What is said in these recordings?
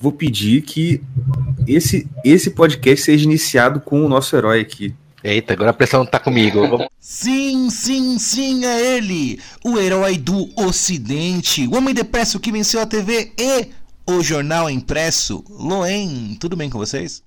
vou pedir que esse, esse podcast seja iniciado com o nosso herói aqui. Eita, agora a pressão tá comigo. Sim, sim, sim, é ele! O herói do Ocidente, o homem depresso que venceu a TV e o jornal impresso. Loen, tudo bem com vocês?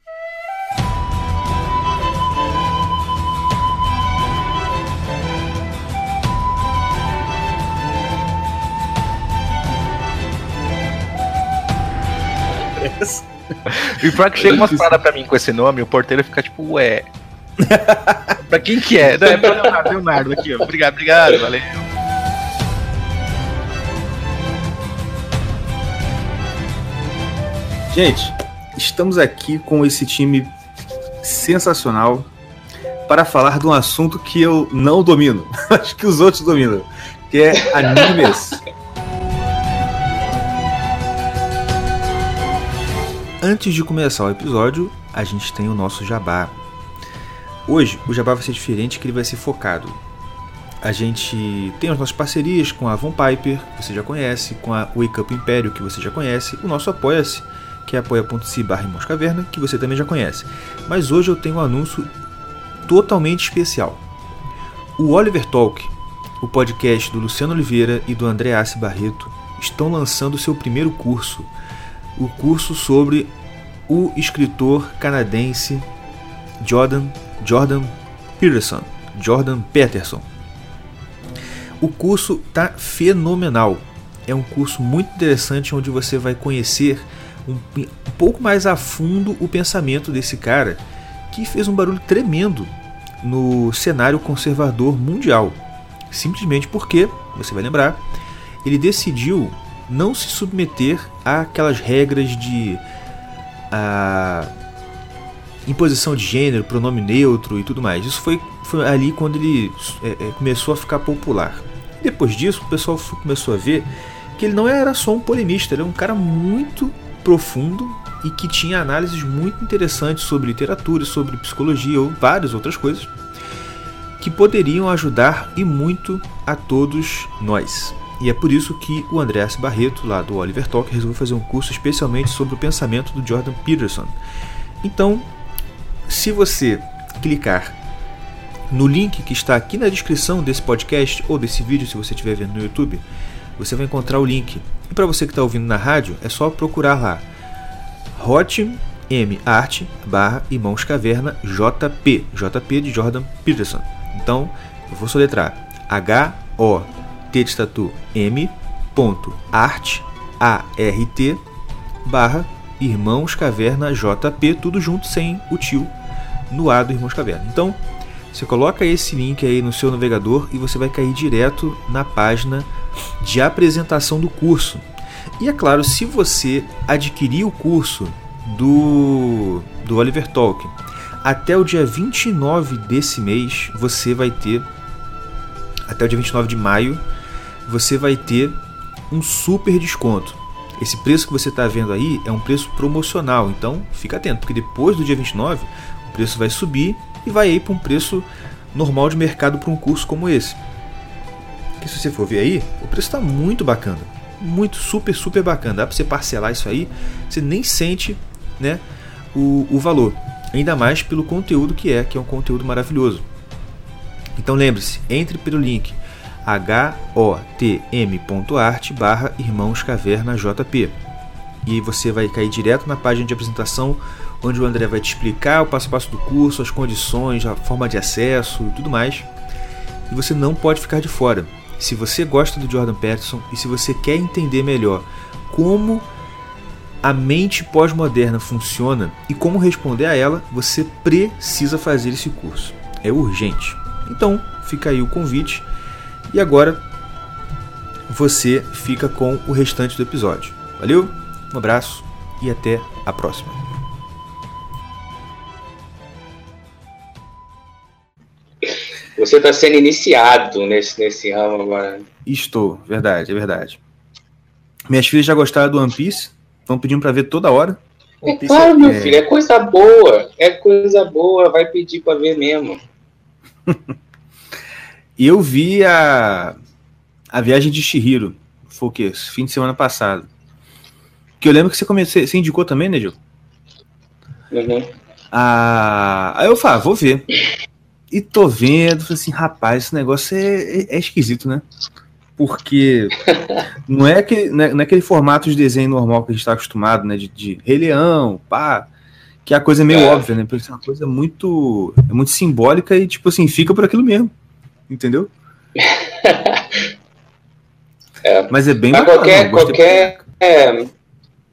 E pior que chega umas paradas pra mim com esse nome, o porteiro fica tipo, ué. pra quem que é? Não, é pra Leonardo, Leonardo aqui, ó. Obrigado, obrigado, valeu. Gente, estamos aqui com esse time sensacional para falar de um assunto que eu não domino. Acho que os outros dominam, que é animes. Antes de começar o episódio, a gente tem o nosso jabá. Hoje o jabá vai ser diferente, que ele vai ser focado. A gente tem as nossas parcerias com a Von Piper, que você já conhece, com a Wake Up Império, que você já conhece, o nosso Apoia-se, que é apoia.se barra Caverna, que você também já conhece. Mas hoje eu tenho um anúncio totalmente especial. O Oliver Talk, o podcast do Luciano Oliveira e do Andreassi Barreto, estão lançando seu primeiro curso – o curso sobre o escritor canadense Jordan, Jordan Peterson. Jordan Peterson. O curso tá fenomenal. É um curso muito interessante onde você vai conhecer um, um pouco mais a fundo o pensamento desse cara que fez um barulho tremendo no cenário conservador mundial. Simplesmente porque, você vai lembrar, ele decidiu não se submeter àquelas regras de a, imposição de gênero, pronome neutro e tudo mais. Isso foi, foi ali quando ele é, é, começou a ficar popular. Depois disso, o pessoal começou a ver que ele não era só um polemista, ele era um cara muito profundo e que tinha análises muito interessantes sobre literatura, sobre psicologia ou várias outras coisas que poderiam ajudar e muito a todos nós. E é por isso que o Andreas Barreto, lá do Oliver Talk, resolveu fazer um curso especialmente sobre o pensamento do Jordan Peterson. Então, se você clicar no link que está aqui na descrição desse podcast ou desse vídeo, se você estiver vendo no YouTube, você vai encontrar o link. E para você que está ouvindo na rádio, é só procurar lá Hot Art barra Irmãos Caverna JP, JP de Jordan Peterson. Então, eu vou soletrar H O T de tatu M ponto art A R T barra Irmãos Caverna JP, tudo junto sem o tio no A do Irmãos Caverna. Então, você coloca esse link aí no seu navegador e você vai cair direto na página de apresentação do curso. E é claro, se você adquirir o curso do, do Oliver Tolkien até o dia 29 desse mês, você vai ter até o dia 29 de maio, você vai ter um super desconto. Esse preço que você está vendo aí é um preço promocional, então fica atento, porque depois do dia 29 o preço vai subir e vai ir para um preço normal de mercado para um curso como esse. Que se você for ver aí, o preço está muito bacana, muito super super bacana. Dá para você parcelar isso aí, você nem sente, né, o, o valor. Ainda mais pelo conteúdo que é, que é um conteúdo maravilhoso. Então lembre-se, entre pelo link hotm.art barra Irmãos Caverna JP. E você vai cair direto na página de apresentação, onde o André vai te explicar o passo a passo do curso, as condições, a forma de acesso e tudo mais. E você não pode ficar de fora. Se você gosta do Jordan Peterson e se você quer entender melhor como a mente pós-moderna funciona e como responder a ela, você precisa fazer esse curso. É urgente. Então, fica aí o convite e agora você fica com o restante do episódio. Valeu, um abraço e até a próxima. Você está sendo iniciado nesse, nesse ramo agora. Estou, verdade, é verdade. Minhas filhas já gostaram do One Piece, estão pedindo para ver toda hora. É claro, meu é... filho, é coisa boa, é coisa boa, vai pedir para ver mesmo. E eu vi a, a viagem de Shihiro. Foi o quê? Fim de semana passado. Que eu lembro que você, comecei, você indicou também, né, Gil? Uhum. Ah, aí eu falo, ah, vou ver. E tô vendo, falei assim, rapaz, esse negócio é, é, é esquisito, né? Porque não é, aquele, não, é, não é aquele formato de desenho normal que a gente tá acostumado, né? De, de Rei Leão, pá. Que é a coisa meio É. óbvia, né? Porque é uma coisa muito, é muito simbólica e, tipo assim, fica por aquilo mesmo. Entendeu? É. Mas é bem bacana. qualquer- qualquer- É,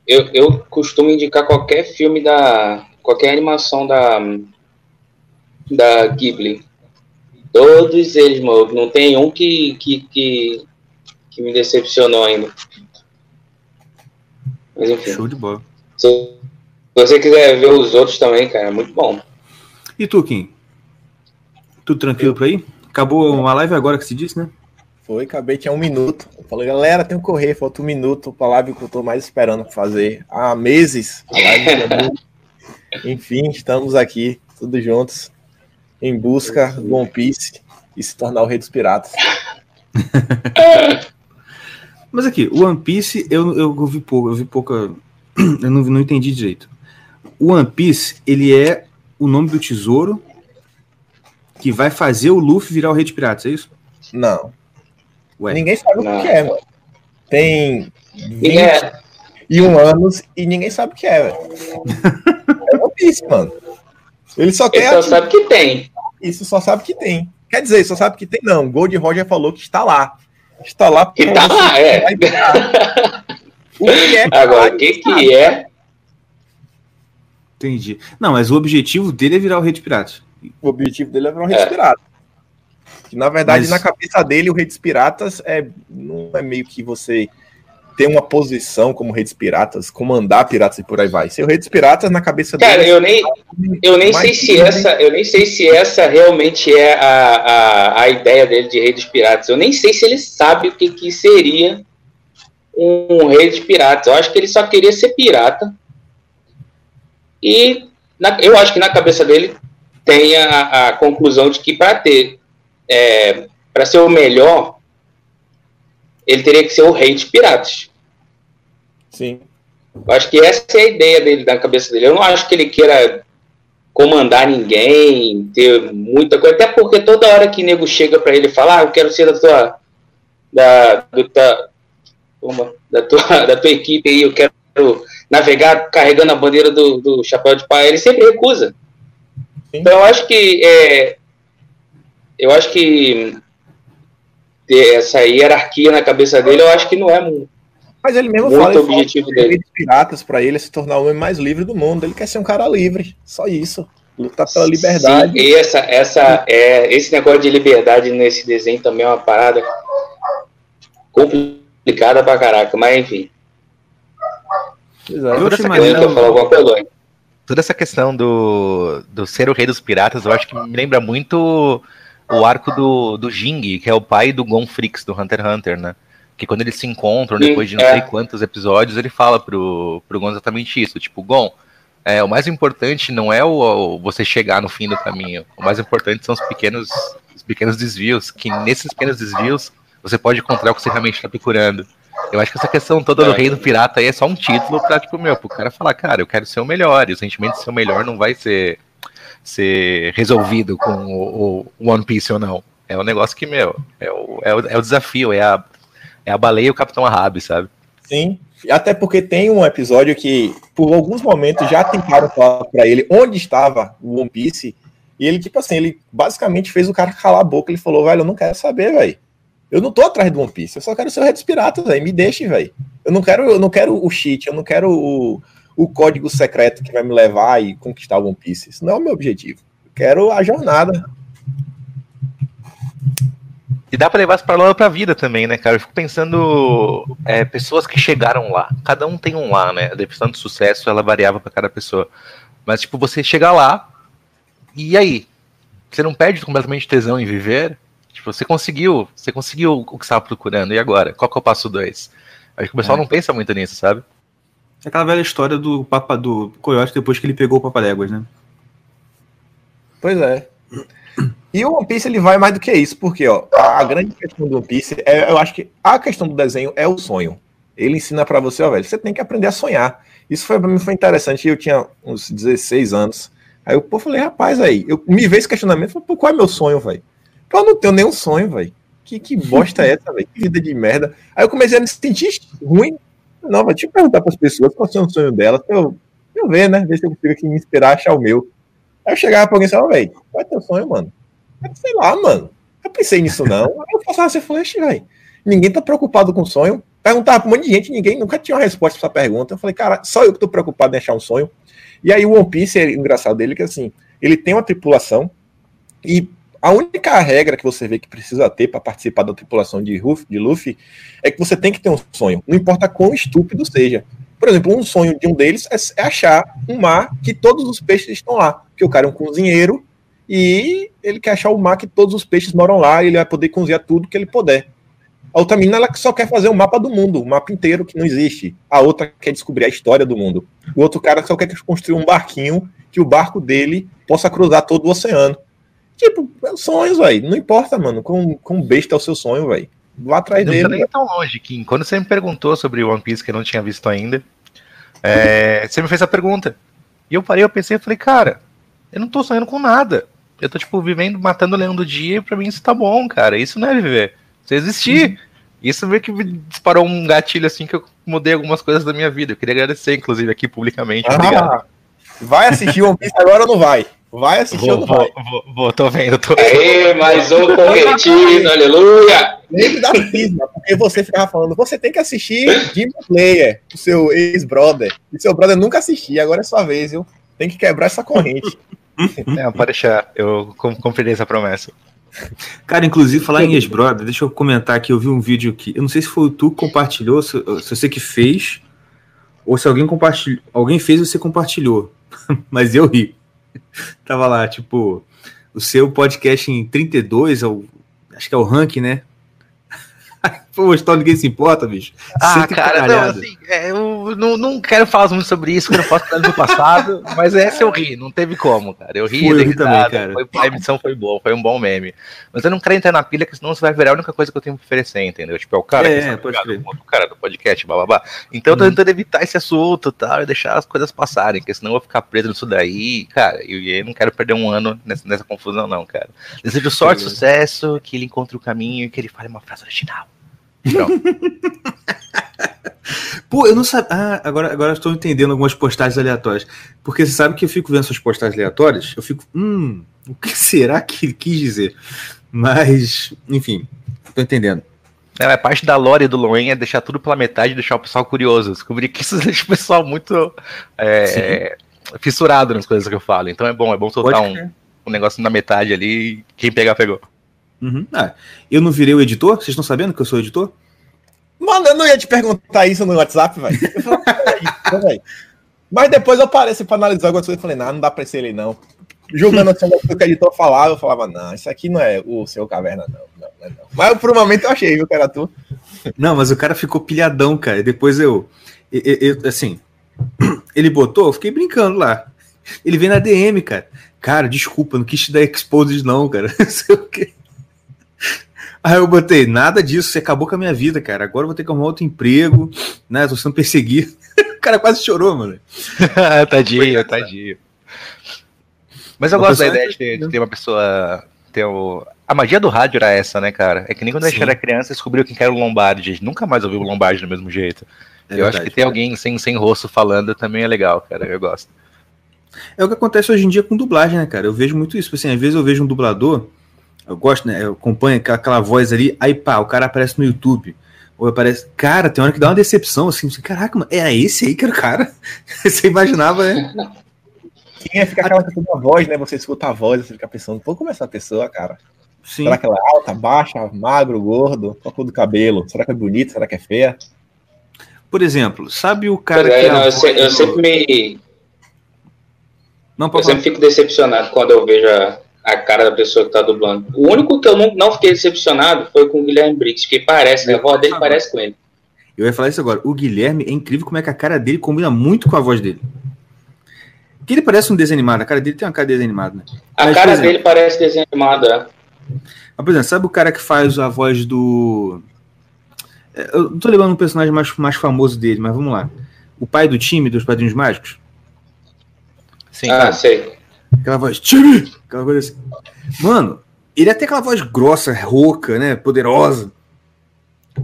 eu, eu costumo indicar qualquer filme da. qualquer animação da. da Ghibli. Todos eles, mano. Não tem um que, que, que, que me decepcionou ainda. Mas enfim. Show de bola. Se você quiser ver os outros também, cara, é muito bom. E tu, Kim? Tudo tranquilo por aí? Acabou uma live agora que se disse, né? Foi, acabei, tinha um minuto. Eu falei, galera, tem que correr, falta um minuto pra live que eu tô mais esperando fazer há meses. A live do Edu. Enfim, estamos aqui, todos juntos, em busca do One Piece e se tornar o rei dos piratas. Mas aqui, o One Piece, eu, eu vi pouco, eu vi pouca. Eu não, não entendi direito. O One Piece, ele é o nome do tesouro que vai fazer o Luffy virar o rei de piratas, é isso? Não, Ué. ninguém sabe o Não. que é, mano. Tem E é, 21 anos e ninguém sabe o que é, velho. É One Piece, mano. Ele só ele quer só sabe que tem. isso, só sabe que tem. Quer dizer, só sabe que tem, não. Gold Roger falou que está lá. Está lá Que tá lá, é. O que é Agora, o que que é? Entendi. Não, mas o objetivo dele é virar o rei de piratas. O objetivo dele é virar um rei É. dos piratas. Que, na verdade, Mas- na cabeça dele, o rei dos piratas é, não é meio que você ter uma posição como rei dos piratas, comandar piratas e por aí vai. Ser o rei dos piratas, na cabeça Cara, dele... eu nem, eu nem sei se essa, eu nem sei se essa realmente é a, a, a ideia dele de rei dos piratas. Eu nem sei se ele sabe o que, que seria um rei dos piratas. Eu acho que ele só queria ser pirata. E na- eu acho que na cabeça dele tem a, a conclusão de que para ter, é, para ser o melhor, ele teria que ser o rei dos piratas. Sim. Eu acho que essa é a ideia dele, da cabeça dele. Eu não acho que ele queira comandar ninguém, ter muita coisa. Até porque toda hora que nego chega pra ele e fala, ah, eu quero ser da tua. Da, do, tua- uma, da, tua, da tua equipe aí, eu quero navegar carregando a bandeira do, do chapéu de pai, ele sempre recusa. Então eu acho que é, eu acho que ter essa hierarquia na cabeça dele, eu acho que não é mu- Mas ele mesmo muito fala, fala objetivo que o dele. piratas, pra ele, é se tornar o homem mais livre do mundo. Ele quer ser um cara livre. Só isso. Lutar pela liberdade. Sim, e essa, essa, é, esse negócio de liberdade nesse desenho também é uma parada complicada pra caraca, mas enfim. Pois é. Eu. Eu ia falar alguma coisa. Luan. Toda essa questão do, do ser o rei dos piratas, eu acho que me lembra muito o arco do, do Jing, que é o pai do Gon Frix, do Hunter x Hunter, né? Que quando eles se encontram, depois de não é. sei quantos episódios, ele fala pro, pro Gon exatamente isso. Tipo, Gon, é, o mais importante não é o, o você chegar no fim do caminho. O mais importante são os pequenos, os pequenos desvios, que nesses pequenos desvios você pode encontrar o que você realmente está procurando. Eu acho que essa questão toda do É. rei do pirata aí é só um título pra, tipo, meu, pro cara falar, cara, eu quero ser o melhor, e o sentimento de ser o melhor não vai ser, ser resolvido com o, o One Piece ou não. É um negócio que, meu, é o, é o, é o desafio, é a, é a baleia e o Capitão Ahab, sabe? Sim. Até porque tem um episódio que, por alguns momentos, já tentaram falar pra ele onde estava o One Piece. E ele, tipo assim, ele basicamente fez o cara calar a boca. Ele falou, velho, eu não quero saber, velho. Eu não tô atrás do One Piece, eu só quero ser o Rei dos velho. Me deixe, velho. Eu não quero, eu não quero o cheat, eu não quero o, o código secreto que vai me levar e conquistar o One Piece. Isso não é o meu objetivo. Eu quero a jornada. E dá pra levar essa palavra pra vida também, né, cara? Eu fico pensando é, pessoas que chegaram lá. Cada um tem um lá, né? A definição de sucesso ela variava pra cada pessoa. Mas, tipo, você chegar lá e aí? Você não perde completamente tesão em viver? Tipo, você conseguiu, você conseguiu o que você estava procurando, e agora? Qual que é o passo dois? Acho que o pessoal É. não pensa muito nisso, sabe? É aquela velha história do Papa do Coyote depois que ele pegou o Papaléguas, né? Pois é. E o One Piece ele vai mais do que isso, porque ó, a grande questão do One Piece é, eu acho que a questão do desenho é o sonho. Ele ensina para você, ó, velho, você tem que aprender a sonhar. Isso foi para mim foi interessante. Eu tinha uns 16 anos. Aí eu pô, falei, rapaz, aí, eu me vejo esse questionamento, falei, pô, qual é meu sonho, velho? Eu não tenho nenhum sonho, velho. Que, que bosta é essa, velho? Que vida de merda. Aí eu comecei a me sentir ruim. Não, mas deixa eu perguntar para as pessoas qual é o sonho delas, eu, eu ver, né? Ver se eu consigo aqui me inspirar achar o meu. Aí eu chegava pra alguém e falava, velho, qual é teu sonho, mano? Sei lá, mano. Eu pensei nisso, não. Aí eu passava assim, falei, velho, ninguém tá preocupado com o sonho. Perguntava pra um monte de gente, ninguém nunca tinha uma resposta pra essa pergunta. Eu falei, cara, só eu que tô preocupado em achar um sonho. E aí o One Piece é engraçado dele que assim, ele tem uma tripulação e a única regra que você vê que precisa ter para participar da tripulação de, Ruff, de Luffy é que você tem que ter um sonho, não importa quão estúpido seja. Por exemplo, um sonho de um deles é, é achar um mar que todos os peixes estão lá. Porque o cara é um cozinheiro e ele quer achar o mar que todos os peixes moram lá e ele vai poder cozinhar tudo que ele puder. A outra menina ela só quer fazer o um mapa do mundo, o um mapa inteiro que não existe. A outra quer descobrir a história do mundo. O outro cara só quer construir um barquinho que o barco dele possa cruzar todo o oceano. Tipo, é sonhos, velho. Não importa, mano. Com, com besta é o seu sonho, velho. Vá atrás não dele. Não nem tão longe, Kim. Quando você me perguntou sobre One Piece que eu não tinha visto ainda, é, você me fez a pergunta. E eu parei, eu pensei, eu falei, cara, eu não tô sonhando com nada. Eu tô, tipo, vivendo, matando o leão do dia, e pra mim isso tá bom, cara. Isso não é viver. Você existir. Uhum. Isso meio que me disparou um gatilho assim que eu mudei algumas coisas da minha vida. Eu queria agradecer, inclusive, aqui publicamente. Ah, Obrigado. Vai assistir One Piece agora ou não vai? Vai assistir vou, ou não vou, vai? Vou, vou, tô vendo, tô vendo. Aê, mais um convertido, aleluia! Lembre da cisma, porque você ficava falando, você tem que assistir Demon Slayer, o seu ex-brother. E seu brother nunca assistia, agora é sua vez, viu? Tem que quebrar essa corrente. Não, pode deixar, eu cumprirei essa promessa. Cara, inclusive, falar em ex-brother, deixa eu comentar aqui, eu vi um vídeo aqui, eu não sei se foi tu que compartilhou, se, se você que fez, ou se alguém compartilhou, alguém fez e você compartilhou, mas eu ri. Tava lá, tipo, o seu podcast em 32, é acho que é o ranking, né? História ninguém se importa, bicho. Ah, cara, não, assim, é, eu não, não quero falar muito sobre isso, que eu não posso falar do passado, mas essa eu ri, não teve como, cara. Eu ri, foi, eu ri também, cara. Foi, a emissão foi boa, foi um bom meme. Mas eu não quero entrar na pilha, que senão você vai virar a única coisa que eu tenho pra oferecer, entendeu? Tipo, é o cara é, que pode o cara do podcast, babá. Então eu tô tentando evitar esse assunto tal, e deixar as coisas passarem, porque senão eu vou ficar preso nisso daí, cara. E eu não quero perder um ano nessa, nessa confusão, não, cara. Desejo sorte, sucesso, que ele encontre o caminho e que ele fale uma frase original. Pô, eu não sabia. Ah, agora, agora estou entendendo algumas postagens aleatórias. Porque você sabe que eu fico vendo essas postagens aleatórias, eu fico, hum, o que será que ele quis dizer? Mas, enfim, estou entendendo. É, a parte da lore do Loen é deixar tudo pela metade e deixar o pessoal curioso. Descobri que isso deixa o pessoal muito é, fissurado nas coisas que eu falo. Então é bom, é bom soltar um, um negócio na metade ali e quem pegar, pegou. Uhum. Ah, eu não virei o editor? Vocês estão sabendo que eu sou editor? Mano, eu não ia te perguntar isso no WhatsApp, velho. Mas depois eu apareci pra analisar algumas coisas e falei, não, não dá pra ser ele, não. Julgando assim, o que o editor falava, eu falava, não, isso aqui não é o seu caverna, não. não, não, não. Mas por um momento eu achei, viu, que era tu. Não, mas o cara ficou pilhadão, cara. Depois eu, eu, eu assim, ele botou, eu fiquei brincando lá. Ele veio na DM, cara. Cara, desculpa, não quis te dar exposed, não, cara. Não sei o quê. Aí eu botei, nada disso, você acabou com a minha vida, cara. Agora eu vou ter que arrumar outro emprego, né? Tô sendo perseguido. o cara quase chorou, mano. tadinho, tadinho. Mas eu uma gosto da ideia de ter, de ter, uma pessoa. Ter o... A magia do rádio era essa, né, cara? É que nem quando a gente era criança descobriu quem era o Lombardi. A gente nunca mais ouviu o Lombardi do mesmo jeito. É eu verdade, acho que ter cara. alguém sem, sem rosto falando também é legal, cara. Eu gosto. É o que acontece hoje em dia com dublagem, né, cara? Eu vejo muito isso. Assim, às vezes eu vejo um dublador eu gosto, né? Eu acompanho aquela, aquela voz ali, aí pá, o cara aparece no YouTube. Ou aparece. Cara, tem hora que dá uma decepção, assim, assim caraca, mano, é esse aí que era o cara. você imaginava, né? Sim, é, fica aquela questão da voz, né? Você escuta a voz, você fica pensando, pô, como é essa pessoa, cara? Sim. Será que ela é alta, baixa, magro, gordo? Qual a cor do cabelo? Será que é bonita? Será que é feia? Por exemplo, sabe o cara é, que. Não, eu, se, eu, sempre me. Não, eu sempre fico decepcionado quando eu vejo a, a cara da pessoa que tá dublando. O único que eu não, não fiquei decepcionado foi com o Guilherme Briggs, que parece, né? A voz dele parece com ele. Eu ia falar isso agora. O Guilherme é incrível como é que a cara dele combina muito com a voz dele. Que ele parece um desanimado. A cara dele tem uma cara desanimada, né? A Mas, cara exemplo, dele parece desanimada. Mas, por exemplo, sabe o cara que faz a voz do. É, eu não tô lembrando um personagem mais, mais famoso dele, mas vamos lá. O pai do time dos Padrinhos Mágicos? Sim. Ah, sei. Aquela voz, time! Aquela coisa assim. Mano, ele é até aquela voz grossa, rouca, né? Poderosa.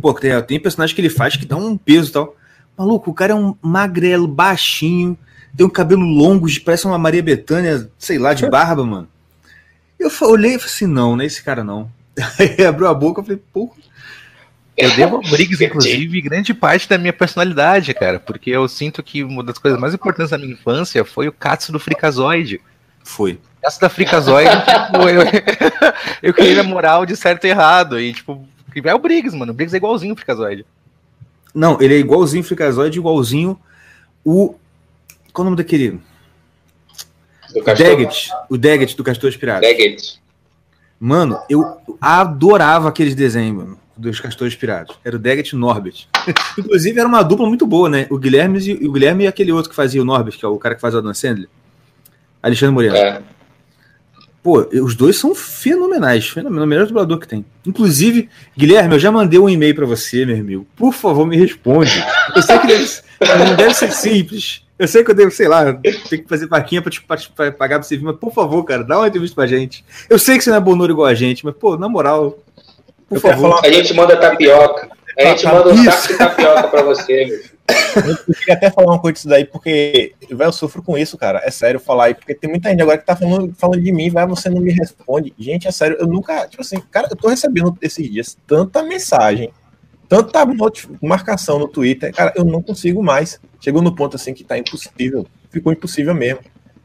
Pô, tem, tem personagem que ele faz que dá um peso e tal. Maluco, o cara é um magrelo, baixinho, tem um cabelo longo, parece uma Maria Bethânia, sei lá, de barba, mano. Eu olhei e falei assim, não, não é esse cara não. Aí abriu a boca e falei, pô. Eu devo a Briggs, inclusive, grande parte da minha personalidade, cara, porque eu sinto que uma das coisas mais importantes da minha infância foi o Katsu do Frikazoid. Foi. Essa da Frikazoid, tipo, eu, eu criei a moral de certo e errado. E, tipo, é o Briggs, mano. O Briggs é igualzinho o Frikazoid. Não, ele é igualzinho o Frikazoid, igualzinho o. Qual é o nome daquele? Do O Castor. Daggett. O Daggett do Castor Pirata. Daggett. Mano, eu adorava aqueles desenhos, mano, dos Castores Pirados. Era o Daggett e o Norbert. Inclusive, era uma dupla muito boa, né? O Guilherme e, o Guilherme e aquele outro que fazia o Norbert, que é o cara que faz o Adam Sandler. Alexandre Moreno. É. Pô, os dois são fenomenais. Fenomenal, o melhor dublador que tem. Inclusive, Guilherme, eu já mandei um e-mail pra você, meu amigo. Por favor, me responde. Eu sei que deve, não deve ser simples. Eu sei que eu devo, sei lá, ter que fazer vaquinha pra te pra, pra pagar pra você vir, mas por favor, cara, dá uma entrevista pra gente. Eu sei que você não é bonoro igual a gente, mas, pô, na moral, por Eu favor. falar A gente manda tapioca. A gente Tá, manda um isso. saco de tapioca pra você, meu. Eu queria até falar uma coisa disso daí, porque velho, eu sofro com isso, cara. É sério falar aí, porque tem muita gente agora que tá falando, falando de mim, vai, você não me responde. Gente, é sério, eu nunca, tipo assim, cara, eu tô recebendo esses dias tanta mensagem, tanta marcação no Twitter, cara, eu não consigo mais. Chegou no ponto assim que tá impossível, ficou impossível mesmo.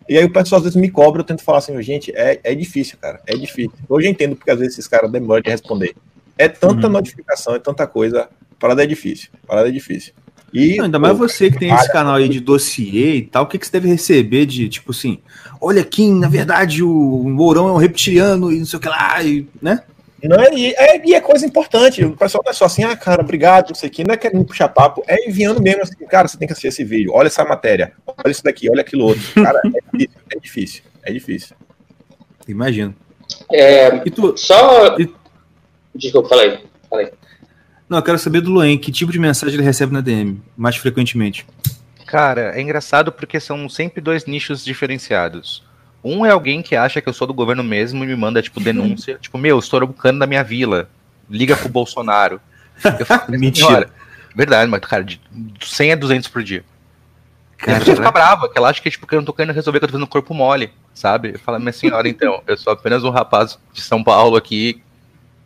E aí o pessoal às vezes me cobra, eu tento falar assim, gente, é, é difícil, cara, é difícil. Hoje eu entendo porque às vezes esses caras demoram de responder. É tanta Uhum. notificação, é tanta coisa, parada é difícil, parada é difícil. E, Não, ainda mais você que tem esse canal aí de dossiê e tal, o que, que você deve receber de, tipo assim, olha aqui, na verdade, o Mourão é um reptiliano e não sei o que lá, e, né? Não é, e é, e é coisa importante. O pessoal não é só assim, ah, cara, obrigado, não sei o que, não é querendo puxar papo, é enviando mesmo assim, cara, você tem que assistir esse vídeo, olha essa matéria, olha isso daqui, olha aquilo outro. Cara, é difícil, é difícil, é difícil. Imagino. É, E tu, só. E- Desculpa, falei. falei. Não, eu quero saber do Loen, que tipo de mensagem ele recebe na DM, mais frequentemente? Cara, é engraçado porque são sempre dois nichos diferenciados. Um é alguém que acha que eu sou do governo mesmo e me manda, tipo, denúncia. tipo, meu, estourou um cano da minha vila. Liga pro Bolsonaro. Eu falo, "Mas, Mentira. senhora, Verdade, mas, cara, de 100 a 200 por dia. E a Cara, pessoa fica brava, que ela acha que, tipo, que eu não tô querendo resolver, que eu tô fazendo corpo mole, sabe? Eu falo, minha senhora, então, eu sou apenas um rapaz de São Paulo aqui,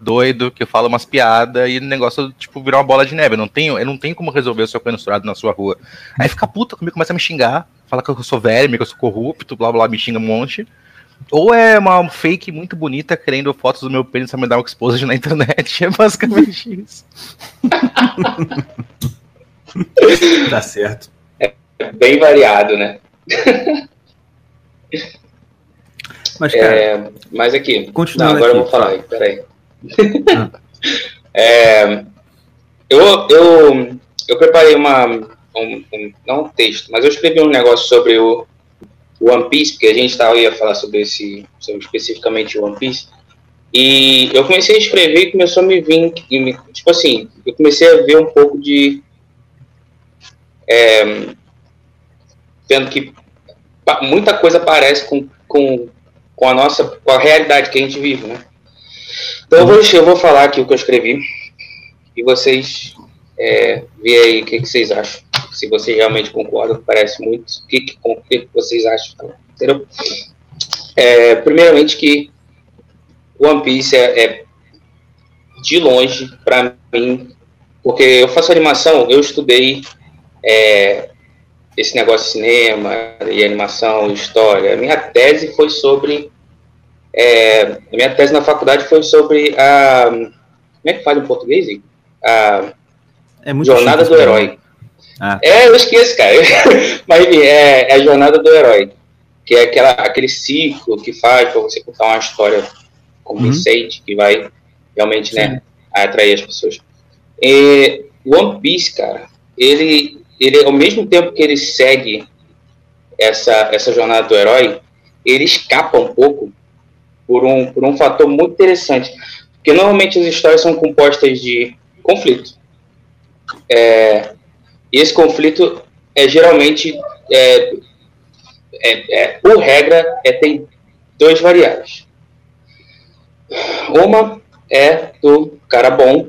doido, que fala umas piadas e o negócio, tipo, virou uma bola de neve. Eu não tenho, eu não tenho como resolver o seu cano estourado na sua rua. Aí fica puta comigo, começa a me xingar, fala que eu sou verme, que eu sou corrupto, blá blá, me xinga um monte. Ou é uma fake muito bonita querendo fotos do meu pênis pra me dar um exposed na internet. É basicamente isso. tá certo. Bem variado, né? Mas, cara, É, mas aqui. Não, Continuando agora eu aqui, vou falar aí, peraí. É, eu, eu, eu preparei uma. Um, um- não um texto, mas eu escrevi um negócio sobre o One Piece, porque a gente tava, ia falar sobre esse. Sobre especificamente One Piece. E eu comecei a escrever e começou a me vir. me- Tipo assim, eu comecei a ver um pouco de. É, que muita coisa parece com, com, com a nossa. com a realidade que a gente vive, né? Então eu vou, eu vou falar aqui o que eu escrevi e vocês é, vê aí o que, que vocês acham. Se vocês realmente concordam, parece muito. O que, que, o que vocês acham? Entendeu? É, primeiramente que One Piece é, é de longe, para mim, porque eu faço animação, eu estudei é, esse negócio de cinema e animação, história. A minha tese foi sobre. É, minha tese na faculdade foi sobre a. Como é que fala em português? A é Jornada chique do? Herói. Ah. É, eu esqueço, cara. Mas enfim, é, é a Jornada do Herói. Que é aquela, aquele ciclo que faz para você contar uma história convincente, que vai realmente né, atrair as pessoas. E One Piece, cara, ele, ele, ao mesmo tempo que ele segue essa, essa jornada do herói, ele escapa um pouco por um, por um fator muito interessante. Porque normalmente as histórias são compostas de conflito. É, e esse conflito é geralmente, é, é, é, por regra, é, tem dois variáveis. Uma é do cara bom,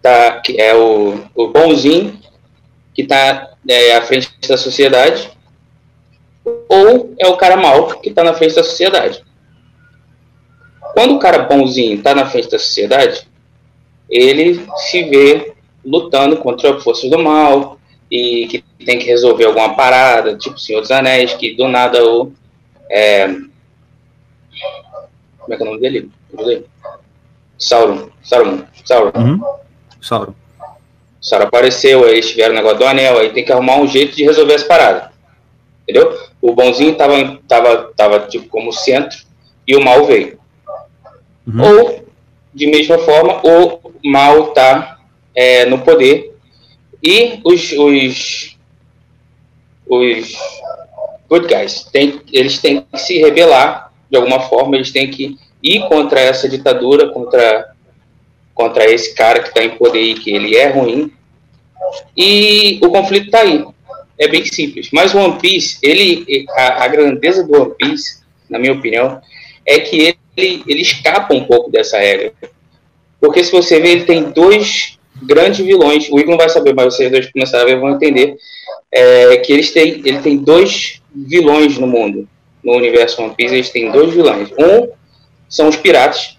tá, que é o, o bonzinho, que está é, à frente da sociedade, ou é o cara mau que está na frente da sociedade. Quando o cara bonzinho está na frente da sociedade, ele se vê lutando contra forças do mal e que tem que resolver alguma parada, tipo Senhor dos Anéis, que do nada o. É, como é que é o nome dele? Sauron. Sauron. Sauron. Uhum. Sauron. Sauron apareceu, aí eles tiveram o negócio do anel, aí tem que arrumar um jeito de resolver as paradas. Entendeu? O bonzinho tava, tava, tava tipo como centro e o mal veio. Uhum. Ou, de mesma forma, o mal tá é, no poder e os, os, os good guys, tem, eles têm que se rebelar de alguma forma, eles têm que ir contra essa ditadura, contra, contra esse cara que está em poder e que ele é ruim. E o conflito está aí. É bem simples. Mas o One Piece, ele, a, a, grandeza do One Piece, na minha opinião, é que ele, ele escapa um pouco dessa regra. Porque se você ver, ele tem dois grandes vilões. O Igor não vai saber, mas vocês dois começaram a ver vão entender. É, que eles têm, ele tem dois vilões no mundo. No universo One Piece, eles têm dois vilões. Um são os piratas,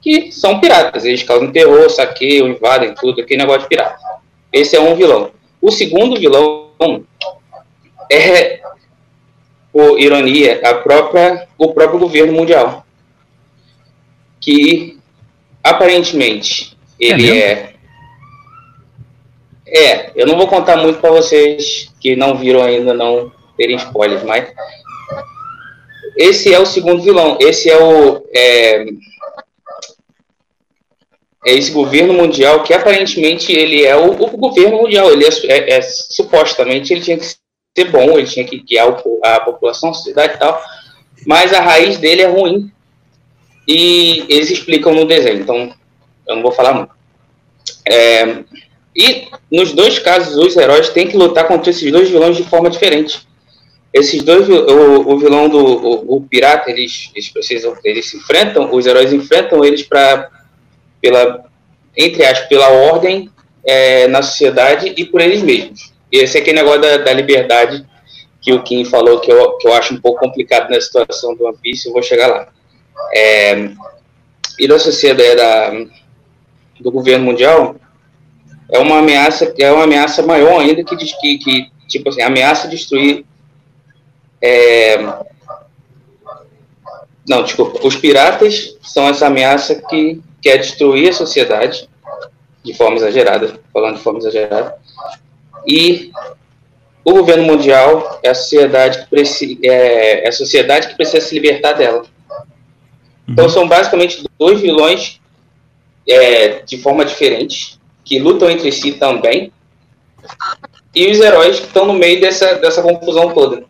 que são piratas. Eles causam terror, saqueiam, invadem tudo, aquele negócio de pirata. Esse é um vilão. O segundo vilão é, por ironia, a própria, o próprio governo mundial. Que aparentemente ele é, é é, eu não vou contar muito para vocês que não viram ainda, não terem spoilers, mas esse é o segundo vilão. Esse é o é, é esse governo mundial que aparentemente ele é o, o governo mundial. Ele é, é, é, supostamente ele tinha que ser bom, ele tinha que guiar a população, a sociedade e tal. Mas a raiz dele é ruim. E eles explicam no desenho. Então eu não vou falar muito. É, e nos dois casos, os heróis têm que lutar contra esses dois vilões de forma diferente. Esses dois, o, o vilão do o, o pirata, eles, eles precisam, eles se enfrentam, os heróis enfrentam eles para pela entre aspas, pela ordem é, na sociedade e por eles mesmos. E esse é aquele negócio da, da liberdade que o Kim falou que eu, que eu acho um pouco complicado na situação do One Piece, eu vou chegar lá. É, e da sociedade da, do governo mundial, é uma ameaça é uma ameaça maior ainda que que, que tipo assim ameaça destruir é... não desculpa os piratas são essa ameaça que quer destruir a sociedade de forma exagerada falando de forma exagerada e o governo mundial é a sociedade que precisa é, é a sociedade que precisa se libertar dela então uhum. são basicamente dois vilões é, de forma diferente que lutam entre si também, e os heróis que estão no meio dessa, dessa confusão toda.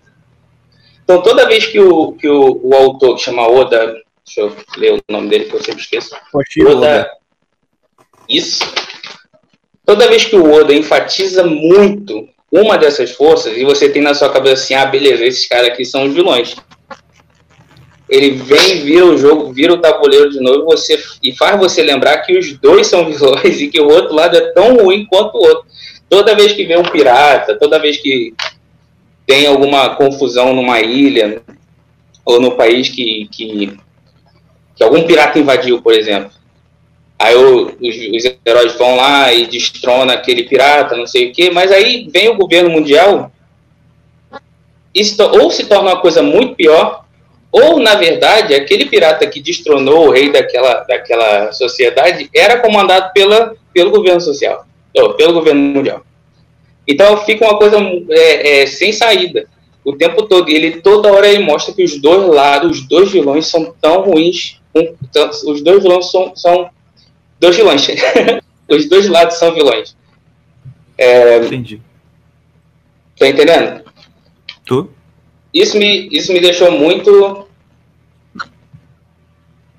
Então, toda vez que o, que o, o autor, que chama Oda, deixa eu ler o nome dele que eu sempre esqueço. Oda, Oda. Isso. Toda vez que o Oda enfatiza muito uma dessas forças, e você tem na sua cabeça assim, ah, beleza, esses caras aqui são os vilões ele vem, vira o jogo, vira o tabuleiro de novo você, e faz você lembrar que os dois são vilões e que o outro lado é tão ruim quanto o outro. Toda vez que vem um pirata, toda vez que tem alguma confusão numa ilha ou no país que, que, que algum pirata invadiu, por exemplo, aí os, os heróis vão lá e destronam aquele pirata, não sei o quê, mas aí vem o governo mundial e se, ou se torna uma coisa muito pior ou, na verdade, aquele pirata que destronou o rei daquela, daquela sociedade era comandado pela, pelo governo social, ou, pelo governo mundial. Então fica uma coisa é, é, sem saída o tempo todo. Ele toda hora ele mostra que os dois lados, os dois vilões são tão ruins. Um, os dois vilões são, são dois vilões. os dois lados são vilões. É, Entendi. Tá entendendo? Tu? Isso me, isso me deixou muito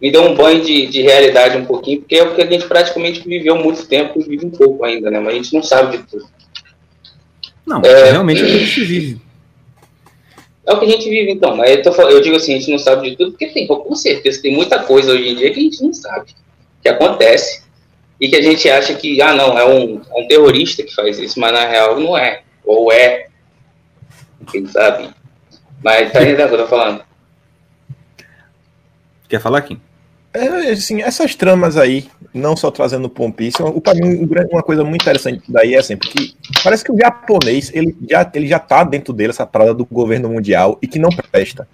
me deu um banho de, de realidade um pouquinho, porque é o que a gente praticamente viveu muito tempo e vive um pouco ainda, né? Mas a gente não sabe de tudo. Não, é, realmente é o que a gente vive. É o que a gente vive, então. Mas eu, tô, eu digo assim, a gente não sabe de tudo, porque tem, com certeza, tem muita coisa hoje em dia que a gente não sabe, que acontece, e que a gente acha que, ah, não, é um, é um terrorista que faz isso, mas na real não é. Ou é. Quem sabe? Mas tá entendendo o que eu tô falando? Quer falar, Kim? É, assim, essas tramas aí, não só trazendo One Piece, para mim uma coisa muito interessante daí é assim, porque parece que o japonês, ele já, ele já tá dentro dele essa parada do governo mundial e que não presta.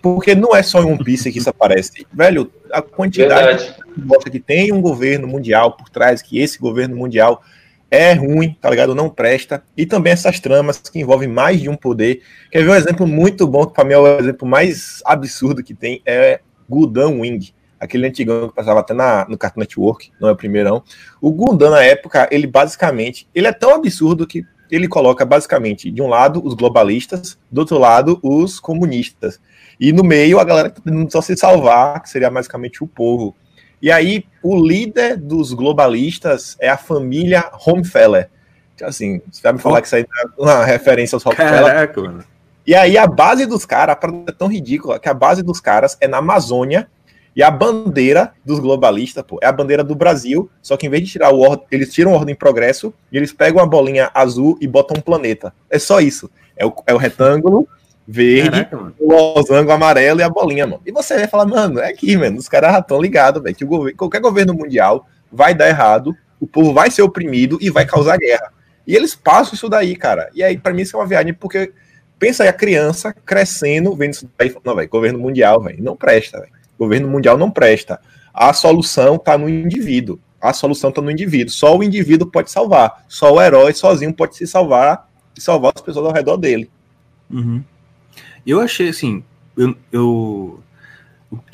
Porque não é só em One Piece que isso aparece. Velho, a quantidade mostra que tem um governo mundial por trás, que esse governo mundial é ruim, tá ligado? Não presta. E também essas tramas que envolvem mais de um poder. Quer ver um exemplo muito bom, que para mim é o exemplo mais absurdo que tem, é Gundam Wing aquele antigão que passava até na, no Cartoon Network, não é o primeirão. O Gundam, na época, ele basicamente, ele é tão absurdo que ele coloca basicamente, de um lado, os globalistas, do outro lado, os comunistas. E no meio, a galera que tá tentando só se salvar, que seria basicamente o povo. E aí, o líder dos globalistas é a família Homefeller. Assim, você vai me falar que isso aí é uma referência aos Rockefeller. Caraca, mano. E aí, a base dos caras, é tão ridícula que a base dos caras é na Amazônia, e a bandeira dos globalistas, pô, é a bandeira do Brasil, só que em vez de tirar o ordem, eles tiram o ordem progresso e eles pegam a bolinha azul e botam um planeta. É só isso. É o, é o retângulo verde, Caraca, o losango amarelo e a bolinha, mano. E você vai falar, mano, é aqui, mano. Os caras já estão ligados, velho, que o governo, qualquer governo mundial vai dar errado, o povo vai ser oprimido e vai causar guerra. E eles passam isso daí, cara. E aí, para mim, isso é uma viagem, porque pensa aí a criança crescendo, vendo isso daí, não, velho, governo mundial, velho, não presta, velho. Governo mundial não presta. A solução está no indivíduo. A solução está no indivíduo. Só o indivíduo pode salvar. Só o herói sozinho pode se salvar e salvar as pessoas ao redor dele. Uhum. Eu achei assim. Eu, eu,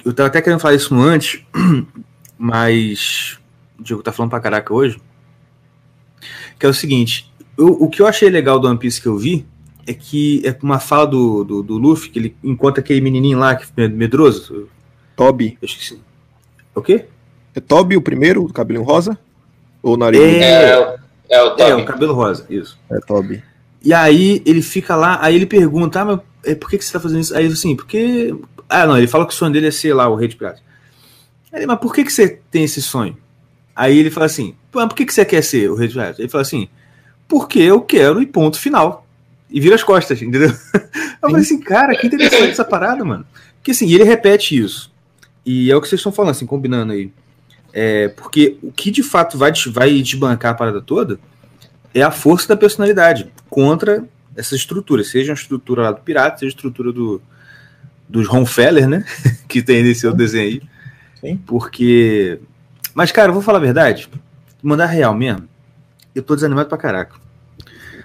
eu tava até querendo falar isso antes, mas o Diego tá falando pra caraca hoje. Que é o seguinte: eu, o que eu achei legal do One Piece que eu vi é que é uma fala do, do, do Luffy, que ele encontra aquele menininho lá, que é medroso, Toby. Eu esqueci. O quê? É Toby o primeiro, o cabelinho rosa? Ou nariz? É, é, é o Toby. É, o cabelo rosa, isso. É Toby. E aí ele fica lá, aí ele pergunta, ah, mas é, por que, que você tá fazendo isso? Aí assim, porque. Ah, não, ele fala que o sonho dele é ser lá o rei de piratas. Aí, mas por que, que você tem esse sonho? Aí ele fala assim, por que, que você quer ser o rei de piratas? Ele fala assim, porque eu quero e ponto final. E vira as costas, entendeu? Eu falei assim, cara, que interessante essa parada, mano. Porque assim, ele repete isso. E é o que vocês estão falando, assim, combinando aí. É, porque o que de fato vai, vai desbancar a parada toda é a força da personalidade contra essa estrutura, seja a estrutura lá do pirata, seja a estrutura do, dos Ronfeller, né? que tem nesse outro desenho aí. Sim. Porque. Mas, cara, eu vou falar a verdade. Mandar real mesmo. Eu tô desanimado pra caraca.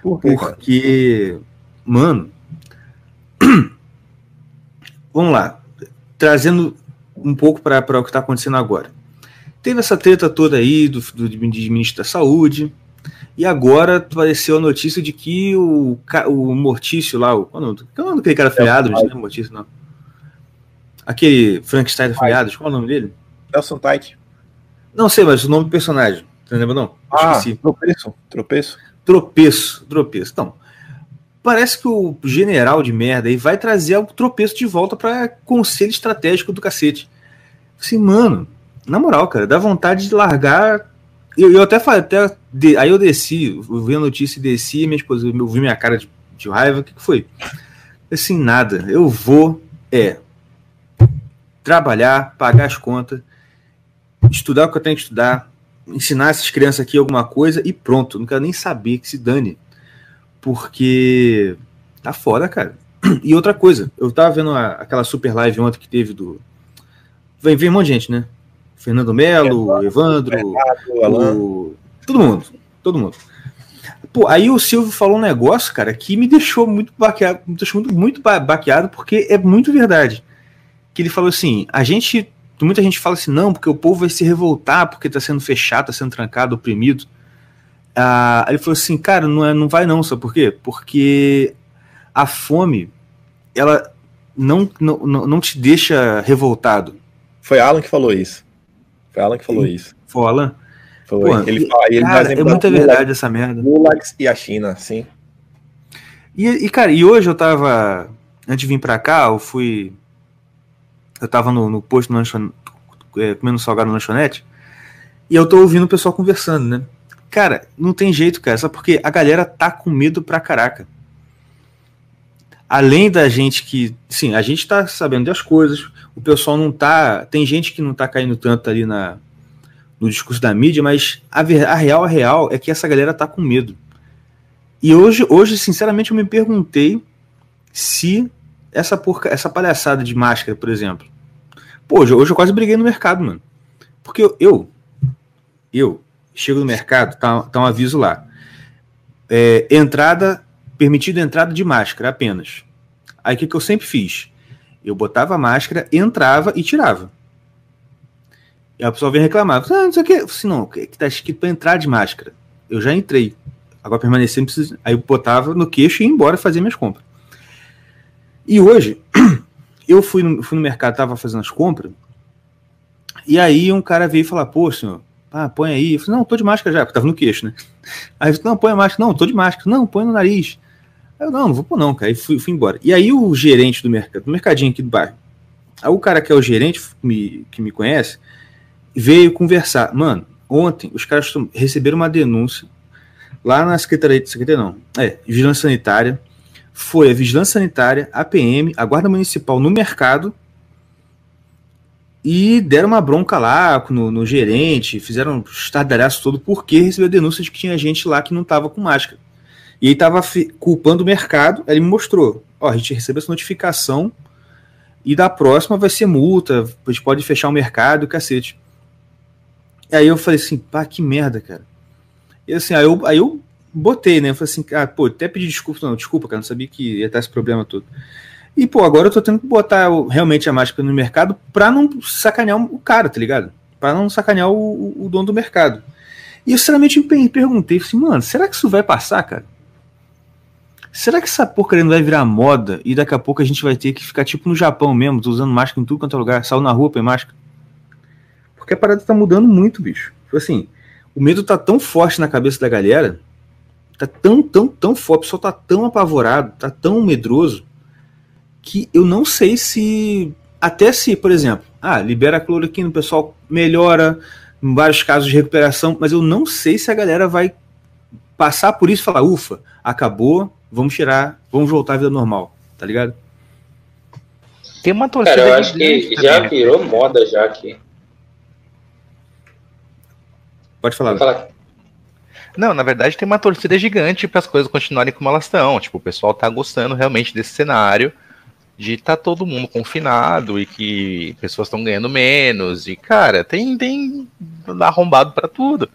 Por quê, Porque, cara? mano. Vamos lá. Trazendo um pouco para o que está acontecendo agora. Teve essa treta toda aí do, do, do ministro da Saúde, e agora apareceu a notícia de que o, o Mortício lá, o, qual é o nome daquele cara afiliado? Não é Mortício, não. Aquele Frankenstein afiliado, qual é o nome dele? Nelson Tite. Não sei, mas o nome do personagem. Você lembra, não? Ah, Esqueci. tropeço. Tropeço. Tropeço, tropeço. Então, parece que o general de merda aí vai trazer o tropeço de volta para conselho estratégico do cacete. Assim, mano, na moral, cara, dá vontade de largar. Eu, eu até falei, até, aí eu desci, eu vi a notícia e desci, minha esposa eu vi minha cara de, de raiva, o que, que foi? Assim, nada. Eu vou, é, trabalhar, pagar as contas, estudar o que eu tenho que estudar, ensinar essas crianças aqui alguma coisa e pronto. Não quero nem saber que se dane porque tá foda, cara. E outra coisa, eu tava vendo a, aquela super live ontem que teve do. Vem, vem um monte de gente, né? Fernando Melo, Evandro, o... todo mundo, todo mundo. Pô, aí o Silvio falou um negócio, cara, que me deixou muito baqueado, me deixou muito, muito baqueado, porque é muito verdade. Que ele falou assim: a gente. Muita gente fala assim, não, porque o povo vai se revoltar, porque tá sendo fechado, tá sendo trancado, oprimido. Ah, ele falou assim, cara, não, é, não vai não, sabe por quê? Porque a fome, ela não, não, não te deixa revoltado. Foi Alan que falou isso. Foi Alan que falou Sim. isso. Foi Alan? Foi. Pô, ele fala, ele Cara, é muita verdade essa merda. Gulags e a China, sim. E, e, cara, e hoje eu tava. Antes de vir pra cá, eu fui. Eu tava no, no posto no lanchon- é, comendo salgado no lanchonete. E eu tô ouvindo o pessoal conversando, né? Cara, não tem jeito, cara. Só porque a galera tá com medo pra caraca. Além da gente que. Sim, a gente tá sabendo das coisas. O pessoal não tá. Tem gente que não tá caindo tanto ali na, no discurso da mídia, mas a, a real, a real é que essa galera tá com medo. E hoje, hoje, sinceramente, eu me perguntei se essa porca, essa palhaçada de máscara, por exemplo. Pô, hoje, hoje eu quase briguei no mercado, mano. Porque eu, eu, eu chego no mercado, tá, tá um aviso lá. É, entrada, permitida entrada de máscara apenas. Aí o que, que eu sempre fiz? Eu botava a máscara, entrava e tirava. E a pessoa vem reclamar. Ah, não sei o que. Assim, não, que tá escrito pra entrar de máscara. Eu já entrei. Agora permanecer, não precisa. Aí eu botava no queixo e ia embora fazer minhas compras. E hoje, eu fui no, fui no mercado, tava fazendo as compras, e aí um cara veio falar, pô, senhor, ah, põe aí. Eu falei, não, tô de máscara já, porque tava no queixo, né? Aí eu falei, não, põe a máscara. Não, tô de máscara. Não, põe no nariz. Aí eu, não, não vou pôr não, cara. Aí fui, fui embora. E aí o gerente do mercado, do mercadinho aqui do bairro, aí o cara que é o gerente, que me, que me conhece, veio conversar. Mano, ontem os caras receberam uma denúncia lá na Secretaria, Secretaria não, é, Vigilância Sanitária, foi a Vigilância Sanitária, a PM, a Guarda Municipal no mercado e deram uma bronca lá no, no gerente, fizeram um estardalhaço todo porque recebeu denúncia de que tinha gente lá que não tava com máscara. E aí tava fi- culpando o mercado, ele me mostrou, ó, a gente recebeu essa notificação e da próxima vai ser multa, a gente pode fechar o mercado cacete. E aí eu falei assim, pá, que merda, cara. E assim, aí eu, aí eu botei, né? Eu falei assim, ah, pô, até pedi desculpa, não, desculpa, cara, não sabia que ia estar esse problema todo. E, pô, agora eu tô tendo que botar realmente a máscara no mercado pra não sacanear o cara, tá ligado? Pra não sacanear o, o- dono do mercado. E eu sinceramente me per- perguntei, assim, mano, será que isso vai passar, cara? Será que essa porcaria não vai virar moda e daqui a pouco a gente vai ter que ficar tipo no Japão mesmo, tô usando máscara em tudo quanto é lugar, saiu na rua, põe máscara? Porque a parada tá mudando muito, bicho. Tipo assim, o medo tá tão forte na cabeça da galera, tá tão, tão, tão forte, o pessoal tá tão apavorado, tá tão medroso, que eu não sei se. Até se, por exemplo, ah, libera a cloroquina, o pessoal melhora, em vários casos de recuperação, mas eu não sei se a galera vai passar por isso e falar, ufa, acabou, vamos tirar, vamos voltar à vida normal, tá ligado? Tem uma torcida Cara, eu acho que também, já né? virou moda já aqui. Pode falar. Falar Não, na verdade tem uma torcida gigante para as coisas continuarem como elas estão. Tipo, o pessoal tá gostando realmente desse cenário de tá todo mundo confinado e que pessoas estão ganhando menos. E, cara, tem, tem arrombado para tudo.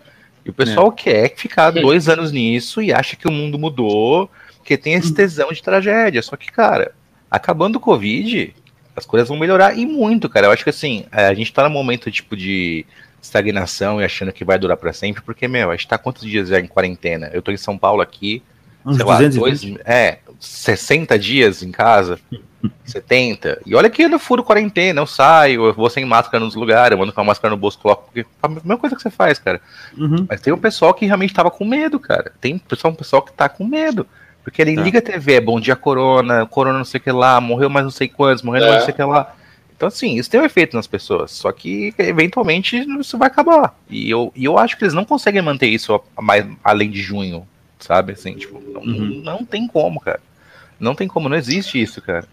E o pessoal quer ficar dois anos nisso e acha que o mundo mudou, porque tem esse tesão de tragédia. Só que, cara, acabando o Covid, as coisas vão melhorar e muito, cara. Eu acho que assim, a gente tá num momento tipo de estagnação e achando que vai durar para sempre, porque, meu, a gente tá quantos dias já em quarentena? Eu tô em São Paulo aqui, Uns sei lá, 220. dois, é, 60 dias em casa, 70. E olha que eu furo quarentena, eu saio, eu vou sem máscara nos lugares, eu ando com a máscara no bolso, coloco, porque é a mesma coisa que você faz, cara. Uhum. Mas tem um pessoal que realmente tava com medo, cara. Tem pessoal, um pessoal que tá com medo. Porque ele Tá. liga a TV, é bom dia corona, corona não sei o que lá, morreu mais não sei quantos, morreu mais É. não sei o que lá. Então, assim, isso tem um efeito nas pessoas. Só que, eventualmente, isso vai acabar. E eu, e eu acho que eles não conseguem manter isso mais, além de junho, sabe? Assim, tipo, não, Uhum. não tem como, cara. Não tem como, não existe isso, cara.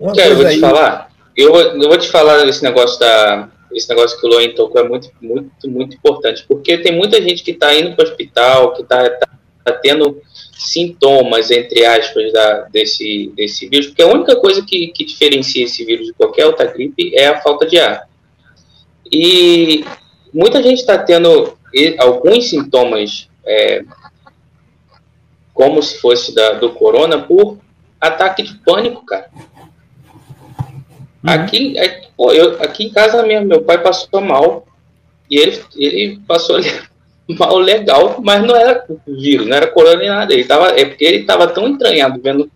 Uma Cara, eu vou te aí, falar. Eu, eu vou te falar esse negócio da. Esse negócio que o Loen tocou é muito, muito, muito importante. Porque tem muita gente que está indo para o hospital, que está tá, tá tendo sintomas, entre aspas, da, desse, desse vírus. Porque a única coisa que, que diferencia esse vírus de qualquer outra gripe é a falta de ar. E muita gente está tendo alguns sintomas, é, como se fosse da, do corona, por ataque de pânico, cara. Aqui, aqui, pô, eu, aqui em casa mesmo, meu pai passou mal. E ele, ele passou mal legal, mas não era vírus, não era corona nem nada. Ele tava, é porque ele estava tão entranhado vendo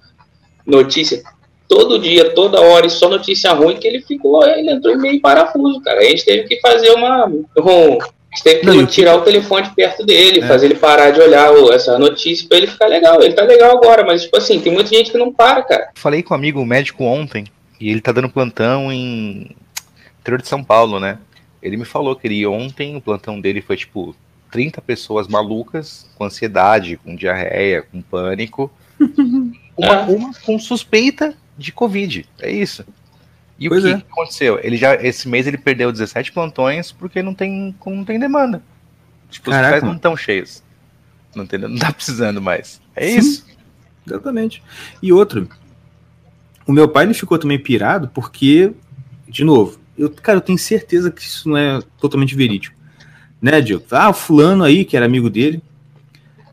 notícia todo dia, toda hora, e só notícia ruim, que ele ficou, ele entrou meio parafuso, cara. A gente teve que fazer uma. Um, a gente teve que Não, tirar o telefone de perto dele, É. fazer ele parar de olhar essa notícia pra ele ficar legal. Ele tá legal agora, mas, tipo assim, tem muita gente que não para, cara. Falei com um amigo médico ontem e ele tá dando plantão em interior de São Paulo, né? Ele me falou que ele ontem, o plantão dele foi tipo 30 pessoas malucas, com ansiedade, com diarreia, com pânico. Uma, Ah. uma com suspeita de Covid. É isso. E Pois o que é. aconteceu? Ele já, esse mês ele perdeu 17 plantões porque não tem, não tem demanda. Tipo, os Caraca, hospitais não estão cheios. Não, tem, não tá precisando mais. É Sim. isso. Exatamente. E outro, o meu pai ele ficou também pirado porque, de novo, eu, cara, eu tenho certeza que isso não é totalmente verídico. Né, Diogo? Ah, o fulano aí, que era amigo dele,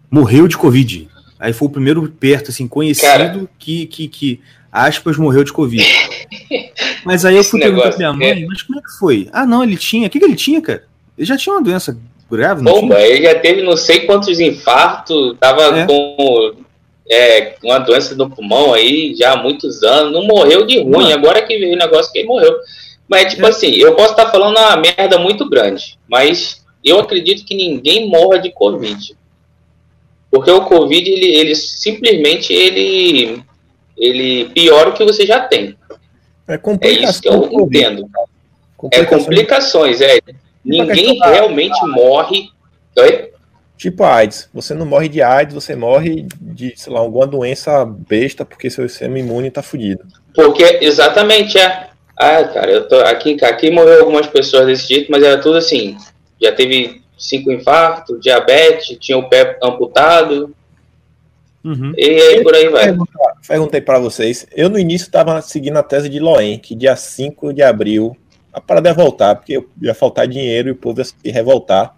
morreu de Covid. Aí foi o primeiro perto, assim, conhecido Cara. que, que, que, aspas, morreu de Covid. Mas aí eu fui perguntar pra minha mãe, mas como é que foi? Ah, não, ele tinha. O que, que ele tinha, cara? Ele já tinha uma doença grave, não Bomba, tinha? ele já teve não sei quantos infartos, tava É. com é, uma doença no pulmão aí já há muitos anos, não morreu de ruim, agora que veio o negócio que ele morreu. Mas, tipo É. assim, eu posso estar falando uma merda muito grande, mas eu acredito que ninguém morra de Covid. Porque o Covid, ele, ele simplesmente, ele, ele piora o que você já tem. É É isso que eu do entendo. É Complicações, complicações, é. Ninguém realmente morre. Oi? Tipo a AIDS. Você não morre de AIDS, você morre de, sei lá, alguma doença besta porque seu sistema imune tá fudido. Porque, exatamente, é. Ah, cara, eu tô, aqui, aqui morreu algumas pessoas desse jeito, mas era tudo assim. Já teve cinco infartos, diabetes, tinha o pé amputado, Uhum. e aí por aí vai. Perguntar- Perguntei pra vocês. Eu no início tava seguindo a tese de Loen, que dia 5 de abril a parada ia voltar, porque ia faltar dinheiro e o povo ia se revoltar.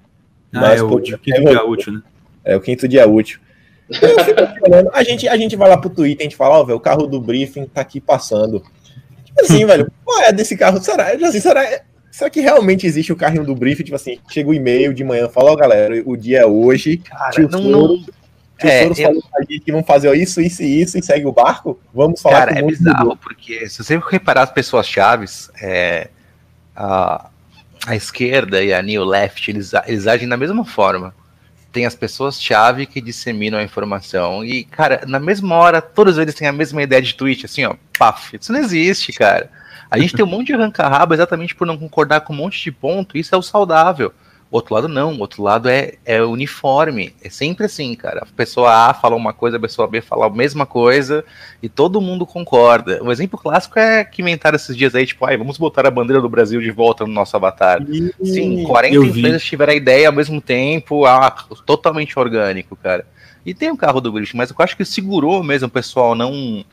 Ah, Mas, é o pô, de quinto dia útil, né? É o quinto dia útil. A, gente, a gente vai lá pro Twitter, a gente fala, ó, velho, o carro do briefing tá aqui passando. Tipo assim, velho, qual é desse carro? Será, assim, será, será que realmente existe o carrinho do briefing? Tipo assim, chega o e-mail de manhã, fala, ó, galera, o dia é hoje. Cara, Tio não, não, Tio É, Soros eu- falou pra gente que vão fazer isso, isso e isso e segue o barco? Vamos falar Cara, é bizarro, porque se você reparar as pessoas chaves, é, a, a esquerda e a New Left, eles, eles agem da mesma forma. Tem as pessoas-chave que disseminam a informação. E, cara, na mesma hora, todos eles têm a mesma ideia de tweet, assim, ó, paf. Isso não existe, cara. A gente tem um monte de arranca-rabo exatamente por não concordar com um monte de ponto. Isso é o saudável. Outro lado não, o outro lado é, é uniforme. É sempre assim, cara. A pessoa A fala uma coisa, a pessoa B fala a mesma coisa e todo mundo concorda. O exemplo clássico é que inventaram esses dias aí, tipo, ai, vamos botar a bandeira do Brasil de volta no nosso avatar. Sim, 40 eu vi. empresas tiveram a ideia ao mesmo tempo, ah, totalmente orgânico, cara. E tem o carro do Grish, mas eu acho que segurou mesmo o pessoal não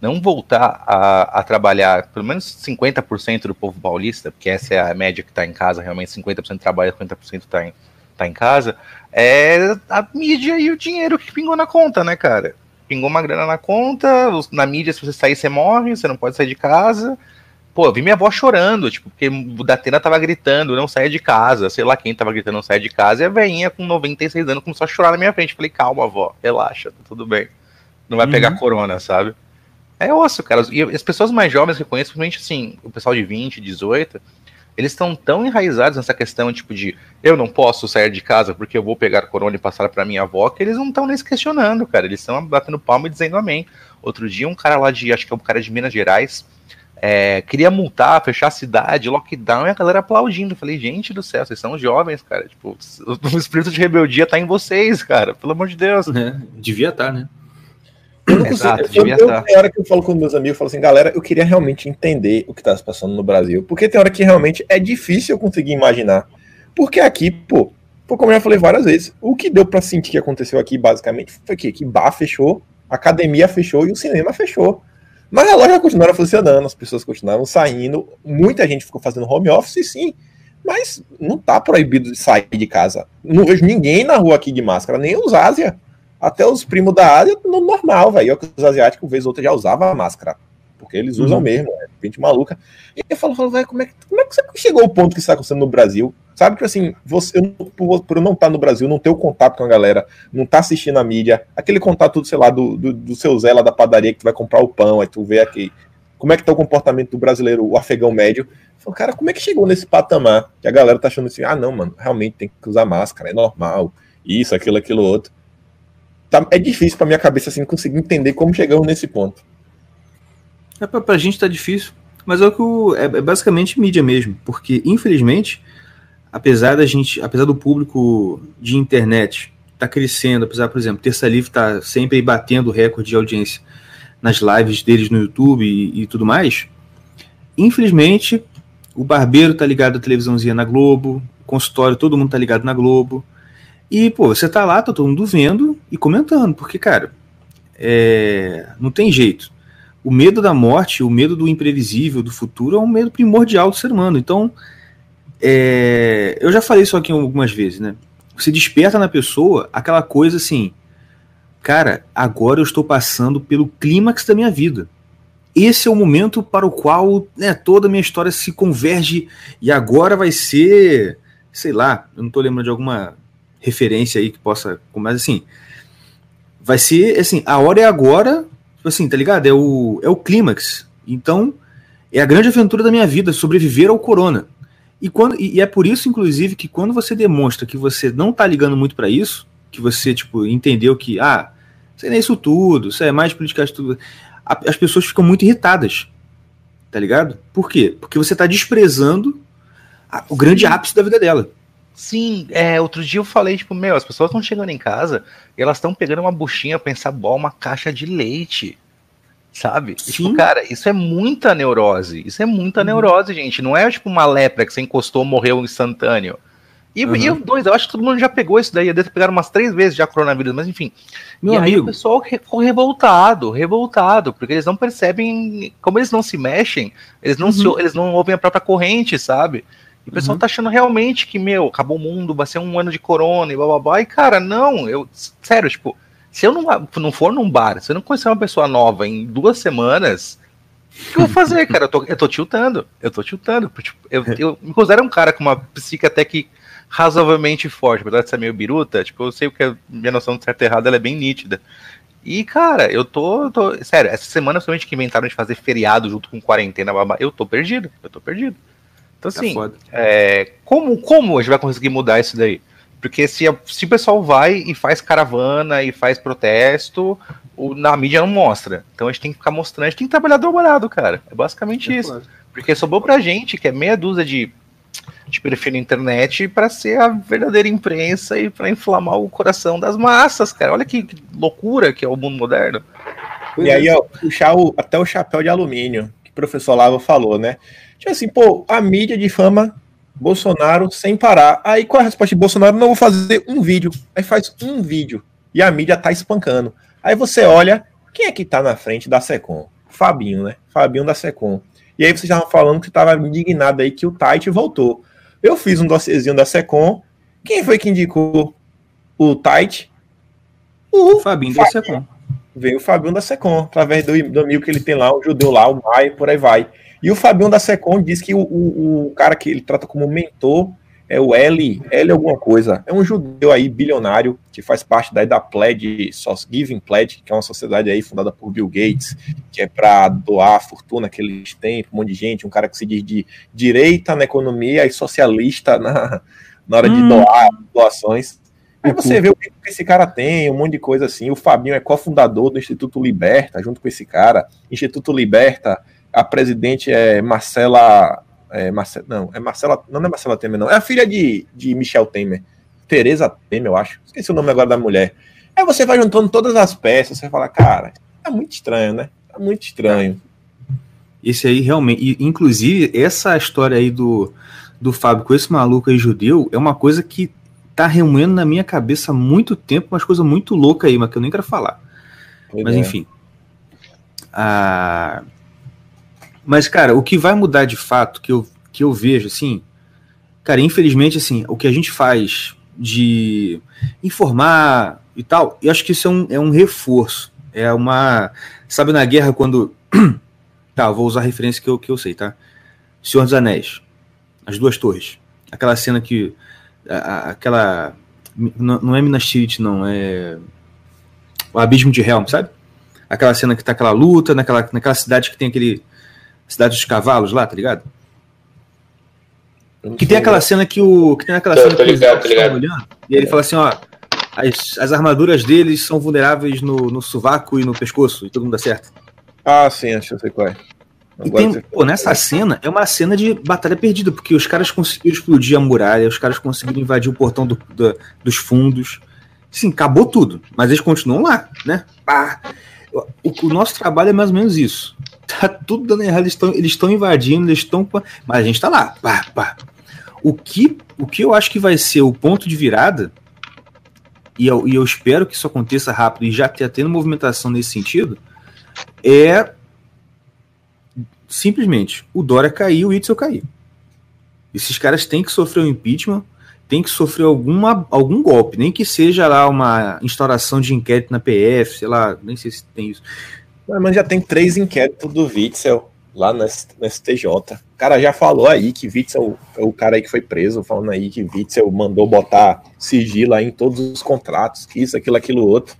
não voltar a, a trabalhar, pelo menos 50% do povo paulista, porque essa é a média que está em casa, realmente 50% trabalha, 50% está em, tá em casa, é a mídia e o dinheiro que pingou na conta, né, cara? Pingou uma grana na conta, na mídia, se você sair, você morre, você não pode sair de casa. Pô, eu vi minha avó chorando, tipo, porque o Datena tava gritando, não saia de casa, sei lá quem tava gritando, não saia de casa, e a velhinha com 96 anos começou a chorar na minha frente. Falei, calma, avó, relaxa, tá tudo bem. Não vai Uhum. pegar corona, sabe? É osso, cara. E as pessoas mais jovens que eu conheço, principalmente assim, o pessoal de 20, 18, eles estão tão enraizados nessa questão, tipo, de eu não posso sair de casa porque eu vou pegar corona e passar pra minha avó, que eles não estão nem se questionando, cara. Eles estão batendo palma e dizendo amém. Outro dia, um cara lá de, acho que é um cara de Minas Gerais, é, queria multar, fechar a cidade, lockdown, e a galera aplaudindo. Eu falei, gente do céu, vocês são jovens, cara. Tipo, o espírito de rebeldia tá em vocês, cara. Pelo amor de Deus. É, devia estar, né? Eu não consigo- Exato, eu-. Tem hora que eu falo com meus amigos, eu falo assim, galera, eu queria realmente entender o que tá se passando no Brasil. Porque tem hora que realmente é difícil eu conseguir imaginar. Porque aqui, pô, pô, como eu já falei várias vezes, o que deu pra sentir que aconteceu aqui, basicamente, foi que, que bar fechou, a academia fechou e o cinema fechou. Mas a loja continuaram funcionando, as pessoas continuaram saindo, muita gente ficou fazendo home office, sim. Mas não tá proibido de sair de casa. Não vejo ninguém na rua aqui de máscara, nem os Ásia. Até os primos da Ásia, no normal, velho. Os asiáticos, vez ou outra, já usava máscara. Porque eles usam Uhum. mesmo, é gente maluca. E eu falo, falo velho, como é, que, como é que você chegou ao ponto que isso está acontecendo no Brasil? Sabe que assim, você por, por não estar tá no Brasil, não ter o contato com a galera, não estar tá assistindo a mídia, aquele contato, sei lá, do, do, do, seu Zé lá da padaria que tu vai comprar o pão, aí tu vê aqui como é que tá o comportamento do brasileiro, o afegão médio. Falo, cara, como é que chegou nesse patamar que a galera tá achando assim, ah, não, mano, realmente tem que usar máscara, é normal, isso, aquilo, aquilo, outro. Tá, é difícil pra minha cabeça, assim, conseguir entender como chegamos nesse ponto. É, pra gente tá difícil, mas é, o que o, é, é basicamente mídia mesmo, porque, infelizmente, apesar da gente, apesar do público de internet tá crescendo, apesar, por exemplo, Terça Livre tá sempre batendo recorde de audiência nas lives deles no YouTube e, e, tudo mais, infelizmente o barbeiro tá ligado à televisãozinha na Globo, consultório, todo mundo tá ligado na Globo. E, pô, você tá lá, tá todo mundo vendo e comentando, porque, cara, é... não tem jeito. O medo da morte, o medo do imprevisível, do futuro, é um medo primordial do ser humano. Então, é, eu já falei isso aqui algumas vezes, né? Você desperta na pessoa aquela coisa assim, cara, agora eu estou passando pelo clímax da minha vida. Esse é o momento para o qual né, toda a minha história se converge e agora vai ser, sei lá, eu não estou lembrando de alguma referência aí que possa, mas assim, vai ser assim, a hora é agora, tipo assim, tá ligado? É o, é o clímax. Então, é a grande aventura da minha vida, sobreviver ao corona. E, quando, e é por isso, inclusive, que quando você demonstra que você não tá ligando muito para isso, que você, tipo, entendeu que, ah, isso é isso tudo, isso é mais política tudo, as pessoas ficam muito irritadas. Tá ligado? Por quê? Porque você tá desprezando a, o grande ápice da vida dela. Sim, é, outro dia eu falei, tipo, meu, as pessoas estão chegando em casa e elas estão pegando uma buchinha, pensar, bom, uma caixa de leite sabe? Tipo, cara, isso é muita neurose. Isso é muita uhum. neurose, gente. Não é tipo uma lepra que você encostou, morreu instantâneo. E, uhum. e dois, eu acho que todo mundo já pegou isso daí. Deve pegar umas três vezes já coronavírus, mas enfim. Meu e amigo. aí o pessoal ficou revoltado, revoltado, porque eles não percebem, como eles não se mexem, eles não, uhum. se, eles não ouvem a própria corrente, sabe? E o pessoal uhum. tá achando realmente que, meu, acabou o mundo, vai ser um ano de corona e blá blá blá. E, cara, não, eu, sério, tipo, se eu não, não for num bar, se eu não conhecer uma pessoa nova em duas semanas, o que eu vou fazer, cara? Eu tô, eu tô tiltando. Eu tô tiltando. Tipo, eu, eu me considero um cara com uma psique até que razoavelmente forte, apesar de ser meio biruta. Tipo, eu sei que a minha noção de certo e errado é bem nítida. E, cara, eu tô, tô. Sério, essa semana, somente que inventaram de fazer feriado junto com quarentena, babá, eu tô perdido. Eu tô perdido. Então, tá assim, tá é, como, como a gente vai conseguir mudar isso daí? Porque se, se o pessoal vai e faz caravana e faz protesto, o, na mídia não mostra. Então a gente tem que ficar mostrando, a gente tem que trabalhar dobrado, cara. É basicamente é isso. Claro. Porque sobrou pra gente, que é meia dúzia de, de perfil na internet, para ser a verdadeira imprensa e para inflamar o coração das massas, cara. Olha que, que loucura que é o mundo moderno. E aí, ó, puxar o, até o chapéu de alumínio, que o professor Lava falou, né? Tipo assim, pô, a mídia de fama Bolsonaro sem parar. Aí qual é a resposta de Bolsonaro? Não vou fazer um vídeo. Aí faz um vídeo. E a mídia tá espancando. Aí você olha, quem é que tá na frente da Secom? Fabinho, né? Fabinho da Secom. E aí vocês estavam falando que estava indignado aí que o Tite voltou. Eu fiz um dossiêzinho da Secom. Quem foi que indicou o Tite? O Fabinho, Fabinho da Secom. Veio o Fabinho da Secom, através do, do amigo que ele tem lá, o judeu lá, o Maio, por aí vai. E o Fabião da Secom diz que o, o, o, cara que ele trata como mentor é o L, L alguma coisa. É um judeu aí, bilionário, que faz parte daí da Pledge, Giving Pledge, que é uma sociedade aí fundada por Bill Gates, que é para doar fortuna que eles têm um monte de gente, um cara que se diz de direita na economia e socialista na, na hora hum. de doar doações. Aí você vê o que esse cara tem, um monte de coisa assim. O Fabinho é cofundador do Instituto Liberta, junto com esse cara. Instituto Liberta a presidente é Marcela. É Marcela, não, é Marcela. Não é Marcela Temer, não. É a filha de, de Michel Temer. Tereza Temer, eu acho. Esqueci o nome agora da mulher. Aí você vai juntando todas as peças, você fala, cara, é muito estranho, né? É muito estranho. Esse aí realmente. Inclusive, essa história aí do, do Fábio com esse maluco aí judeu é uma coisa que tá remoendo na minha cabeça há muito tempo, umas coisas muito loucas aí, mas que eu nem quero falar. Pois mas é. enfim. Ah, mas, cara, o que vai mudar de fato, que eu, que eu vejo, assim, cara, infelizmente, assim, o que a gente faz de informar e tal, eu acho que isso é um, é um reforço. É uma. Sabe, na guerra, quando. tá, vou usar a referência que eu, que eu sei, tá? Senhor dos Anéis. As duas torres. aquela cena que. a- a- aquela. Não, não é Minas Tirith, não, é. O Abismo de Helm, sabe? Aquela cena que tá aquela luta, naquela, naquela cidade que tem aquele. Cidade dos cavalos lá, tá ligado? Que tem aquela cena que o. Que tem aquela Tô- cena tô que os ligado, ligado. olhando, e ele fala assim, ó. As, as armaduras deles são vulneráveis no, no sovaco e no pescoço, e todo mundo dá certo. Ah, sim, acho que eu sei qual é. E tem, pô, nessa cena é uma cena de batalha perdida, porque os caras conseguiram explodir a muralha, os caras conseguiram invadir o portão do- da- dos fundos. Sim, acabou tudo, mas eles continuam lá, né? Pá. O, o nosso trabalho é mais ou menos isso. Tá tudo dando errado, eles estão invadindo, eles estão. Mas a gente tá lá, pá, pá. O que, o que eu acho que vai ser o ponto de virada, e eu, e eu espero que isso aconteça rápido e já tenha tendo movimentação nesse sentido, é simplesmente o Dória cair o Itzel cair. Esses caras têm que sofrer um impeachment, têm que sofrer alguma, algum golpe, nem que seja lá uma instauração de inquérito na PF, sei lá, nem sei se tem isso. Mas já tem três inquéritos do Witzel lá no, STJ. O cara já falou aí que Witzel é o cara aí que foi preso, falando aí que Witzel mandou botar sigilo aí em todos os contratos, que isso, aquilo, aquilo, outro.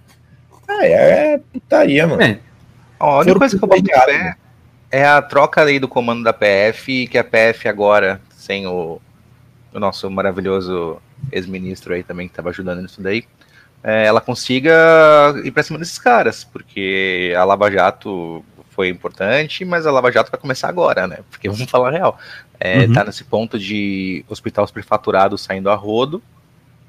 Ah, é putaria, mano. É, Ó, a única coisa que eu boto fé é a troca aí do comando da PF, que a PF agora, sem o, o nosso maravilhoso ex-ministro aí também que estava ajudando nisso daí, é, ela consiga ir pra cima desses caras, porque a Lava Jato foi importante, mas a Lava Jato vai começar agora, né? Porque vamos falar a real. É, Uhum. Tá nesse ponto de hospital superfaturado saindo a rodo,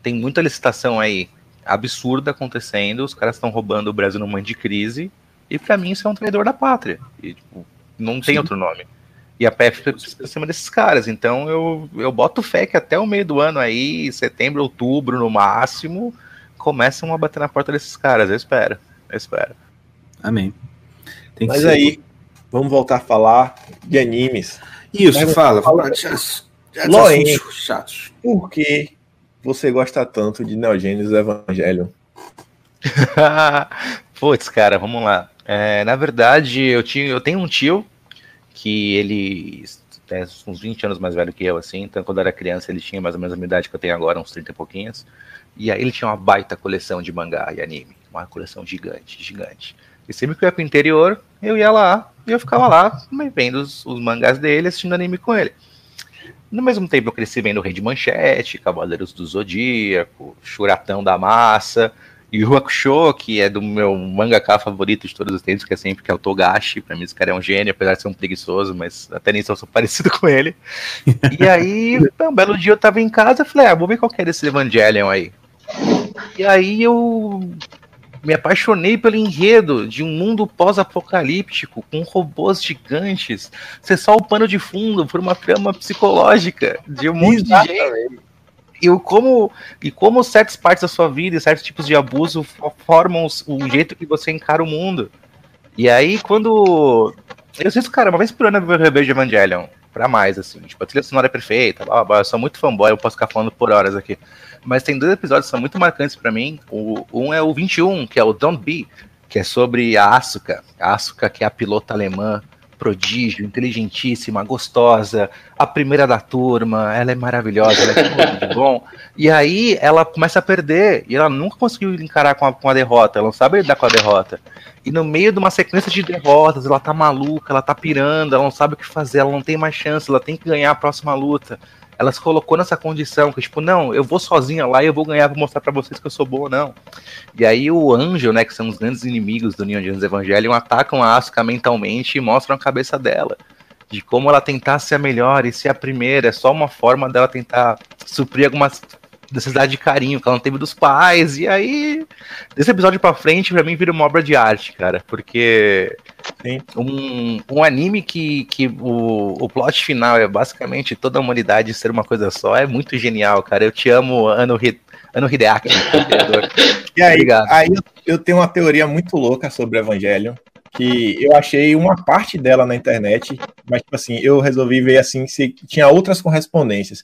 tem muita licitação aí absurda acontecendo, os caras estão roubando o Brasil num momento de crise, e pra mim isso é um traidor da pátria. E, tipo, não tem Sim. outro nome. E a PF foi pra cima desses caras. Então eu, eu boto fé que até o meio do ano aí, setembro, outubro no máximo, começam a bater na porta desses caras. Eu espero. Eu espero. amém. Tem que Mas ser. aí, vamos voltar a falar de animes. Isso, Mas- fala. fala- fala já- já- Loen. Por que você gosta tanto de Neogênesis Evangelion? Putz, cara, vamos lá. É, na verdade, eu, tinha, eu tenho um tio que ele é uns 20 anos mais velho que eu, assim. Então, quando eu era criança, ele tinha mais ou menos a minha idade que eu tenho agora, uns 30 e pouquinhos. E aí ele tinha uma baita coleção de mangá e anime. Uma coleção gigante, gigante. E sempre que eu ia pro interior, eu ia lá e eu ficava lá vendo os, os mangás dele, assistindo anime com ele. No mesmo tempo, eu cresci vendo Rei de Manchete, Cavaleiros do Zodíaco, Churatão da Massa, e o que é do meu mangaka favorito de todos os tempos, que é sempre que é o Togashi. Pra mim, esse cara é um gênio, apesar de ser um preguiçoso, mas até nisso eu sou parecido com ele. E aí, um belo dia eu tava em casa e falei, ah, vou ver qual que é desse Evangelion aí. E aí eu me apaixonei pelo enredo de um mundo pós-apocalíptico com robôs gigantes ser só o pano de fundo por uma trama psicológica de um monte de gente. E como, e como certas partes da sua vida e certos tipos de abuso fo- formam o jeito que você encara o mundo. E aí, quando. Eu sinto, cara, uma vez por ano eu revejo Evangelion. Pra mais, assim. Tipo, a trilha sonora é perfeita. Blá, blá. Eu sou muito fanboy, eu posso ficar falando por horas aqui. Mas tem dois episódios que são muito marcantes pra mim. O, um é o 21, que é o Don't Be, que é sobre a Asuka. A Asuka, que é a pilota alemã, prodígio, inteligentíssima, gostosa, a primeira da turma, ela é maravilhosa, ela é tudo de bom. E aí ela começa a perder, e ela nunca conseguiu encarar com a, com a derrota, ela não sabe lidar com a derrota. E no meio de uma sequência de derrotas, ela tá maluca, ela tá pirando, ela não sabe o que fazer, ela não tem mais chance, ela tem que ganhar a próxima luta. Ela se colocou nessa condição, que tipo, não, eu vou sozinha lá e eu vou ganhar, vou mostrar pra vocês que eu sou boa, não. E aí o Anjo, né, que são os grandes inimigos do Neon Genesis Evangelion, atacam a Asuka mentalmente e mostram a cabeça dela. De como ela tentar ser a melhor e ser a primeira, é só uma forma dela tentar suprir algumas necessidade de carinho que ela não teve dos pais. E aí, desse episódio pra frente, pra mim vira uma obra de arte, cara. Porque Sim. um, um anime que, que o, o plot final é basicamente toda a humanidade ser uma coisa só é muito genial, cara. Eu te amo, Ano, ano Hideaki, criador. E aí, Obrigado. aí eu- tenho uma teoria muito louca sobre Evangelion, que eu achei uma parte dela na internet, mas tipo assim, eu resolvi ver assim se tinha outras correspondências.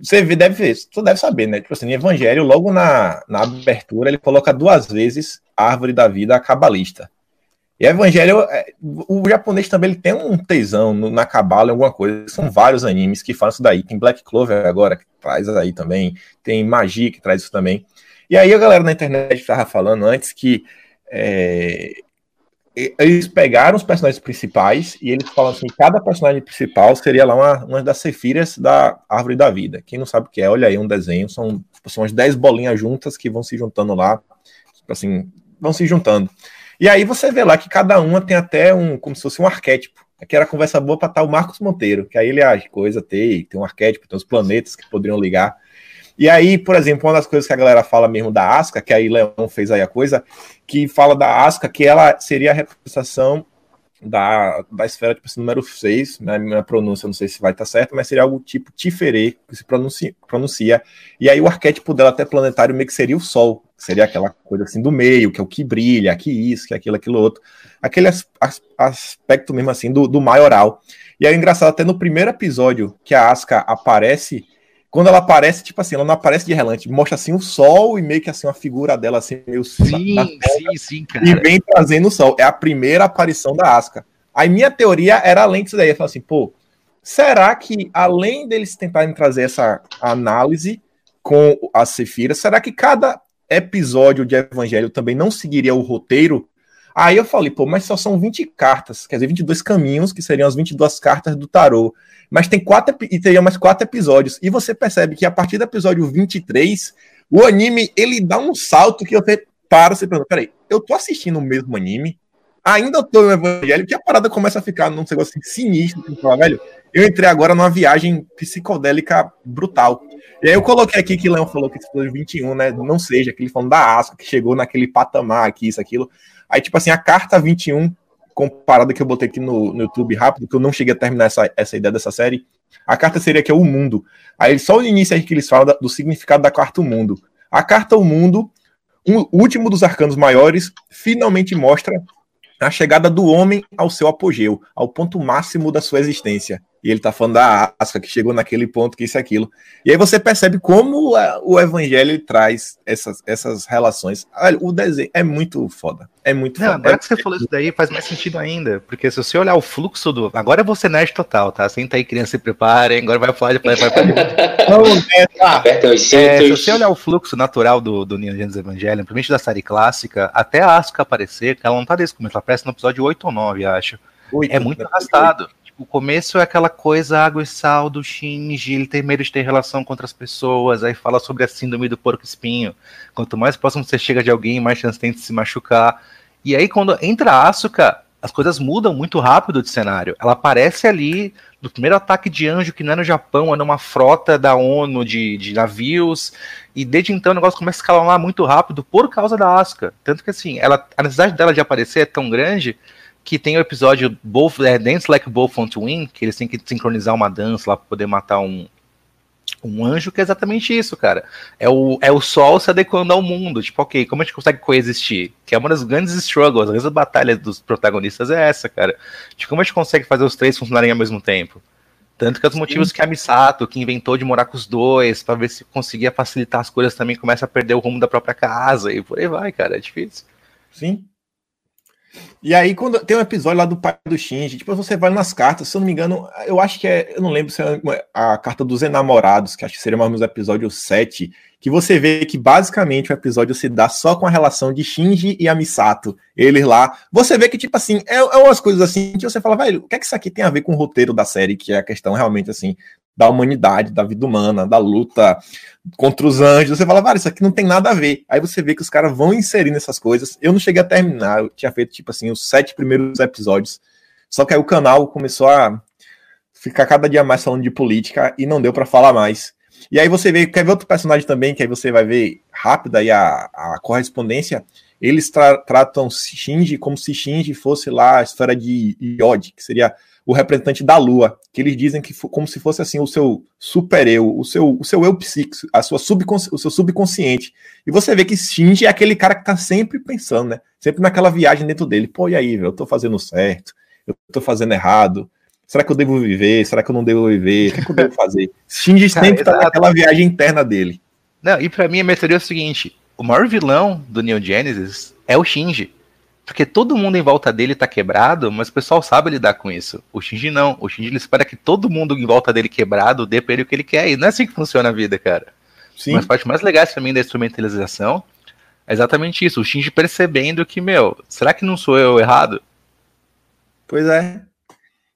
Você deve ver, tu deve saber, né? Tipo assim, Evangelho, logo na, na abertura, ele coloca duas vezes a árvore da vida cabalista. E Evangelho, é, o japonês também ele tem um tesão na cabala, alguma coisa. São vários animes que falam isso daí. Tem Black Clover agora, que traz aí também. Tem Magia, que traz isso também. E aí a galera na internet estava falando antes que é, eles pegaram os personagens principais e eles falam assim: cada personagem principal seria lá uma, uma das cefiras da Árvore da Vida. Quem não sabe o que é, olha aí um desenho, são, tipo, são umas 10 bolinhas juntas que vão se juntando lá, tipo assim, vão se juntando. E aí você vê lá que cada uma tem até um, como se fosse um arquétipo. Aqui era conversa boa para estar o Marcos Monteiro, que aí ele ah, coisa, tem, tem um arquétipo, tem os planetas que poderiam ligar. E aí, por exemplo, uma das coisas que a galera fala mesmo da Asca, que aí Leão fez aí a coisa, que fala da Asca, que ela seria a representação da, da esfera, tipo assim, número 6, né, minha pronúncia não sei se vai estar tá certo, mas seria algo tipo Tiferê, que se pronuncia, pronuncia. E aí o arquétipo dela até planetário meio que seria o Sol, seria aquela coisa assim do meio, que é o que brilha, que isso, que aquilo, aquilo outro. Aquele as, as, aspecto mesmo assim do, do maioral. E aí engraçado, até no primeiro episódio que a Asca aparece, quando ela aparece, tipo assim, ela não aparece de relance, mostra assim o sol e meio que assim uma figura dela assim meio sim, na, sim, sim, cara. E vem trazendo o sol. É a primeira aparição da Asca. Aí minha teoria era além disso daí, eu falo assim, pô, será que além deles tentarem trazer essa análise com a Sefira, será que cada episódio de Evangelho também não seguiria o roteiro Aí eu falei, pô, mas só são 20 cartas, quer dizer, 22 caminhos, que seriam as 22 cartas do tarô. Mas tem quatro, e teriam mais quatro episódios. E você percebe que a partir do episódio 23, o anime, ele dá um salto que eu te paro e pergunta, peraí, eu tô assistindo o mesmo anime? Ainda tô no Evangelho, que a parada começa a ficar num negócio assim, sinistro, fala, velho, eu entrei agora numa viagem psicodélica brutal. E aí eu coloquei aqui que o Leão falou que esse episódio 21, né, não seja aquele falando da Asca, que chegou naquele patamar aqui, isso, aquilo. Aí, tipo assim, a carta 21, comparada que eu botei aqui no, no YouTube rápido, que eu não cheguei a terminar essa, essa ideia dessa série, a carta seria que é o mundo. Aí só o início aí que eles falam do significado da carta o mundo. A carta o mundo, um, último dos arcanos maiores, finalmente mostra a chegada do homem ao seu apogeu, ao ponto máximo da sua existência. E ele tá falando da Asca, que chegou naquele ponto, que isso e aquilo. E aí você percebe como o evangelho traz essas, essas relações. Olha, o desenho é muito foda. É muito Não, foda. Agora que você falou isso daí, faz mais sentido ainda. Porque se você olhar o fluxo do. Agora é você nerd total, tá? Senta aí, criança, se preparem. Agora vai falar de. Vai, vai, vai, Não, é, tá. é, se você olhar o fluxo natural do, do Neon Genesis Evangelion, principalmente da série clássica, até a Asuka aparecer, ela não tá desse começo, ela aparece no episódio 8 ou 9, acho. 8, é muito arrastado. 8 o começo é aquela coisa água e sal do Shinji, ele tem medo de ter relação com outras pessoas, aí fala sobre a síndrome do porco espinho. Quanto mais próximo você chega de alguém, mais chance tem de se machucar. E aí, quando entra a Asuka, as coisas mudam muito rápido de cenário. Ela aparece ali do primeiro ataque de anjo, que não é no Japão, é numa frota da ONU de, de navios, e desde então o negócio começa a escalar muito rápido por causa da Asuka. Tanto que assim, ela, a necessidade dela de aparecer é tão grande que tem o episódio Both, é, Dance Like Both Want to Win, que eles têm que sincronizar uma dança lá pra poder matar um, um anjo, que é exatamente isso, cara. É o, é o sol se adequando ao mundo. Tipo, ok, como a gente consegue coexistir? Que é uma das grandes struggles, as grandes batalhas dos protagonistas é essa, cara. De como a gente consegue fazer os três funcionarem ao mesmo tempo. Tanto que os motivos que a Misato, que inventou de morar com os dois, para ver se conseguia facilitar as coisas também, começa a perder o rumo da própria casa e por aí vai, cara. É difícil. Sim, e aí, quando tem um episódio lá do pai do Shinji, tipo, você vai nas cartas, se eu não me engano, eu acho que é, eu não lembro se é a carta dos enamorados, que acho que seria mais ou menos o episódio 7, que você vê que basicamente o episódio se dá só com a relação de Shinji e a Misato, eles lá. Você vê que, tipo assim, é, é umas coisas assim que você fala, velho, o que é que isso aqui tem a ver com o roteiro da série, que é a questão realmente assim, da humanidade, da vida humana, da luta contra os anjos. Você fala, vale, isso aqui não tem nada a ver. Aí você vê que os caras vão inserindo essas coisas. Eu não cheguei a terminar, eu tinha feito, tipo assim, os sete primeiros episódios. Só que aí o canal começou a ficar cada dia mais falando de política e não deu para falar mais. E aí você vê, quer ver outro personagem também, que aí você vai ver rápido aí a, a correspondência. Eles tra tratam Shinji como se Shinji fosse lá a esfera de Yod, que seria o representante da Lua, que eles dizem que como se fosse assim o seu super eu, o seu, o seu eu psíquico, a sua subconsci, o seu subconsciente. E você vê que Shinji é aquele cara que tá sempre pensando, né? Sempre naquela viagem dentro dele. Pô, e aí, velho, eu tô fazendo certo, eu tô fazendo errado. Será que eu devo viver? Será que eu não devo viver? O que, é que eu devo fazer? Shinji cara, sempre tá naquela viagem interna dele. Não, e para mim a minha teoria é o seguinte: o maior vilão do Neo Genesis é o Shinji. Porque todo mundo em volta dele tá quebrado, mas o pessoal sabe lidar com isso. O Shinji não. O Shinji ele espera que todo mundo em volta dele quebrado dê pra ele o que ele quer. E não é assim que funciona a vida, cara. Sim. Uma das partes mais legais pra mim da instrumentalização é exatamente isso. O Shinji percebendo que, meu, será que não sou eu errado? Pois é.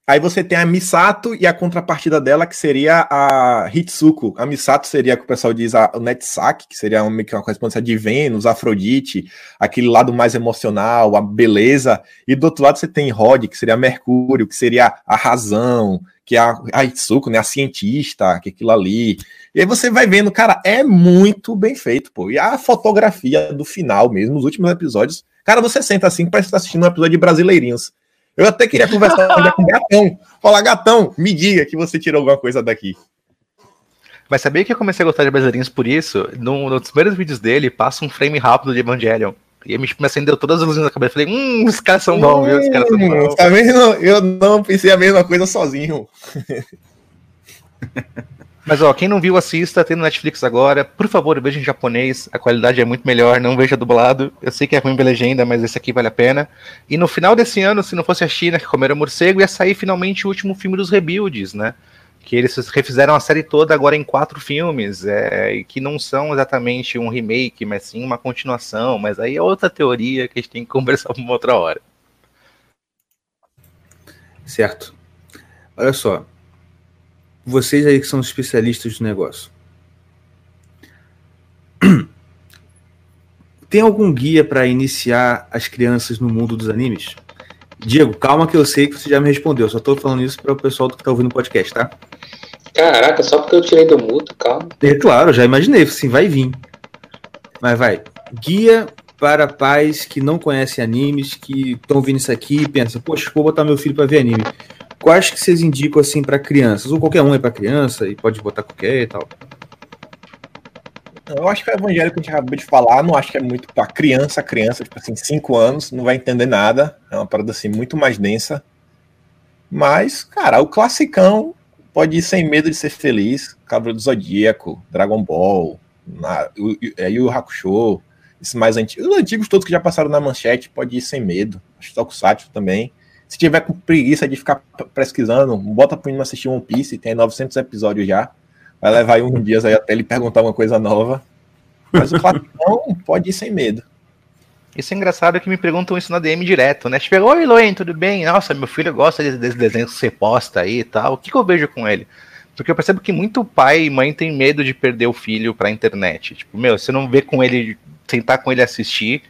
Aí você tem a Misato e a contrapartida dela, que seria a Hitsuko. A Misato seria, que o pessoal diz, a, Netsaki, que seria uma, uma correspondência de Vênus, Afrodite, aquele lado mais emocional, a beleza. E do outro lado você tem Rod, que seria Mercúrio, que seria a razão, que é a, a Hitsuko, né, a cientista, que é aquilo ali. E aí você vai vendo, cara, é muito bem feito, pô. E a fotografia do final mesmo, os últimos episódios, cara, você senta assim, parece que tá assistindo um episódio de Brasileirinhos. Eu até queria conversar com o Gatão. Falar, Gatão, me diga que você tirou alguma coisa daqui. Mas sabia que eu comecei a gostar de Brasileirinhos por isso? No, nos primeiros vídeos dele, passa um frame rápido de Evangelion. E me, me acendeu todas as luzes na cabeça. Falei, hum, os caras são bons, viu? Os caras são bons. Tá vendo? Eu não pensei a mesma coisa sozinho. Mas ó, quem não viu, assista, tem no Netflix agora. Por favor, veja em japonês, a qualidade é muito melhor, não veja dublado. Eu sei que é ruim ver legenda, mas esse aqui vale a pena. E no final desse ano, se não fosse a China que comeram morcego, ia sair finalmente o último filme dos Rebuilds, né? Que eles refizeram a série toda agora em quatro filmes, é, e que não são exatamente um remake, mas sim uma continuação. Mas aí é outra teoria que a gente tem que conversar uma outra hora. Certo. Olha só, vocês aí que são especialistas do negócio. Tem algum guia para iniciar as crianças no mundo dos animes? Diego, calma que eu sei que você já me respondeu. Só tô falando isso para o pessoal que tá ouvindo o podcast, tá? Caraca, só porque eu tirei do mudo, calma. É claro, já imaginei, sim, vai vir. Mas vai. Guia para pais que não conhecem animes, que estão ouvindo isso aqui e pensam, poxa, vou botar meu filho para ver anime quais que vocês indicam assim para crianças? Ou qualquer um é para criança e pode botar qualquer e tal? Eu acho que o evangelho que a gente acabou de falar, não acho que é muito para criança, criança, tipo assim, 5 anos, não vai entender nada. É uma parada assim muito mais densa. Mas, cara, o classicão pode ir sem medo de ser feliz. Cabra do Zodíaco, Dragon Ball, na, o, é, Yu Hakusho, esses mais antigos. Os antigos todos que já passaram na manchete, pode ir sem medo. Acho que Tokusatsu também. Se tiver com preguiça de ficar pesquisando, bota pro menino assistir One Piece, tem 900 episódios já. Vai levar aí uns dias aí até ele perguntar uma coisa nova. Mas o Platão pode ir sem medo. Isso é engraçado que me perguntam isso na DM direto, né? Tipo, oi Loen, tudo bem? Nossa, meu filho gosta desse desenho que você posta aí e tal. O que, que eu vejo com ele? Porque eu percebo que muito pai e mãe tem medo de perder o filho pra internet. Tipo, meu, você não vê com ele, sentar com ele assistir,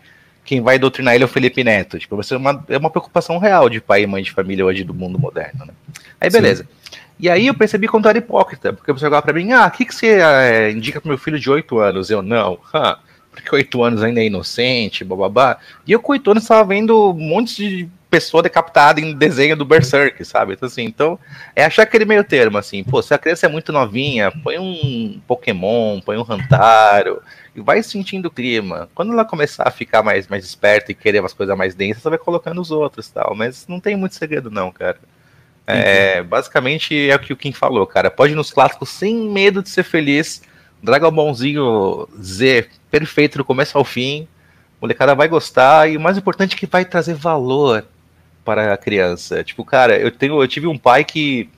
quem vai doutrinar ele é o Felipe Neto. Tipo, é uma, é uma preocupação real de pai e mãe de família hoje do mundo moderno, né? Aí beleza. Sim. E aí eu percebi quanto era hipócrita, porque você chegava pra mim, ah, o que, que você é, indica pro meu filho de 8 anos? Eu, não, huh, porque 8 anos ainda é inocente, bababá. E eu com 8 anos estava vendo um monte de pessoa decapitada em desenho do Berserk, sabe? Então, assim, então, é achar aquele meio termo, assim, pô, se a criança é muito novinha, põe um Pokémon, põe um Rantaro, e vai sentindo o clima. Quando ela começar a ficar mais, mais esperta e querer umas coisas mais densas, você vai colocando os outros tal. Mas não tem muito segredo, não, cara. É, basicamente é o que o Kim falou, cara. Pode ir nos clássicos sem medo de ser feliz. Dragon Ballzinho Z, perfeito do começo ao fim. O molecada vai gostar e o mais importante é que vai trazer valor para a criança. Tipo, cara, eu tenho, eu tive um pai que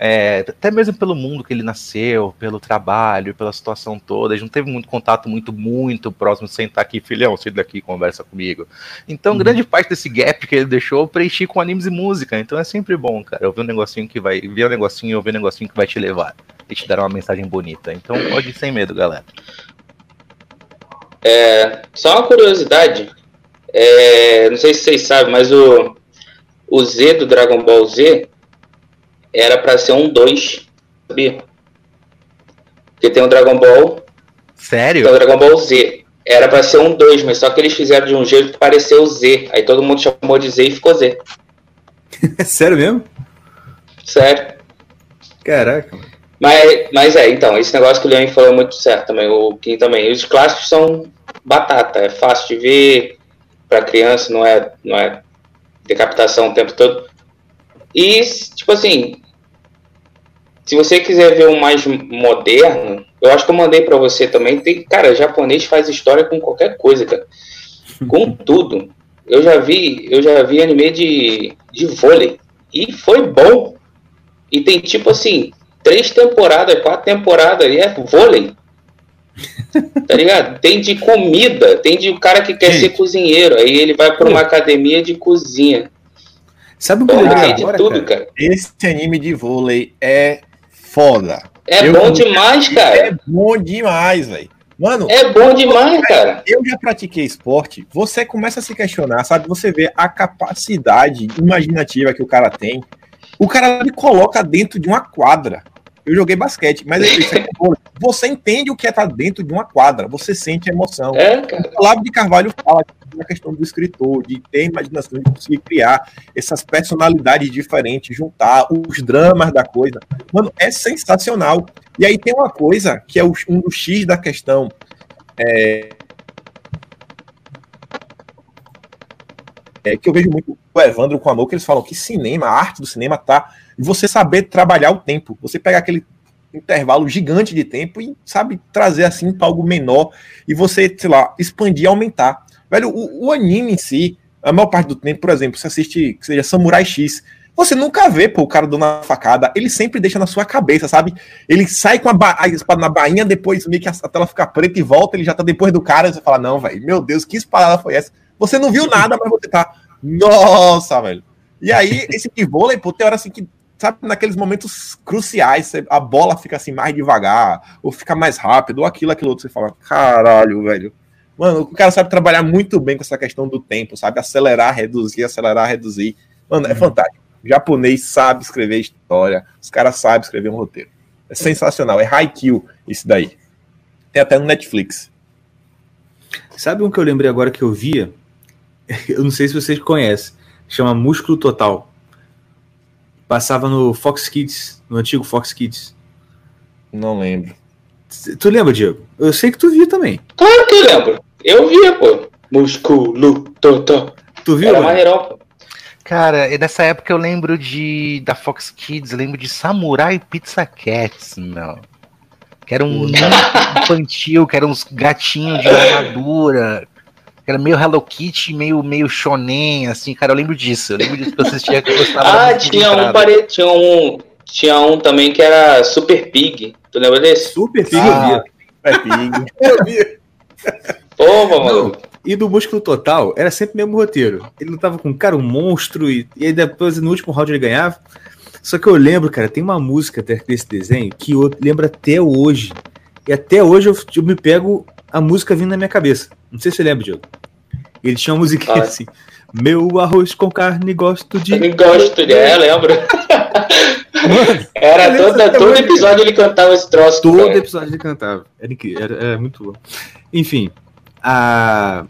é, até mesmo pelo mundo que ele nasceu, pelo trabalho, pela situação toda, a gente não teve muito contato muito, muito próximo, sentar aqui, filhão, senta daqui conversa comigo. Então, uhum. grande parte desse gap que ele deixou, eu preenchi com animes e música, então é sempre bom, cara, eu vi um negocinho que vai, ver um negocinho, eu ver um negocinho que vai te levar e te dar uma mensagem bonita. Então, pode ir sem medo, galera. É, só uma curiosidade, é, não sei se vocês sabem, mas o, o Z do Dragon Ball Z, era para ser um 2, sabia? Porque tem o Dragon Ball. Sério? Tem o Dragon Ball Z. Era para ser um 2, mas só que eles fizeram de um jeito que pareceu Z. Aí todo mundo chamou de Z e ficou Z. Sério mesmo? Sério. Caraca. Mas, mas é, então, esse negócio que o Leon falou é muito certo também. O Kim também. Os clássicos são batata, é fácil de ver para criança, não é, não é decapitação o tempo todo. E, tipo assim, se você quiser ver um mais moderno, eu acho que eu mandei para você também. Tem, cara, japonês faz história com qualquer coisa, cara. Com tudo. eu já vi, eu já vi anime de, de vôlei. E foi bom. E tem tipo assim, três temporadas, quatro temporadas, e é vôlei. Tá ligado? Tem de comida, tem de cara que quer Gente. ser cozinheiro, aí ele vai pra uma academia de cozinha. Sabe o que eu lembrei agora, tudo, cara? cara. Esse anime de vôlei é foda. É Eu- bom demais, É cara. bom demais, velho. Mano, É bom demais, cara. eu já pratiquei esporte, você começa a se questionar, sabe? Você vê a capacidade imaginativa que o cara tem. O cara me coloca dentro de uma quadra. Eu joguei basquete, mas é é você entende o que é estar dentro de uma quadra, você sente a emoção. É, cara. O Olavo de Carvalho fala da questão do escritor, de ter imaginação, de conseguir criar essas personalidades diferentes, juntar os dramas da coisa. Mano, é sensacional. E aí tem uma coisa que é o- um dos X da questão. É, é que eu vejo muito o Evandro com Amor, que eles falam que cinema, a arte do cinema tá você saber trabalhar o tempo. Você pega aquele intervalo gigante de tempo e sabe trazer assim para algo menor e você, sei lá, expandir, aumentar. Velho, o, o anime em si, a maior parte do tempo, por exemplo, você assiste, que seja Samurai X, você nunca vê, pô, o cara dando uma facada, ele sempre deixa na sua cabeça, sabe? Ele sai com a, a espada na bainha, depois meio que a, a tela fica preta e volta, ele já tá depois do cara, e você fala, não, velho, meu Deus, que espada foi essa? Você não viu nada, mas você tá, nossa, velho. E aí, esse de vôlei, pô, tem hora assim que, sabe, naqueles momentos cruciais, a bola fica assim mais devagar, ou fica mais rápido, ou aquilo, aquilo outro, você fala, caralho, velho. Mano, o cara sabe trabalhar muito bem com essa questão do tempo, sabe? Acelerar, reduzir, acelerar, reduzir. Mano, é fantástico. O japonês sabe escrever história, os caras sabem escrever um roteiro. É sensacional, é Haikyuu isso daí. Tem até no Netflix. Sabe um que eu lembrei agora que eu via? Eu não sei se vocês conhecem. Chama Músculo Total. Passava no Fox Kids, no antigo Fox Kids. Não lembro. Tu lembra, Diego? Eu sei que tu via também. Claro que eu lembro. Eu via, pô. Músculo, totó. Tu viu? Era mano? maneirão, pô. Cara, e nessa época eu lembro de da Fox Kids, lembro de Samurai Pizza Cats, meu. Que era um infantil, que eram uns gatinhos de armadura. Que era meio Hello Kitty, meio, meio shonen, assim, cara, eu lembro disso. Eu lembro disso que eu assistia que eu gostava Ah, tinha um, pare... tinha um. Tinha um também que era Super Pig. Tu lembra desse? Super Pig Ah, eu via. É pig. Pô, Não, mano. e do Músculo Total era sempre o mesmo roteiro. Ele lutava com um cara, um monstro, e, e aí depois no último round ele ganhava. Só que eu lembro, cara, tem uma música até desse desenho que eu lembro até hoje. E até hoje eu, eu me pego a música vindo na minha cabeça. Não sei se você lembra, Diogo. Ele tinha uma musiquinha Ah. assim. Meu arroz com carne gosto de. Eu gosto de. É, lembro. Era toda, todo episódio ele cantava esse troço. Todo cara. episódio ele cantava. Era era, era muito bom. Enfim, a.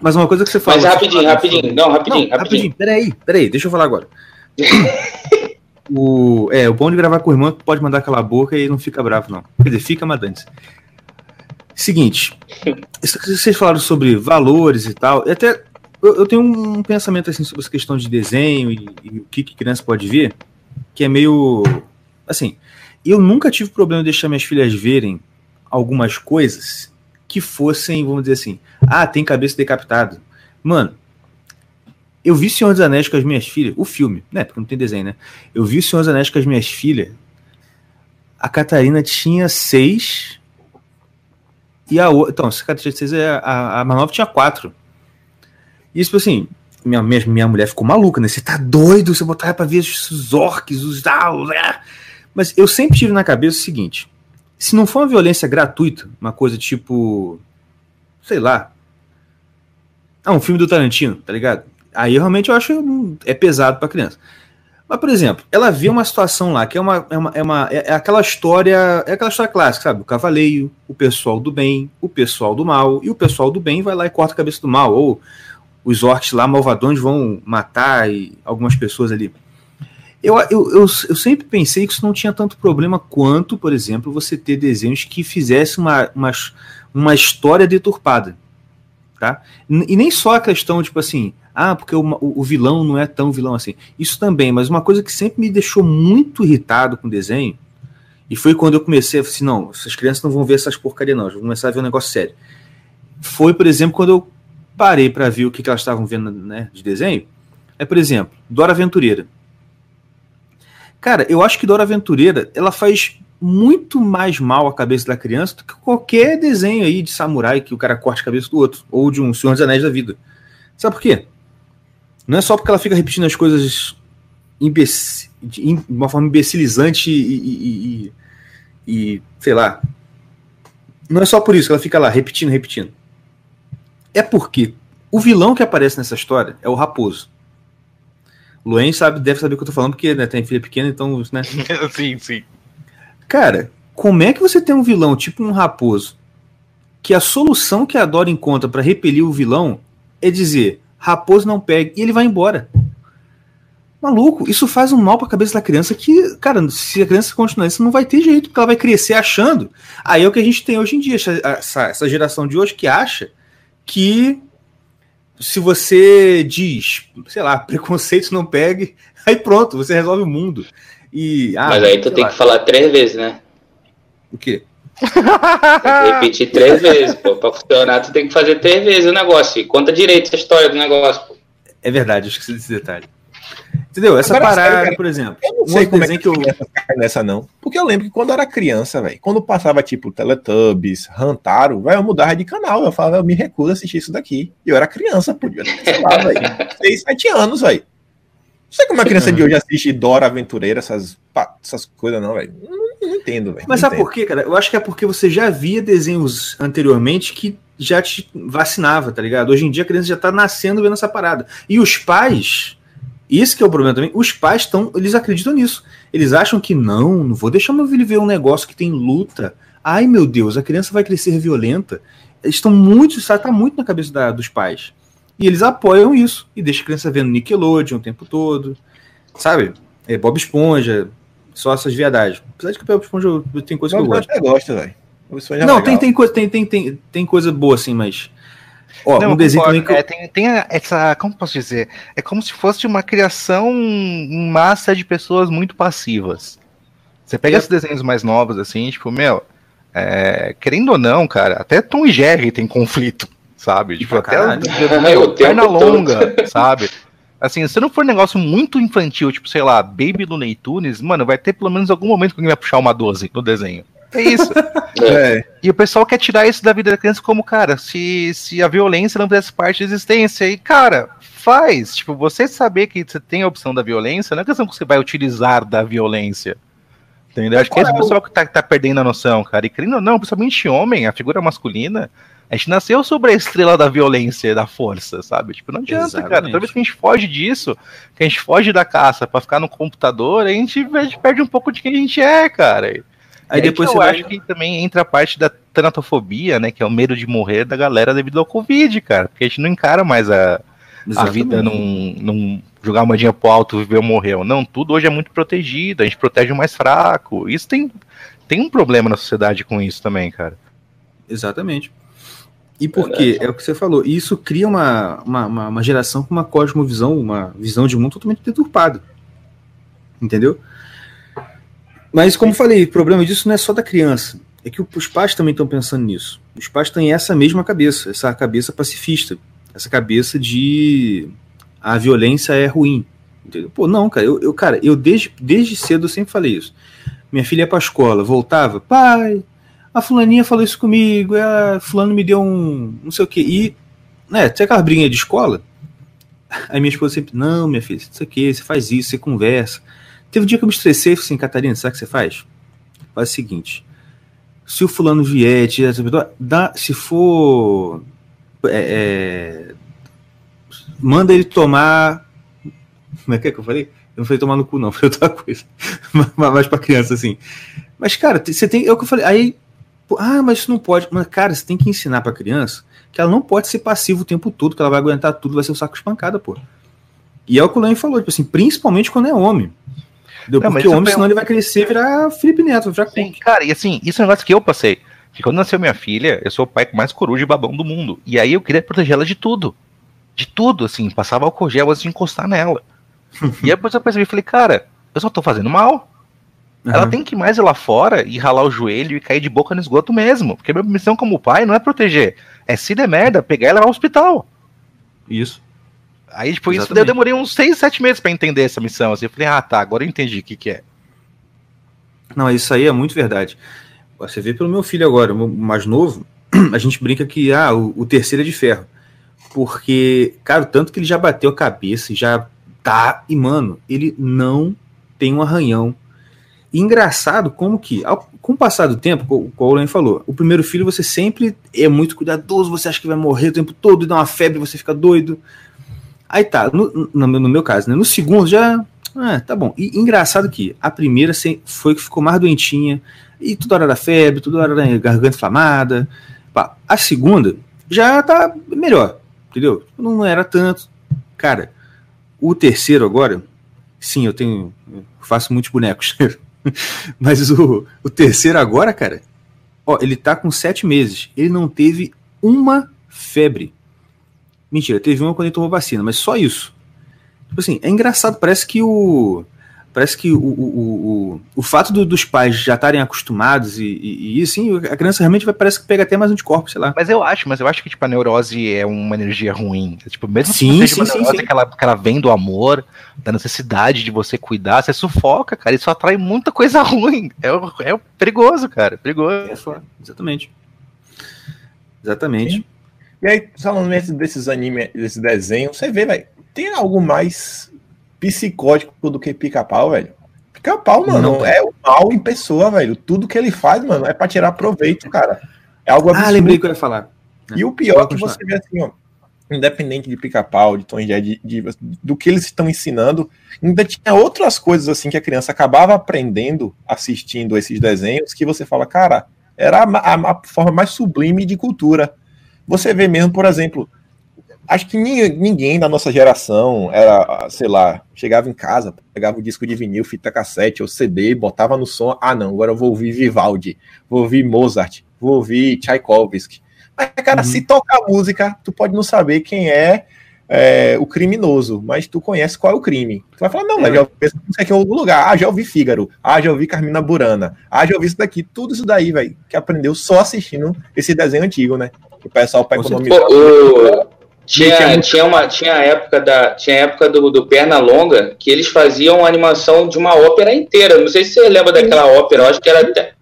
Mas uma coisa que você falou. Mas rapidinho, rapidinho. sobre- Não, rapidinho, Não, rapidinho. Peraí, peraí, deixa eu falar agora. o, é, o bom de gravar com o irmão é que pode mandar aquela boca e não fica bravo, não. Quer dizer, fica madante. Seguinte, vocês falaram sobre valores e tal, e até eu, eu tenho um pensamento assim sobre essa questão de desenho e, e o que, que criança pode ver, que é meio. Assim, eu nunca tive problema de deixar minhas filhas verem algumas coisas que fossem, vamos dizer assim, ah, tem cabeça decapitada. Mano, eu vi Senhor dos Anéis com as minhas filhas, o filme, né? Porque não tem desenho, né? Eu vi Senhor dos Anéis com as minhas filhas. A Catarina tinha seis. E a outra. Então, a Catarina tinha seis, a, a, a Manova tinha quatro. E isso, assim, minha, minha, minha mulher ficou maluca, né? Você tá doido? Você botar pra ver os ah, os- ah. Mas eu sempre tive na cabeça o seguinte: se não for uma violência gratuita, uma coisa tipo. Sei lá. Ah, um filme do Tarantino, tá ligado? Aí realmente eu acho hum, é pesado pra criança. Mas, por exemplo, ela vê uma situação lá que é uma, é uma, é uma é é aquela história, é aquela história clássica, sabe? O cavaleiro, o pessoal do bem, o pessoal do mal, e o pessoal do bem vai lá e corta a cabeça do mal, ou os orcs lá malvadões vão matar e algumas pessoas ali. Eu, eu, eu, eu sempre pensei que isso não tinha tanto problema quanto, por exemplo, você ter desenhos que fizessem uma, uma, uma história deturpada. Tá? E nem só a questão, tipo assim, ah, porque o, o vilão não é tão vilão assim. Isso também, mas uma coisa que sempre me deixou muito irritado com desenho, e foi quando eu comecei a falar assim, não, essas crianças não vão ver essas porcarias não, vão começar a ver um negócio sério. Foi, por exemplo, quando eu parei para ver o que, que elas estavam vendo né, de desenho, é, por exemplo, Dora Aventureira. Cara, eu acho que Dora Aventureira, ela faz muito mais mal à cabeça da criança do que qualquer desenho aí de samurai que o cara corte a cabeça do outro, ou de um Senhor dos Anéis da vida. Sabe por quê? Não é só porque ela fica repetindo as coisas de uma forma imbecilizante e, e, e, e, sei lá. Não é só por isso que ela fica lá repetindo, repetindo. É porque o vilão que aparece nessa história é o Raposo. Luen sabe, deve saber o que eu tô falando, porque né, tem filha pequena, então, né? sim, sim. Cara, como é que você tem um vilão tipo um raposo que a solução que a Dora encontra para repelir o vilão é dizer raposo não pega e ele vai embora. Maluco, isso faz um mal pra cabeça da criança que, cara, se a criança continuar isso, não vai ter jeito, porque ela vai crescer achando. Aí é o que a gente tem hoje em dia, essa, essa geração de hoje que acha que se você diz, sei lá, preconceitos não pegue, aí pronto, você resolve o mundo. E, ah, Mas aí tu tem lá. que falar três vezes, né? O quê? repetir três vezes, pô. Pra funcionar, tu tem que fazer três vezes o negócio. E conta direito a história do negócio, pô. É verdade, eu esqueci desse detalhe. Entendeu? Essa Agora, parada, sério, por exemplo. Eu não sei como é que, eu nessa não. Porque eu lembro que quando eu era criança, velho, quando passava tipo Teletubbies, Rantaro, velho, eu mudava de canal. Eu falava, eu me recuso a assistir isso daqui. E eu era criança, podia, sei lá, velho. 6, 7 anos, velho. Não sei como uma criança de hoje assiste Dora Aventureira, essas, essas coisas, não, velho. Não, não, entendo, velho. Mas sabe por quê, cara? Eu acho que é porque você já via desenhos anteriormente que já te vacinava, tá ligado? Hoje em dia a criança já tá nascendo vendo essa parada. E os pais isso que é o problema também. Os pais estão, eles acreditam nisso. Eles acham que não, não vou deixar meu filho ver um negócio que tem luta. Ai meu Deus, a criança vai crescer violenta. Eles estão muito, isso tá muito na cabeça da, dos pais. E eles apoiam isso e deixam a criança vendo Nickelodeon o tempo todo. Sabe? É Bob Esponja, só essas viadagens. Apesar de que Bob Esponja tem coisa Bob que eu gosto. Eu gosto, velho. Não, tem, tem, coisa, tem, tem, tem, tem coisa boa assim, mas Ó, Não, um desenho também que... é, tem, tem essa. Como posso dizer? É como se fosse uma criação em massa de pessoas muito passivas. Você pega é. esses desenhos mais novos, assim, tipo, meu, é, querendo ou não, cara, até Tom e Jerry tem conflito, sabe? Tipo, até o, perna longa, sabe? Assim, se não for um negócio muito infantil, tipo, sei lá, Baby Looney Tunes, mano, vai ter pelo menos algum momento que alguém vai puxar uma 12 no desenho. É isso. É. E o pessoal quer tirar isso da vida da criança como, cara, se, se a violência não fizesse parte da existência. E, cara, faz. Tipo, você saber que você tem a opção da violência, não é questão que você vai utilizar da violência. Entendeu? Acho que esse é o pessoal que tá, tá perdendo a noção, cara. E querendo ou não, principalmente homem, a figura masculina, a gente nasceu sobre a estrela da violência, da força, sabe? Tipo, não adianta, Exatamente. cara. Toda vez que a gente foge disso, que a gente foge da caça para ficar no computador, a gente, a gente, perde um pouco de quem a gente é, cara. Aí é depois eu vai... acho que também entra a parte da tanatofobia, né? Que é o medo de morrer da galera devido ao Covid, cara. Porque a gente não encara mais a, a vida num, num jogar uma moedinha pro alto, viver ou morrer. Não, tudo hoje é muito protegido, a gente protege o mais fraco. Isso tem, tem um problema na sociedade com isso também, cara. Exatamente. E porque, é o que você falou, isso cria uma, uma, uma, geração com uma cosmovisão, uma visão de mundo totalmente deturpada. Entendeu? Mas, como falei, o problema disso não é só da criança. É que os pais também estão pensando nisso. Os pais têm essa mesma cabeça, essa cabeça pacifista, essa cabeça de a violência é ruim. Entendeu? Pô, não, cara, eu, eu, cara, eu desde, desde cedo eu sempre falei isso. Minha filha ia pra escola, voltava, pai, a fulaninha falou isso comigo, a fulano me deu um não sei o que. E, né, tem aquela briguinha de escola. Aí minha esposa sempre, não, minha filha, isso aqui, você faz isso, você conversa. Teve um dia que eu me estressei e falei assim, Catarina, sabe o que você faz? Faz o seguinte, se o fulano vier, dá, se for... É, é, manda ele tomar... Como é que é que eu falei? Eu não falei tomar no cu, não, foi outra coisa. mais pra criança, assim. Mas, cara, você tem. É o que eu falei. Aí. Ah, mas isso não pode. Mas, cara, você tem que ensinar pra criança que ela não pode ser passiva o tempo todo, que ela vai aguentar tudo, vai ser o um saco espancada, pô. E é o que o Lenny falou, tipo assim, principalmente quando é homem. Não, Porque o homem, senão ele vai crescer e virar Felipe Neto, virar Sim, Cara, e assim, isso é um negócio que eu passei. Que quando nasceu minha filha, eu sou o pai com mais coruja e babão do mundo. E aí eu queria proteger ela de tudo. De tudo, assim, passava álcool gel antes de encostar nela. e aí depois eu percebi, falei, cara, eu só tô fazendo mal. Uhum. Ela tem que ir mais ir lá fora e ralar o joelho e cair de boca no esgoto mesmo. Porque minha missão como pai não é proteger. É se der merda, pegar ela ao hospital. Isso. Aí, tipo, isso Exatamente. eu demorei uns 6, 7 meses pra entender essa missão. Assim, eu falei, ah, tá, agora eu entendi o que, que é. Não, isso aí é muito verdade. Você vê pelo meu filho agora, o mais novo, a gente brinca que ah, o, o terceiro é de ferro. Porque, cara, tanto que ele já bateu a cabeça e já tá. E, mano, ele não tem um arranhão. E engraçado como que, ao, com o passar do tempo, o Len falou, o primeiro filho você sempre é muito cuidadoso, você acha que vai morrer o tempo todo, dá uma febre, você fica doido. Aí tá, no, no, no meu caso, né? No segundo já. Ah, tá bom. E engraçado que a primeira foi que ficou mais doentinha, e toda hora da febre, toda hora da garganta inflamada. Pá, A segunda já tá melhor, entendeu? Não era tanto. Cara, o terceiro agora, sim, eu tenho. eu faço muitos bonecos. Mas o, o terceiro agora, cara, ó, ele tá com sete meses. Ele não teve uma febre. Mentira, teve uma quando ele tomou vacina, mas só isso. Tipo assim, é engraçado, parece que o. Parece que o, o, o, o, fato do- dos pais já estarem acostumados e, e, e assim, a criança realmente vai, parece que pega até mais anticorpos, sei lá. Mas eu acho, mas eu acho que, tipo, a neurose é uma energia ruim. Tipo, mesmo Sim, que seja uma sim, sim, neurose sim. Que, ela, que ela vem do amor, da necessidade de você cuidar, você sufoca, cara. Isso atrai muita coisa ruim. É, é perigoso, cara. Perigoso. É só, exatamente. Exatamente. E aí, falando desses animes, desses desenhos, você vê, velho, tem algo mais psicótico do que pica-pau, velho? Pica-pau, mano, Não. é o mal em pessoa, velho. Tudo que ele faz, mano, é pra tirar proveito, cara. É algo Ah, absurdo. lembrei que eu ia falar. E o pior é que você vê assim, ó, independente de pica-pau, de Tom e Jerry, de, de- do que eles estão ensinando, ainda tinha outras coisas assim que a criança acabava aprendendo assistindo esses desenhos que você fala, cara, era a, a- a forma mais sublime de cultura. Você vê mesmo, por exemplo, acho que ni- ninguém da nossa geração era, sei lá, chegava em casa, pegava o disco de vinil, fita cassete ou CD, botava no som, ah não, agora eu vou ouvir Vivaldi, vou ouvir Mozart, vou ouvir Tchaikovsky. Mas, cara, Uhum. se tocar música, tu pode não saber quem é, é, o criminoso, mas tu conhece qual é o crime. Tu vai falar, não, É. mas já ouvi essa música aqui em algum lugar. Ah, já ouvi Fígaro. Ah, já ouvi Carmina Burana. Ah, já ouvi isso daqui. Tudo isso daí, velho, que aprendeu só assistindo esse desenho antigo, né? O pessoal pra Com economizar. Tinha tinha, muito- tinha, uma, tinha a época, da, tinha a época do, do Perna Longa que eles faziam uma animação de uma ópera inteira. Não sei se você lembra daquela ópera, eu acho que era até.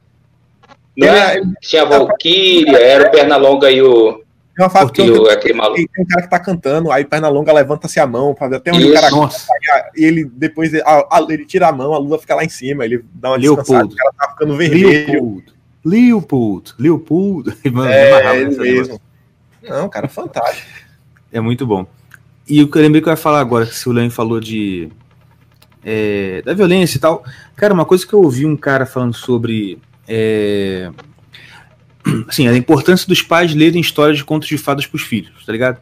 Não é? Tinha a Valkyria, era o Perna Longa e o, Tem uma fase que e eu- o aquele maluco. tem um cara que tá cantando, aí perna longa levanta-se a mão ver até onde Isso. o cara Nossa, e ele depois a- a- ele tira a mão, a lua fica lá em cima, ele dá uma descansada, Leopoldo. o cara tá ficando vermelho. Leopold. Leopold. Leopold. Mano, É, amarrava ele mesmo. Não, cara, fantástico. É muito bom. E eu lembrei que eu ia falar agora, que o Leon falou de. é, da violência e tal. Cara, uma coisa que eu ouvi um cara falando sobre. é, assim, a importância dos pais lerem histórias de contos de fadas pros filhos, tá ligado?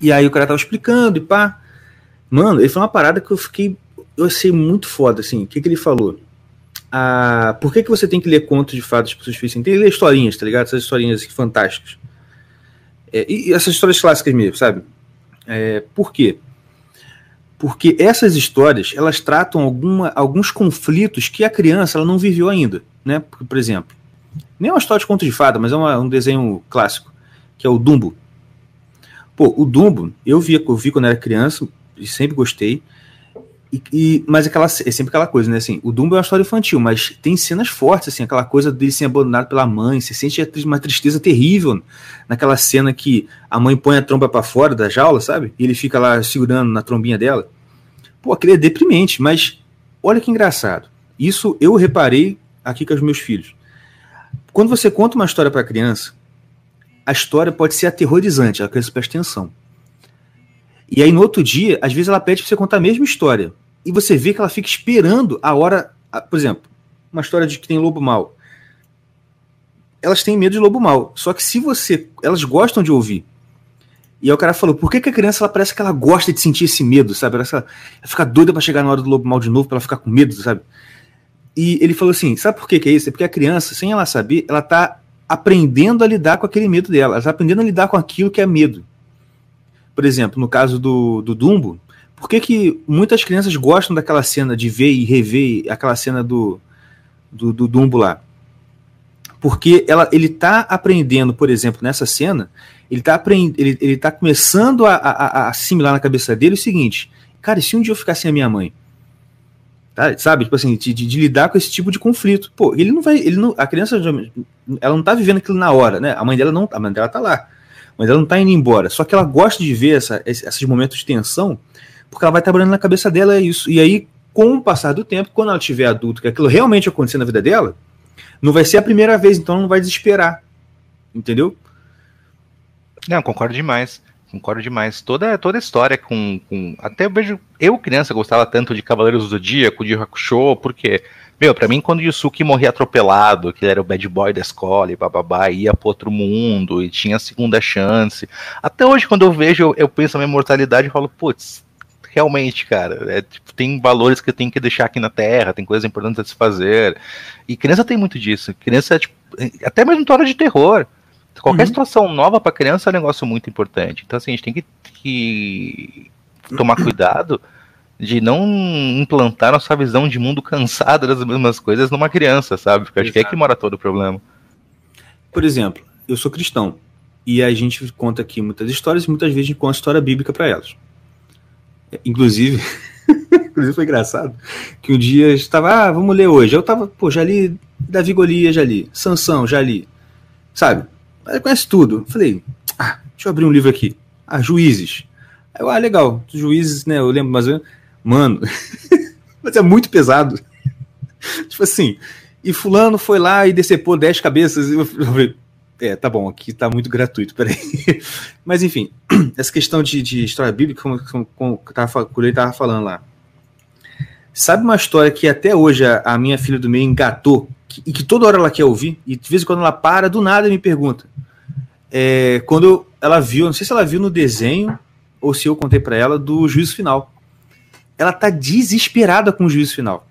E aí o cara tava explicando e pá. Mano, ele falou uma parada que eu fiquei. Eu achei muito foda, assim. O que, que ele falou? Ah, por que, que você tem que ler contos de fadas pros seus filhos? Tem que ler historinhas, tá ligado? Essas historinhas fantásticas. É, e, essas histórias clássicas mesmo, sabe? É, por quê? Porque essas histórias, elas tratam alguma, alguns conflitos que a criança ela não viveu ainda, né? Por, por exemplo, nem é uma história de conto de fada, mas é uma- um desenho clássico, que é o Dumbo. Pô, o Dumbo, eu vi, eu vi quando era criança, e sempre gostei, e, e- mas aquela, é sempre aquela coisa, né? Assim, o Dumbo é uma história infantil, mas tem cenas fortes, assim, aquela coisa dele ser abandonado pela mãe, você sente uma tristeza terrível naquela cena que a mãe põe a tromba pra fora da jaula, sabe? E ele fica lá segurando na trombinha dela. Pô, aquilo é deprimente, mas olha que engraçado. Isso eu reparei aqui com os meus filhos. Quando você conta uma história pra criança, a história pode ser aterrorizante, a criança presta atenção. E aí no outro dia, às vezes ela pede pra você contar a mesma história. E você vê que ela fica esperando a hora. por exemplo, uma história de que tem lobo mau. Elas têm medo de lobo mau. Só que se você. Elas gostam de ouvir. E aí o cara falou, por que, que a criança ela parece que ela gosta de sentir esse medo, sabe? Ela, ela fica doida pra chegar na hora do lobo mal de novo, pra ela ficar com medo, sabe? E ele falou assim: sabe por que, que é isso? É porque a criança, sem ela saber, ela tá aprendendo a lidar com aquele medo dela. Ela tá aprendendo a lidar com aquilo que é medo. Por exemplo, no caso do, do Dumbo, por que, que muitas crianças gostam daquela cena de ver e rever aquela cena do, do, do Dumbo lá? Porque ela, ele tá aprendendo, por exemplo, nessa cena, ele tá, aprend... ele, ele tá começando a, a, a assimilar na cabeça dele o seguinte: cara, e se um dia eu ficar sem a minha mãe? Tá? Sabe? Tipo assim, de, de, de, lidar com esse tipo de conflito. Pô, ele não vai. Ele não, a criança, ela não tá vivendo aquilo na hora, né? A mãe dela não. A mãe dela tá lá. Mas ela não tá indo embora. Só que ela gosta de ver essa, esses momentos de tensão, porque ela vai trabalhando na cabeça dela isso. E aí, com o passar do tempo, quando ela tiver adulto, que aquilo realmente acontecer na vida dela, não vai ser a primeira vez, então ela não vai desesperar. Entendeu? Não, concordo demais. Concordo demais. Toda, toda a história com, com. Até eu vejo. Eu, criança, gostava tanto de Cavaleiros do Zodíaco, de Hakusho, porque. Meu, pra mim, quando o Yusuke morria atropelado, que ele era o bad boy da escola e bababá, ia pro outro mundo e tinha a segunda chance. Até hoje, quando eu vejo, eu, eu penso na minha mortalidade e falo, putz, realmente, cara, é, tipo, tem valores que eu tenho que deixar aqui na Terra, tem coisas importantes a se fazer. E criança tem muito disso. Criança, tipo, até mesmo história de terror. Qualquer uhum. situação nova para criança é um negócio muito importante. Então, assim, a gente tem que, que tomar cuidado de não implantar nossa visão de mundo cansada das mesmas coisas numa criança, sabe? Porque acho que é que mora todo o problema. Por exemplo, eu sou cristão e a gente conta aqui muitas histórias e muitas vezes a gente conta história bíblica para elas. Inclusive, inclusive foi engraçado que um dia estava, ah, vamos ler hoje. Eu tava, pô, já li Davi Golias, já li, Sansão, já li, sabe? Conhece tudo. Falei, ah, deixa eu abrir um livro aqui. Ah, Juízes. Aí eu, ah, legal, Juízes, né? Eu lembro, mas mano, mas é muito pesado. tipo assim, e fulano foi lá e decepou 10 cabeças. Eu falei, é, tá bom, aqui tá muito gratuito, peraí. Mas enfim, essa questão de, de história bíblica, como, como, como, tava, como ele tava falando lá. Sabe uma história que até hoje a, a minha filha do meio engatou, que, e que toda hora ela quer ouvir, e de vez em quando ela para, do nada me pergunta. É, quando ela viu, não sei se ela viu no desenho, ou se eu contei para ela, do juízo final. Ela tá desesperada com o juízo final.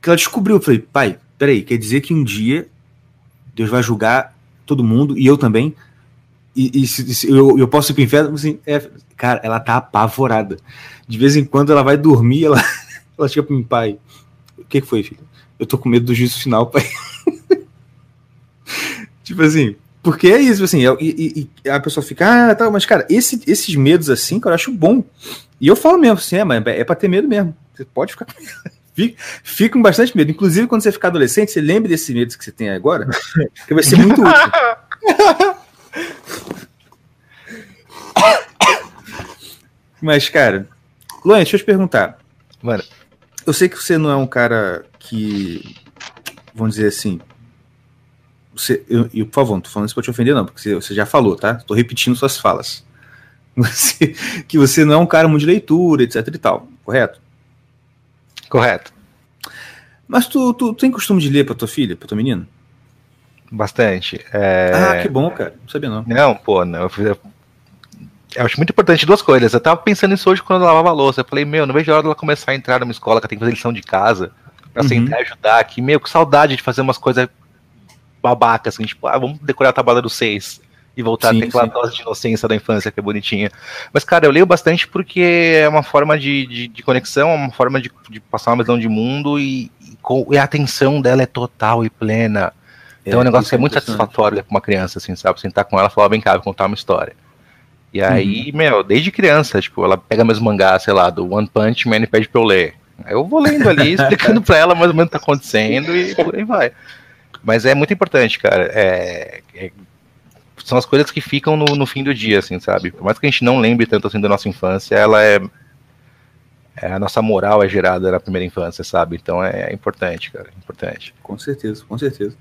Que ela descobriu, eu falei, pai, peraí, quer dizer que um dia Deus vai julgar todo mundo, e eu também, e, e se, se, eu, eu posso ir pro inferno? Assim, é, cara, ela tá apavorada. De vez em quando ela vai dormir, ela, ela chega pro meu pai, o que, que foi, filho? Eu tô com medo do juízo final, pai. tipo assim, porque é isso, assim, e, e, a pessoa fica, ah, tá, mas cara, esse, esses medos assim, cara, eu acho bom. E eu falo mesmo, assim, é, mas é pra ter medo mesmo. Você pode ficar fica, fica com bastante medo. Inclusive, quando você ficar adolescente, você lembre desses medos que você tem agora, que vai ser muito útil. Mas, cara, Luan, deixa eu te perguntar. Mano, eu sei que você não é um cara que. Vamos dizer assim. Você, eu, eu, por favor, não tô falando isso pra te ofender, não, porque você já falou, tá? Tô repetindo suas falas. Você, que você não é um cara muito de leitura, etc e tal, correto? Correto. Mas tu, tu, tu tem costume de ler pra tua filha, pra tua menina? Bastante. É... Ah, que bom, cara. Não sabia não. Não, pô, não. Eu, eu acho muito importante duas coisas. Eu tava pensando nisso hoje quando eu lavava a louça. Eu falei, meu, não vejo a hora dela começar a entrar numa escola que tem que fazer lição de casa. Pra uhum. sentar e ajudar aqui. Meio com saudade de fazer umas coisas babacas, assim, tipo, ah, vamos decorar a tabela do 6 e voltar sim, a ter aquela dose de inocência da infância que é bonitinha. Mas, cara, eu leio bastante porque é uma forma de, de, de conexão, é uma forma de, de, passar uma visão de mundo e, e, e, a atenção dela é total e plena. Então é um negócio que é muito satisfatório para uma criança, assim, sabe? Sentar com ela e falar, vem cá, vou contar uma história. E aí, uhum. meu, desde criança, tipo, ela pega meus mangás, sei lá, do One Punch Man e pede pra eu ler. Aí eu vou lendo ali, explicando pra ela mais ou menos o que tá acontecendo e por aí vai. Mas é muito importante, cara. É, é, são as coisas que ficam no, no, fim do dia, assim, sabe? Por mais que a gente não lembre tanto assim da nossa infância, ela é, é. a nossa moral é gerada na primeira infância, sabe? Então é, é importante, cara. Importante. Com certeza, com certeza.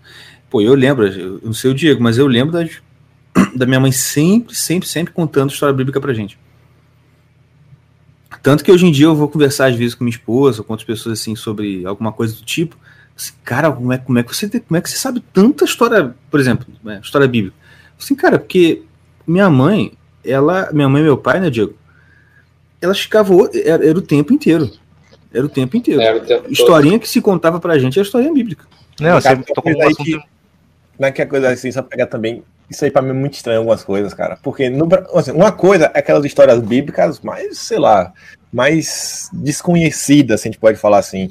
Pô, eu lembro, eu não sei o Diego, mas eu lembro da, minha mãe sempre, sempre, sempre contando história bíblica pra gente. Tanto que hoje em dia eu vou conversar às vezes com minha esposa, com outras pessoas assim, sobre alguma coisa do tipo. Assim, cara, como é, como, é que você, como é que você sabe tanta história, por exemplo, né, história bíblica? Assim, cara, porque minha mãe, ela, minha mãe e meu pai, né, Diego? Elas ficavam, era, era o tempo inteiro. Era o tempo inteiro. O tempo Historinha todo. que se contava pra gente é a história bíblica. Não, você tocou um assunto... que não é que a coisa assim, só pegar também. Isso aí pra mim é muito estranho algumas coisas, cara. Porque no, assim, uma coisa é aquelas histórias bíblicas mais, sei lá, mais desconhecidas, se a gente pode falar assim.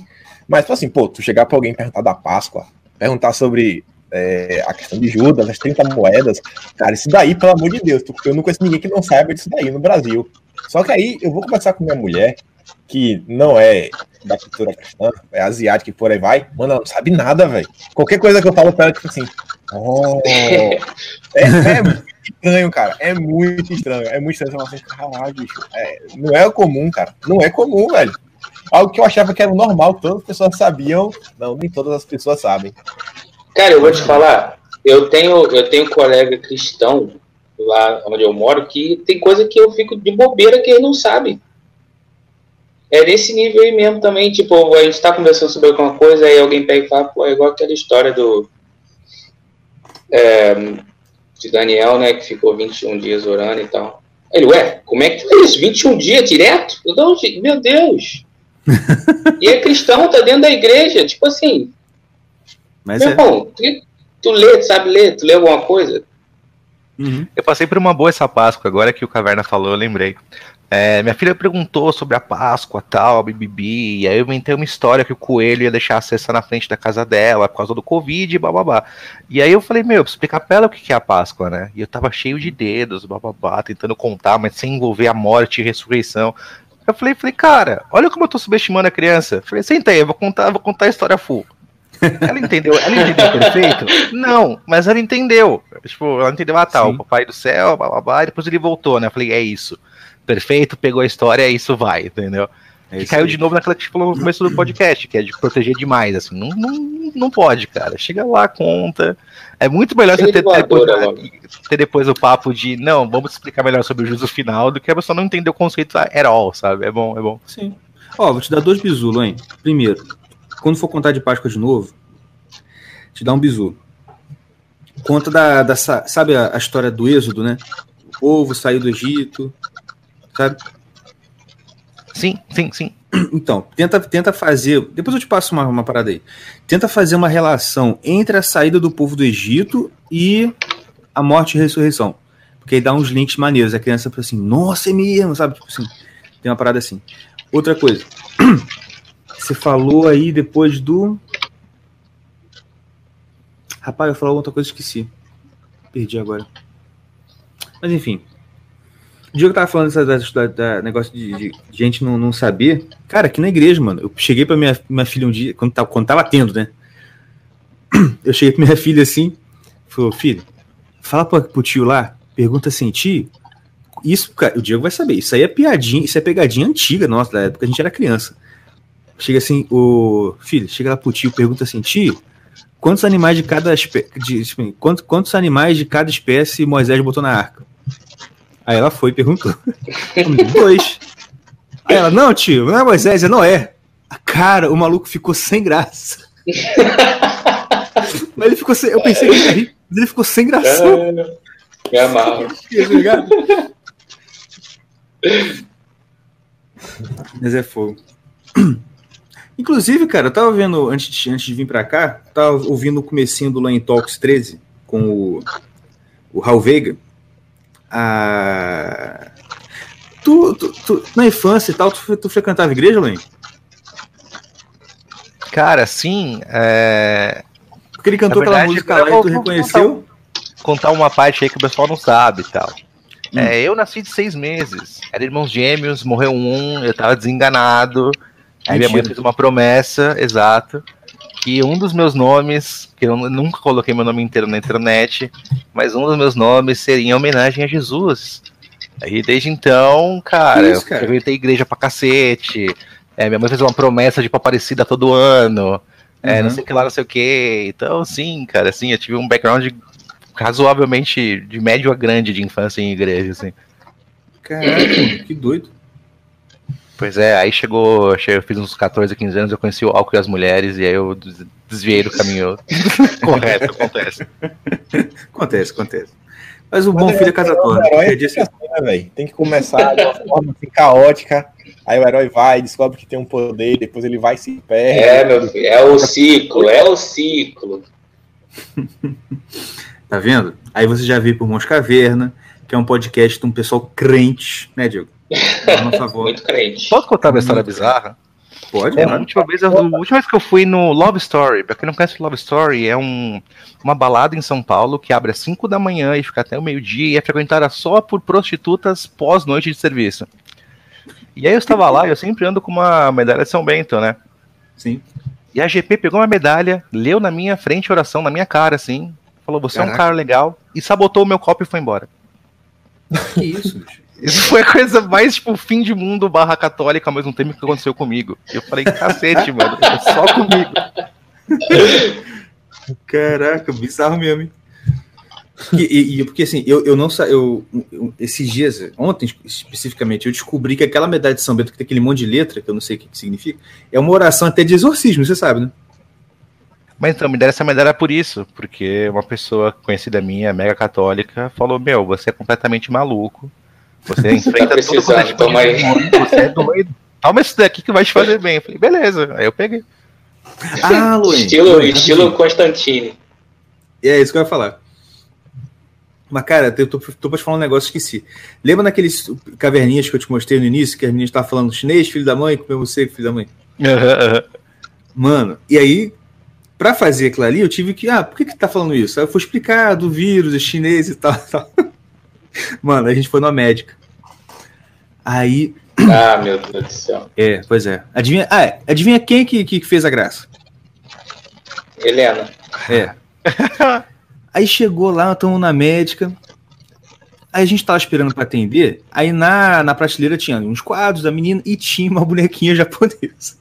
Mas, tipo assim, pô, tu chegar pra alguém perguntar da Páscoa, perguntar sobre é, a questão de Judas, as 30 moedas. Cara, isso daí, pelo amor de Deus, eu não conheço ninguém que não saiba disso daí no Brasil. Só que aí eu vou conversar com minha mulher, que não é da cultura cristã, é asiática e por aí vai, mano, ela não sabe nada, velho. Qualquer coisa que eu falo pra ela, tipo assim, oh, é, é muito estranho, cara. É muito estranho. É muito estranho. Você fala assim, caralho, bicho. É, não é comum, cara. Não é comum, velho. Algo que eu achava que era normal, todas as pessoas sabiam. Não, nem todas as pessoas sabem. Cara, eu vou te falar, eu tenho, eu tenho um colega cristão lá onde eu moro que tem coisa que eu fico de bobeira que ele não sabe. É nesse nível aí mesmo também, tipo, a gente tá conversando sobre alguma coisa, aí alguém pega e fala, pô, é igual aquela história do. É, de Daniel, né, que ficou 21 dias orando e tal. Ele, ué, como é que foi isso? 21 dias direto? Não, meu Deus! e é cristão, tá dentro da igreja, tipo assim. Mas meu é. irmão, tu, lê, tu sabe ler, tu lê alguma coisa? Uhum. Eu passei por uma boa essa Páscoa, agora que o Caverna falou, eu lembrei. É, minha filha perguntou sobre a Páscoa, tal, bibibi, e aí eu inventei uma história que o coelho ia deixar a cesta na frente da casa dela por causa do Covid e bababá. E aí eu falei, meu, explicar pra ela o que é a Páscoa, né? E eu tava cheio de dedos, bababá, tentando contar, mas sem envolver a morte e ressurreição. Eu falei, falei, cara, olha como eu tô subestimando a criança. Falei, senta aí, eu vou contar, vou contar a história full. Ela entendeu, ela entendeu perfeito? Não, mas ela entendeu. Tipo, ela entendeu, ah tá, Sim. o papai do céu, bababá, e depois ele voltou, né? Eu falei, é isso perfeito, pegou a história e isso vai, entendeu? É caiu de novo naquela que a gente falou no começo do podcast, que é de proteger demais, assim, não, não, não pode, cara. Chega lá, conta. É muito melhor você ter, ter, depois, ter, depois, o papo de, não, vamos explicar melhor sobre o juízo final, do que a pessoa não entender o conceito at all, sabe? É bom, é bom. Sim. Ó, vou te dar dois bisus, hein? Primeiro, quando for contar de Páscoa de novo, te dá um bisu. Conta da, da sabe a, a história do Êxodo, né? O povo saiu do Egito, sabe? Sim, sim, sim. Então, tenta, tenta fazer. Depois eu te passo uma, uma parada aí. Tenta fazer uma relação entre a saída do povo do Egito e a morte e a ressurreição. Porque aí dá uns links maneiros. A criança fala assim, nossa, é mesmo, sabe? Tipo assim, tem uma parada assim. Outra coisa. Você falou aí depois do. Rapaz, eu falei outra coisa esqueci. Perdi agora. Mas enfim, o Diego tava falando da, da, negócio de, de, gente não, não, saber. Cara, aqui na igreja, mano, eu cheguei pra minha, minha filha um dia, quando tava, quando tava tendo, né? Eu cheguei pra minha filha assim, falou, filho, fala pra, pro tio lá, pergunta assim, tio, isso, o Diego vai saber, isso aí é piadinha, isso é pegadinha antiga nossa, da época a gente era criança. Chega assim, o filho, chega lá pro tio, pergunta assim, tio, quantos animais de cada espécie, tipo, quantos, quantos animais de cada espécie Moisés botou na arca? Aí ela foi e perguntou. Dois. Aí ela, não, tio, não é Moisés, é Noé. Cara, o maluco ficou sem graça. mas ele ficou sem. Eu pensei que ele ia rir, mas ele ficou sem graça. É, me amarro. mas é fogo. Inclusive, cara, eu tava vendo, antes de, antes de vir pra cá, tava ouvindo o comecinho do Line Talks 13 com o, o Raul Veiga a. Tu, tu, tu, na infância e tal, tu, tu frequentava igreja, Luiz? Cara, sim. É... Porque ele cantou verdade, aquela música lá e tu reconheceu? Contar, contar, uma parte aí que o pessoal não sabe e tal. Hum. É, eu nasci de seis meses. Era irmãos gêmeos, morreu um, eu tava desenganado. Aí minha mãe fez uma promessa, exato que um dos meus nomes, que eu nunca coloquei meu nome inteiro na internet, mas um dos meus nomes seria em homenagem a Jesus. Aí desde então, cara, Isso, cara. eu frequentei igreja pra cacete. É, minha mãe fez uma promessa de ir pra Aparecida todo ano. É, uhum. não sei o que lá, não sei o que. Então, sim, cara, assim, eu tive um background razoavelmente de médio a grande de infância em igreja, assim. Caraca, que doido. Pois é, aí chegou, eu fiz uns 14, 15 anos, eu conheci o álcool e as mulheres, e aí eu desviei do caminho correto, acontece. acontece, acontece. Mas o bom filho é casa toda. É assim, né, Tem que começar de uma forma assim, caótica, aí o herói vai, descobre que tem um poder, depois ele vai e se perde. É, meu filho, é o ciclo, é o ciclo. tá vendo? Aí você já viu por Mãos Caverna, que é um podcast de um pessoal crente, né, Diego? Muito crente. Posso contar uma história bizarra? Pode, É, a última, vez, a última vez que eu fui no Love Story, pra quem não conhece Love Story, é um, uma balada em São Paulo que abre às 5 da manhã e fica até o meio-dia e é frequentada só por prostitutas pós-noite de serviço. E aí eu estava lá e eu sempre ando com uma medalha de São Bento, né? Sim. E a GP pegou uma medalha, leu na minha frente a oração, na minha cara, assim, falou, você é um Caraca. cara legal, e sabotou o meu copo e foi embora. Que isso, bicho. Isso foi a coisa mais, tipo, fim de mundo barra católica ao mesmo tempo que aconteceu comigo. Eu falei, cacete, mano, é só comigo. Caraca, bizarro mesmo, hein? E, e- e- porque assim, eu, eu não sa eu, eu- esses dias, ontem especificamente, eu descobri que aquela medalha de São Bento que tem aquele monte de letra, que eu não sei o que, que significa, é uma oração até de exorcismo, você sabe, né? Mas então, me deram essa medalha por isso, porque uma pessoa conhecida minha, mega católica, falou: Meu, você é completamente maluco. Você enfrenta tudo é tipo de toma aí." você é doido. Toma isso daqui que vai te fazer bem. Eu falei, beleza. Aí eu peguei. Ah, Luiz. Estilo, estilo Constantine. É isso que eu ia falar. Mas, cara, eu tô, tô pra te falar um negócio, esqueci. Lembra naqueles caverninhas que eu te mostrei no início, que as meninas estavam falando chinês, filho da mãe, comeu você, filho da mãe? Mano, e aí, pra fazer aquilo ali, eu tive que. Ah, por que que tá falando isso? Aí eu fui explicar do vírus, é chinês e tal, tal. Mano, a gente foi numa médica. Aí. Ah, meu Deus do céu. É, pois é. Adivinha, ah, é, adivinha quem que, que fez a graça? Helena. É. Aí chegou lá, estamos na médica. Aí a gente tava esperando pra atender. Aí na, na prateleira tinha uns quadros da menina e tinha uma bonequinha japonesa.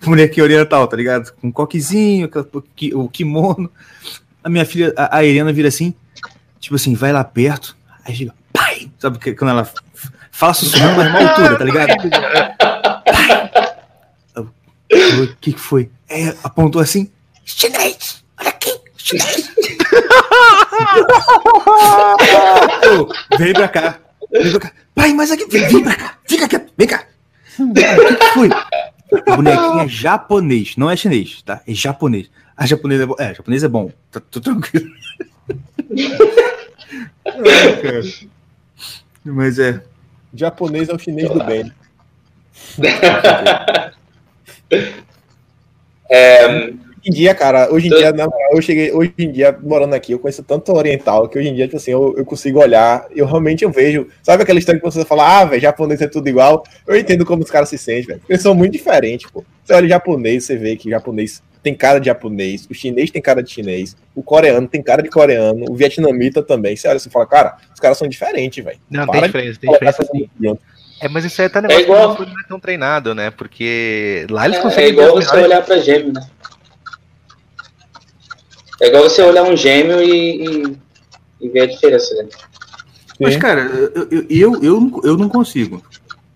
Bonequinha oriental, tá ligado? Com um coquezinho, o kimono. A minha filha, a, a Helena, vira assim, tipo assim, vai lá perto. Aí chega, pai! Sabe que- quando ela fala sussurrando, mas numa altura, tá ligado? Pai! O que, que foi? É, apontou assim, chinês! Olha aqui, chinês! Vem pra cá. Vem pra cá. Pai, mas aqui, vem, vem pra cá. Fica aqui, vem cá. O que, que foi? A bonequinha é japonês, não é chinês, tá? É japonês. A japonês é bom. É, japonês é bom. Tá, tô tranquilo. Cara. Mas é. Japonês é o chinês do bem. É, Hoje em dia, cara, hoje em dia, na moral, eu cheguei, hoje em dia, morando aqui, eu conheço tanto oriental que hoje em dia, tipo assim, eu, eu consigo olhar, eu realmente eu vejo. Sabe aquela história que você fala, ah, velho, japonês é tudo igual? Eu entendo como os caras se sentem, velho. Eles são muito diferentes, pô. Você olha o japonês, você vê que o japonês tem cara de japonês, o chinês tem cara de chinês, o coreano tem cara de coreano, o vietnamita também. Você olha e você fala, cara, os caras são diferentes, velho. Não, Para tem diferença, tem diferença. É, mas isso aí tá negócio igual- que não é tão treinado, né? Porque lá eles é, conseguem. igual ver as você olhar pra gêmeo, né? É igual você olhar um gêmeo e, e, e ver a diferença, né? Mas, cara, eu, eu, eu, eu, não- eu não consigo.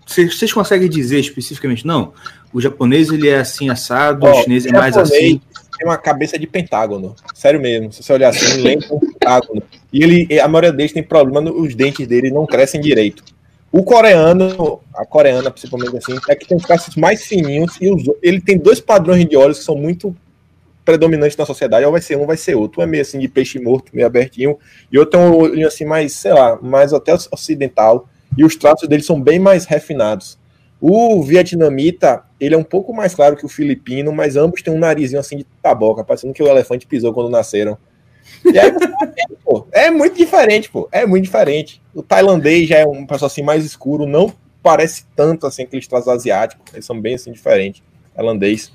Vocês conseguem dizer especificamente, não? O japonês ele é assim assado, Ó, o chinês é mais assim. Tem uma cabeça de pentágono. Sério mesmo. Se você olhar assim, lembra um pentágono. E ele, a maioria deles tem problema, no- os dentes dele não crescem direito. O coreano, a coreana principalmente assim, é que tem os traços mais fininhos e os, ele tem dois padrões de olhos que são muito predominantes na sociedade. Ou vai ser um, vai ser outro. Um é meio assim de peixe morto, meio abertinho, e outro é um olhinho assim mais, sei lá, mais até ocidental. E os traços dele são bem mais refinados. O vietnamita, ele é um pouco mais claro que o filipino, mas ambos têm um narizinho assim de taboca, parecendo que o elefante pisou quando nasceram. E aí, pô, é muito diferente, pô. É muito diferente. O tailandês já é um pessoal assim mais escuro, não parece tanto assim aqueles traços asiáticos. Eles são bem assim diferentes. Tailandês.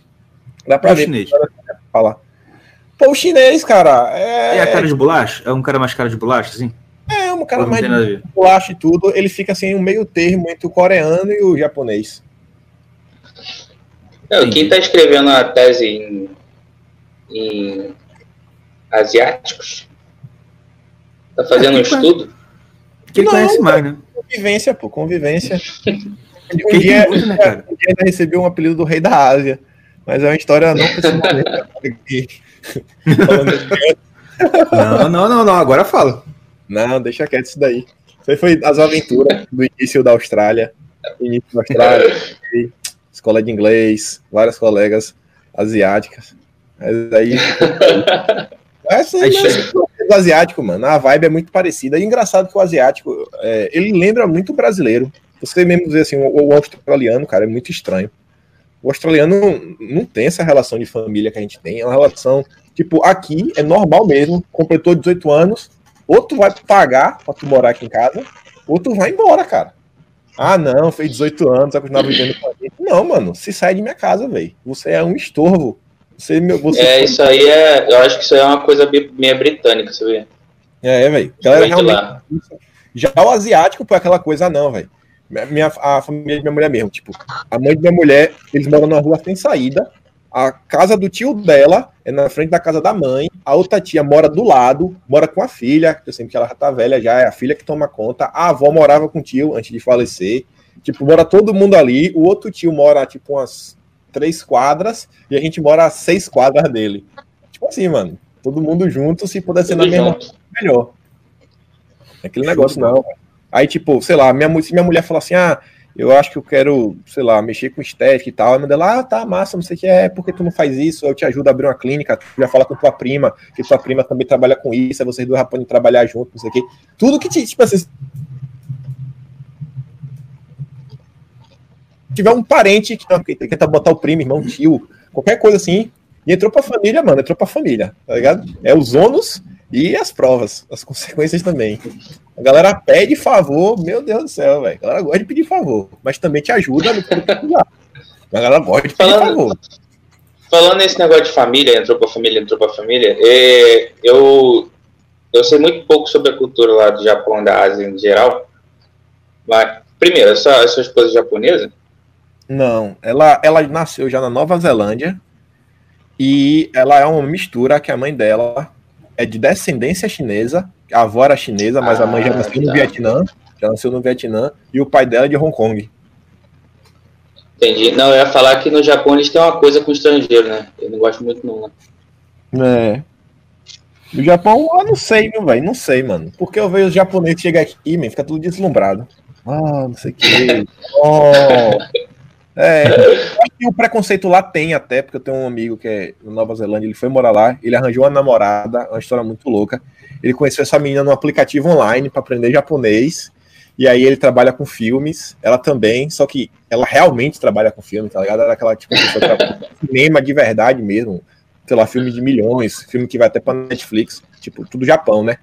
Dá pra É o ver. chinês. Falar. Pô, o chinês, cara, é, É a cara de bolacha? É um cara mais cara de bolacha, assim? É um cara mais bolacha e tudo. Ele fica assim, um meio termo entre o coreano e o japonês. Não, Sim. quem está escrevendo a tese em, em asiáticos está fazendo um É, tipo, estudo. Ele Não, conhece mais, né? Convivência, pô, convivência. Um dia, muito, né, cara? um dia ainda recebeu um apelido do Rei da Ásia. Mas é uma história não de- Não, não, não, não. Agora fala. Não, deixa quieto isso daí. Isso aí foi as aventuras do início da Austrália. Início da Austrália, escola de inglês, várias colegas asiáticas. Mas aí. É assim, Aí né? chega. O asiático, mano, a vibe é muito parecida. E engraçado que o asiático, é, ele lembra muito o brasileiro. Você mesmo dizer assim, o, o australiano, cara, é muito estranho. O australiano não, não tem essa relação de família que a gente tem. É uma relação, tipo, aqui é normal mesmo. Completou 18 anos, ou tu vai pagar pra tu morar aqui em casa, ou tu vai embora, cara. Ah, não, fez 18 anos, vai continuar vivendo com a gente. Não, mano, se sai de minha casa, velho. Você é um estorvo. Você, meu, você É, isso aí é. Eu acho que isso aí é uma coisa meio britânica, você vê? É, velho. Galera, de realmente. lá. Já o asiático foi aquela coisa, não, velho. Minha, minha- a família de minha mulher mesmo, tipo, a mãe de minha mulher, eles moram numa rua sem saída. A casa do tio dela é na frente da casa da mãe. A outra tia mora do lado, mora com a filha, que eu sempre que ela já tá velha já, é a filha que toma conta. A avó morava com o tio antes de falecer. Tipo, mora todo mundo ali. O outro tio mora, tipo, umas três quadras e a gente mora a seis quadras dele. Tipo assim, mano. Todo mundo junto, se puder ser na mesma melhor. Aquele negócio, não. Aí, tipo, sei lá, minha, se minha mulher falar assim, ah, eu acho que eu quero, sei lá, mexer com estética e tal, aí manda lá, ah, tá, massa, não sei o que é, porque tu não faz isso, eu te ajudo a abrir uma clínica, tu já fala com tua prima, que tua prima também trabalha com isso, aí vocês dois podem trabalhar junto, não sei o que. Tudo que, te, tipo assim, tiver um parente que, que tenta botar o primo, irmão, tio, qualquer coisa assim, e entrou pra família, mano, entrou pra família, tá ligado? É os ônus e as provas, as consequências também. A galera pede favor, meu Deus do céu, velho. A galera gosta de pedir favor, mas também te ajuda no que precisar. A galera gosta de pedir Falando- favor. Falando nesse negócio de família, entrou pra família, entrou pra família, é, eu, eu sei muito pouco sobre a cultura lá do Japão, da Ásia em geral. Mas, primeiro, a sua, a sua esposa é japonesa? Não, ela, ela nasceu já na Nova Zelândia e ela é uma mistura que a mãe dela é de descendência chinesa, a avó era chinesa, mas a mãe já Ah, nasceu no tá. Vietnã, já nasceu no Vietnã, e o pai dela é de Hong Kong. Entendi. Não, eu ia falar que no Japão eles têm uma coisa com estrangeiro, né? Eu não gosto muito, não. né? É. No Japão, eu não sei, viu, velho? Não sei, mano. Porque eu vejo os japoneses chegar aqui, man, fica tudo deslumbrado. Ah, não sei o que. Oh. É, acho que o preconceito lá tem até, porque eu tenho um amigo que é na Nova Zelândia, ele foi morar lá, ele arranjou uma namorada, uma história muito louca. Ele conheceu essa menina num aplicativo online para aprender japonês. E aí ele trabalha com filmes, ela também, só que ela realmente trabalha com filme, tá ligado? Era aquela tipo pessoa que cinema de verdade mesmo, sei lá, filme de milhões, filme que vai até pra Netflix, tipo, tudo Japão, né?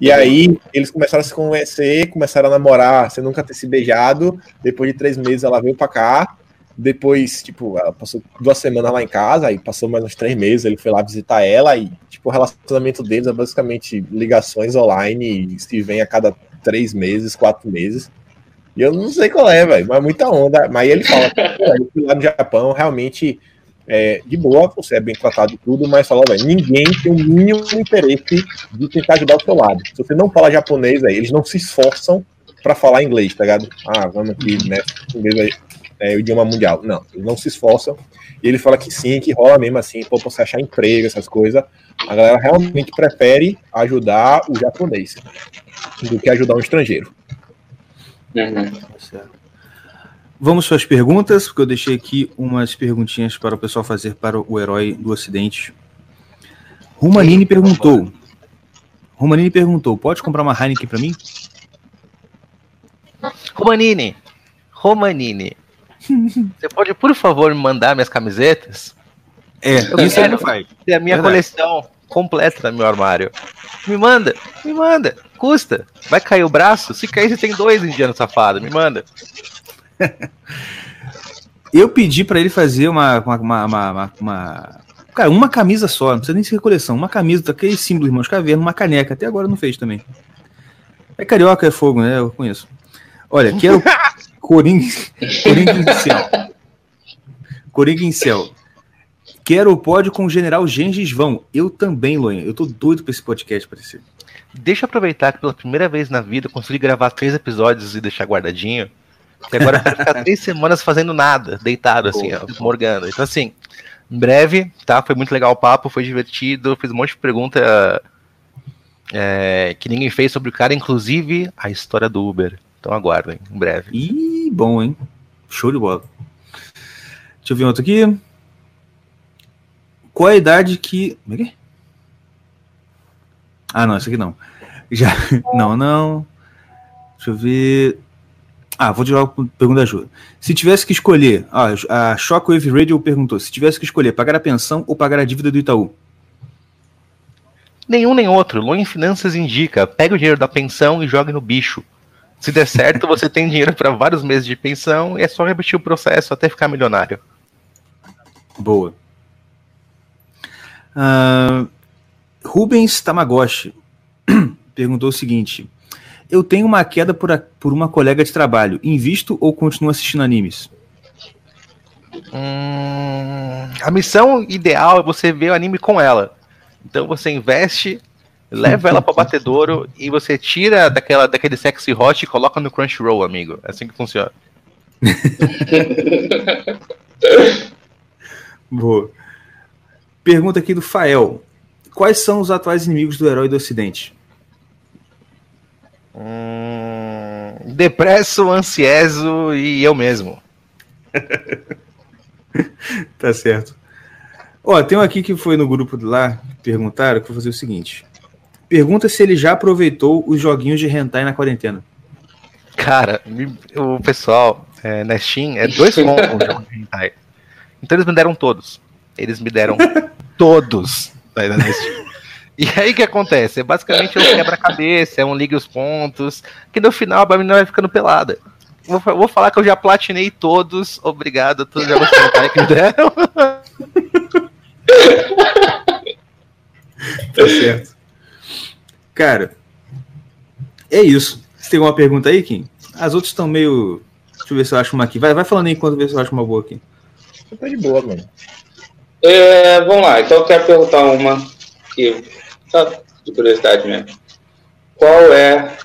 E aí eles começaram a se conhecer, começaram a namorar, sem nunca ter se beijado. Depois de três meses ela veio pra cá. Depois, tipo, ela passou duas semanas lá em casa, aí passou mais uns três meses, ele foi lá visitar ela e, tipo, o relacionamento deles é basicamente ligações online, se vem a cada três meses, quatro meses. E eu não sei qual é, velho, mas muita onda. Mas ele fala, "Pô, eu fui lá no Japão, realmente, é, de boa, você é bem tratado e tudo, mas fala, velho, ninguém tem o mínimo interesse de tentar ajudar o seu lado. Se você não fala japonês, aí eles não se esforçam pra falar inglês, tá ligado? Ah, vamos aqui, né? Inglês é, é o idioma mundial. Não, eles não se esforçam. E ele fala que sim, que rola mesmo assim, pô, pra você achar emprego, essas coisas. A galera realmente prefere ajudar o japonês do que ajudar um estrangeiro. Uhum. Tá certo. Vamos para as perguntas, porque eu deixei aqui umas perguntinhas para o pessoal fazer para o herói do Ocidente. Romanini perguntou. Romanini perguntou: pode comprar uma Heineken para mim? Romanini, Romanini, você pode, por favor, me mandar minhas camisetas? É, Eu isso ele quero. faz. Tem a minha Verdade. coleção completa no meu armário. Me manda, me manda. Custa. Vai cair o braço? Se cair, você tem dois indianos safados. Me manda. Eu pedi para ele fazer uma, uma, uma, uma- uma- uma- Cara, uma camisa só, não precisa nem ser coleção. Uma camisa daquele símbolo Irmãos Caverna, uma caneca. Até agora não fez também. É carioca, é fogo, né? Eu conheço. Olha, quero Coringa, Coringa em céu. Coringa em céu. Quero o pódio com o General Gengis Vão. Eu também, Loen. Eu tô doido pra esse podcast aparecer. Deixa eu aproveitar que pela primeira vez na vida eu consegui gravar três episódios e deixar guardadinho. E agora eu quero ficar três semanas fazendo nada, deitado assim, ó, morgando. Então, assim, em breve, tá? Foi muito legal o papo, foi divertido, fiz um monte de pergunta é, que ninguém fez sobre o cara, inclusive a história do Uber. Então aguardem, em breve. Ih, bom, hein? Show de bola. Deixa eu ver outro aqui. Qual a idade que. Como é que é? Ah, não, esse aqui não. Já. Não, não. Deixa eu ver. Ah, vou tirar uma pergunta da ajuda. Se tivesse que escolher, ah, a Shockwave Radio perguntou: se tivesse que escolher pagar a pensão ou pagar a dívida do Itaú? Nenhum nem outro. Loan Finanças indica: pega o dinheiro da pensão e joga no bicho. Se der certo, você tem dinheiro para vários meses de pensão e é só repetir o processo até ficar milionário. Boa. Uh, Rubens Tamagotchi perguntou o seguinte: Eu tenho uma queda por, a, por uma colega de trabalho. Invisto ou continuo assistindo animes? Hum, a missão ideal é você ver o anime com ela. Então você investe, leva ela para o batedouro e você tira daquela, daquele sexy hot e coloca no Crunchyroll, amigo. É assim que funciona. Boa. Pergunta aqui do Fael. Quais são os atuais inimigos do herói do Ocidente? Hum, depresso, ansieso e eu mesmo. tá certo. Ó, tem um aqui que foi no grupo de lá, perguntaram, que vou fazer o seguinte. Pergunta se ele já aproveitou os joguinhos de hentai na quarentena. Cara, o pessoal é, na Steam é dois jogo de hentai. Então eles me deram todos. Eles me deram todos na Steam. E aí o que acontece? É basicamente um quebra-cabeça, é um liga os pontos, que no final a menina vai ficando pelada. Vou, vou falar que eu já platinei todos, obrigado a todos os jogos que me deram. tá certo. Cara, é isso. Você tem alguma pergunta aí, Kim? As outras estão meio. Deixa eu ver se eu acho uma aqui. Vai, vai falando aí enquanto eu ver se eu acho uma boa aqui. Tá de boa, mano. É, vamos lá, então eu quero perguntar uma que só de curiosidade mesmo. Qual é,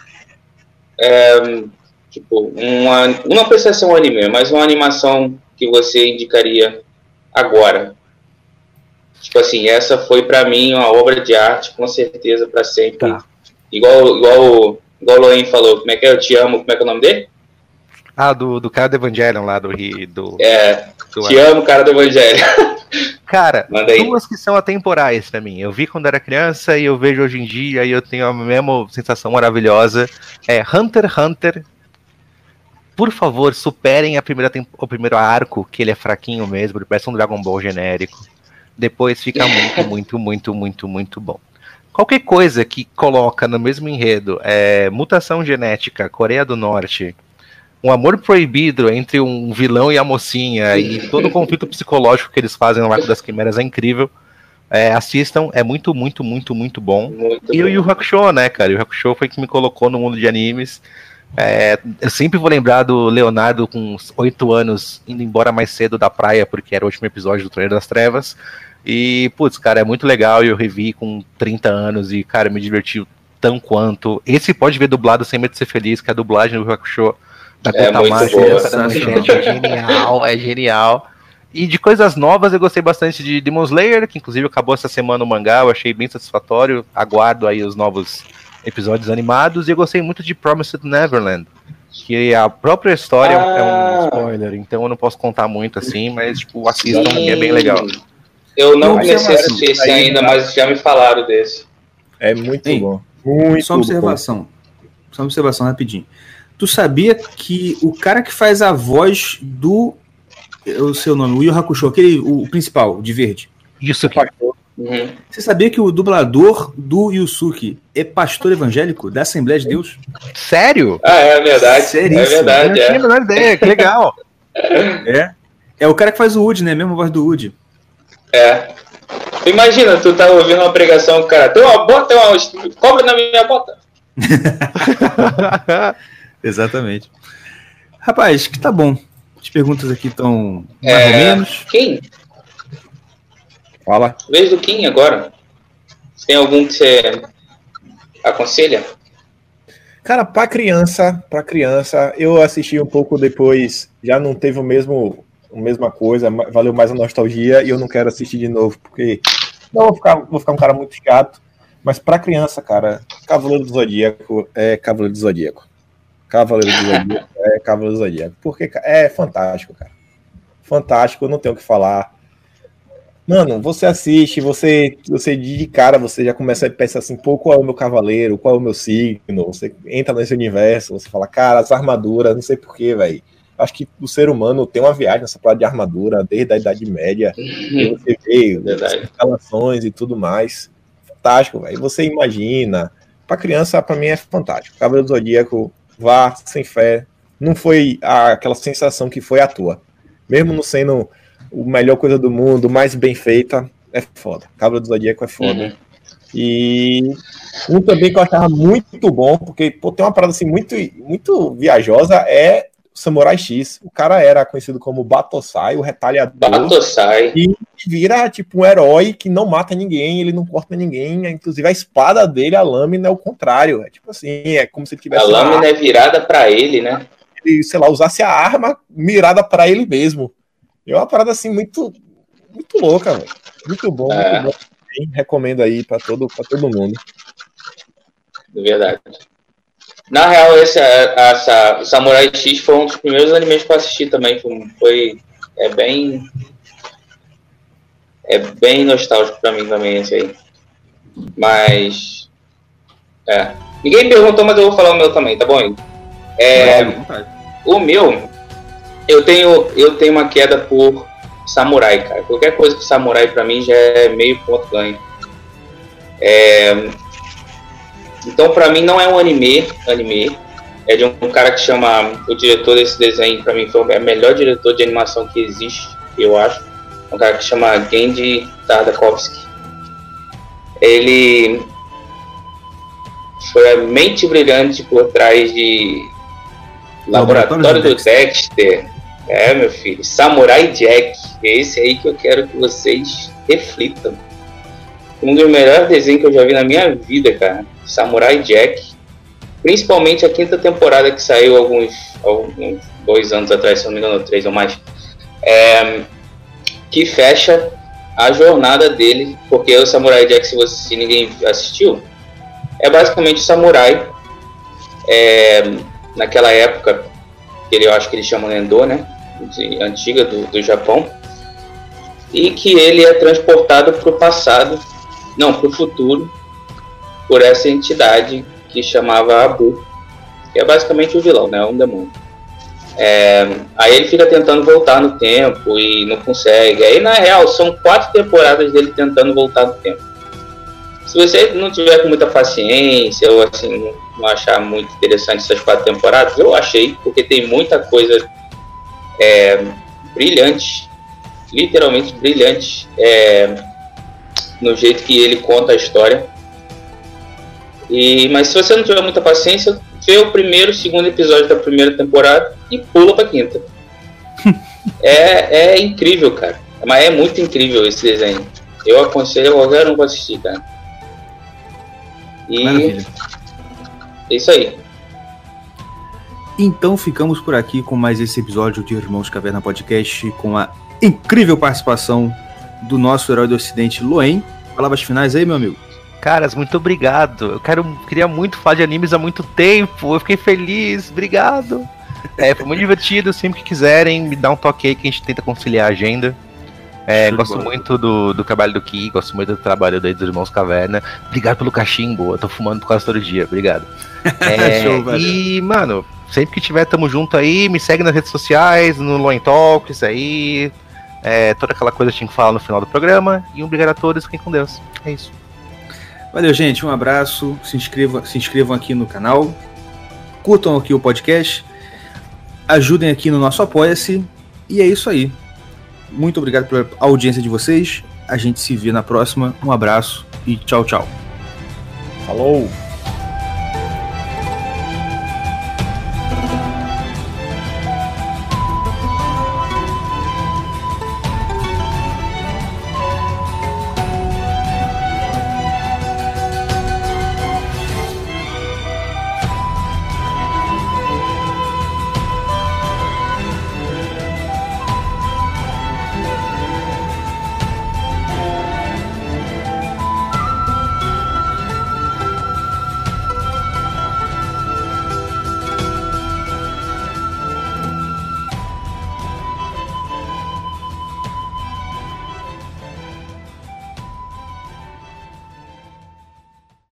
é tipo, uma, não precisa ser um anime, mas uma animação que você indicaria agora? Tipo assim, essa foi para mim uma obra de arte, com certeza, para sempre. Tá. Igual, igual, igual o Loen falou, como é que é? Eu te amo, como é que é o nome dele? Ah, do, do cara do Evangelion lá, do do É, do te amo, cara do Evangelion. Cara, duas que são atemporais para mim. Eu vi quando era criança e eu vejo hoje em dia e eu tenho a mesma sensação maravilhosa. É Hunter x Hunter. Por favor, superem a primeira o primeiro arco, que ele é fraquinho mesmo, ele parece um Dragon Ball genérico. Depois fica muito, muito, muito, muito, muito bom. Qualquer coisa que coloca no mesmo enredo é, mutação genética, Coreia do Norte, um amor proibido entre um vilão e a mocinha e todo o conflito psicológico que eles fazem no Arco das Quimeras é incrível. É, assistam, é muito, muito, muito, muito bom. Muito e bom. o Yu Hakusho, né, cara? O Yu Hakusho foi que me colocou no mundo de animes. É, eu sempre vou lembrar do Leonardo com oito anos indo embora mais cedo da praia, porque era o último episódio do Troneiro das Trevas. E, putz, cara, é muito legal. E eu revi com 30 anos e, cara, me divertiu tão quanto. Esse pode ver dublado sem medo de ser feliz, que é a dublagem do Yu Hakusho da é Cotamacho, é genial, é genial. E de coisas novas, eu gostei bastante de Demon Slayer, que inclusive acabou essa semana o mangá, eu achei bem satisfatório. Aguardo aí os novos episódios animados. E eu gostei muito de Promised Neverland, que a própria história ah. é um ah. spoiler, então eu não posso contar muito assim, mas tipo, assistam, é bem legal. Eu não comecei a assistir esse ainda, mas já me falaram desse. É muito Sim. bom. Muito Só uma observação. Bom. Só uma observação rapidinho. Tu sabia que o cara que faz a voz do. O seu nome, o Yu Hakusho, aquele, o, principal, de verde. Isso aqui. Uhum. Você sabia que o dublador do Yusuke é pastor evangélico da Assembleia de Deus? Sério? Ah, é verdade. Seríssimo. É verdade. Eu é. tinha a ideia, que legal. é. É o cara que faz o Woody, né? A mesma voz do Woody. É. Imagina, tu tá ouvindo uma pregação, cara, tem uma bota, tem uma. Cobra na minha bota. Exatamente. Rapaz, que tá bom. As perguntas aqui estão mais é... ou menos. Quem? Fala. Vez do Kim agora. Tem algum que você aconselha? Cara, para criança, para criança, eu assisti um pouco depois, já não teve o mesmo, a mesma coisa, valeu mais a nostalgia e eu não quero assistir de novo porque não vou ficar, vou ficar um cara muito chato. Mas para criança, cara, Cavaleiro do Zodíaco é Cavaleiro do Zodíaco. Cavaleiro do Zodíaco é Cavaleiro do Zodíaco. Porque é fantástico, cara. Fantástico, eu não tenho o que falar. Mano, você assiste, você, você de cara, você já começa a pensar assim, pô, qual é o meu cavaleiro, qual é o meu signo? Você entra nesse universo, você fala, cara, as armaduras, não sei porquê, velho. Acho que o ser humano tem uma viagem nessa parte de armadura desde a Idade Média. você vê as relações e tudo mais. Fantástico, velho. Você imagina. Pra criança, pra mim, é fantástico. Cavaleiro do Zodíaco, vá sem fé. Não foi aquela sensação que foi à toa. Mesmo não sendo o melhor coisa do mundo, mais bem feita, é foda. Cavaleiro do Zodíaco é foda. Uhum. E um também que eu achava muito bom, porque pô, tem uma parada assim muito, muito viajosa, é Samurai X. O cara era conhecido como Batosai, o retalhador. Batosai. E vira tipo um herói que não mata ninguém, ele não corta ninguém. Inclusive a espada dele, a lâmina é o contrário. É tipo assim, é como se ele tivesse. A lâmina é virada para ele, né? Ele, sei lá, usasse a arma mirada para ele mesmo. É uma parada assim muito, muito louca, velho. Muito bom, é. muito bom. Recomendo aí para todo, pra todo mundo. É verdade. Na real, esse, essa, Samurai X foi um dos primeiros animes que eu assisti também. Foi, foi é bem. É bem nostálgico pra mim também esse aí. Mas. É. Ninguém perguntou, mas eu vou falar o meu também, tá bom? É, o meu, eu tenho, eu tenho uma queda por samurai, cara. Qualquer coisa que samurai pra mim já é meio ponto ganho. É, então, para mim, não é um anime, anime. É de um cara que chama. O diretor desse desenho, para mim, foi o melhor diretor de animação que existe, eu acho. Um cara que chama Gendy Tartakovsky. Ele foi a mente brilhante por trás de Laboratório do Dexter. É, meu filho. Samurai Jack. É esse aí que eu quero que vocês reflitam. Um dos melhores desenhos que eu já vi na minha vida, cara. Samurai Jack. Principalmente a quinta temporada que saiu alguns, alguns dois anos atrás, se não me engano, três ou mais. É, que fecha a jornada dele, porque o Samurai Jack, se, você, se ninguém assistiu, é basicamente o samurai é, naquela época, que ele, eu acho que eles chamam Nendo, né? De, antiga do, do Japão, e que ele é transportado para o passado, não, para o futuro, por essa entidade que chamava Abu, que é basicamente o vilão, né? Um demônio. É, aí ele fica tentando voltar no tempo e não consegue. Aí na real são quatro temporadas dele tentando voltar no tempo. Se você não tiver com muita paciência ou assim não achar muito interessante essas quatro temporadas, eu achei porque tem muita coisa é, brilhante, literalmente brilhante, é, no jeito que ele conta a história. E, mas se você não tiver muita paciência, vê o primeiro, o segundo episódio da primeira temporada e pula pra quinta. é, é incrível, cara. Mas é muito incrível esse desenho. Eu aconselho a qualquer um pra assistir, cara. E Maravilha. é isso aí. Então ficamos por aqui com mais esse episódio de Irmãos Caverna Podcast com a incrível participação do nosso herói do Ocidente, Loen. Palavras finais aí, meu amigo. Caras, muito obrigado. Eu quero, queria muito falar de animes há muito tempo. Eu fiquei feliz. Obrigado. É, foi muito divertido. Sempre que quiserem, me dá um toque aí que a gente tenta conciliar a agenda. É, gosto muito do, do trabalho do Ki, gosto muito do trabalho dos Irmãos Caverna. Obrigado pelo cachimbo, eu tô fumando quase todo dia, obrigado. É, Show, e, mano, sempre que tiver, tamo junto aí. Me segue nas redes sociais, no Loin Talks aí. É, toda aquela coisa que tinha que falar no final do programa. E um obrigado a todos, fiquem com Deus. É isso. Valeu, gente. Um abraço. Se inscrevam, se inscrevam aqui no canal. Curtam aqui o podcast. Ajudem aqui no nosso Apoia-se. E é isso aí. Muito obrigado pela audiência de vocês. A gente se vê na próxima. Um abraço e tchau, tchau. Falou!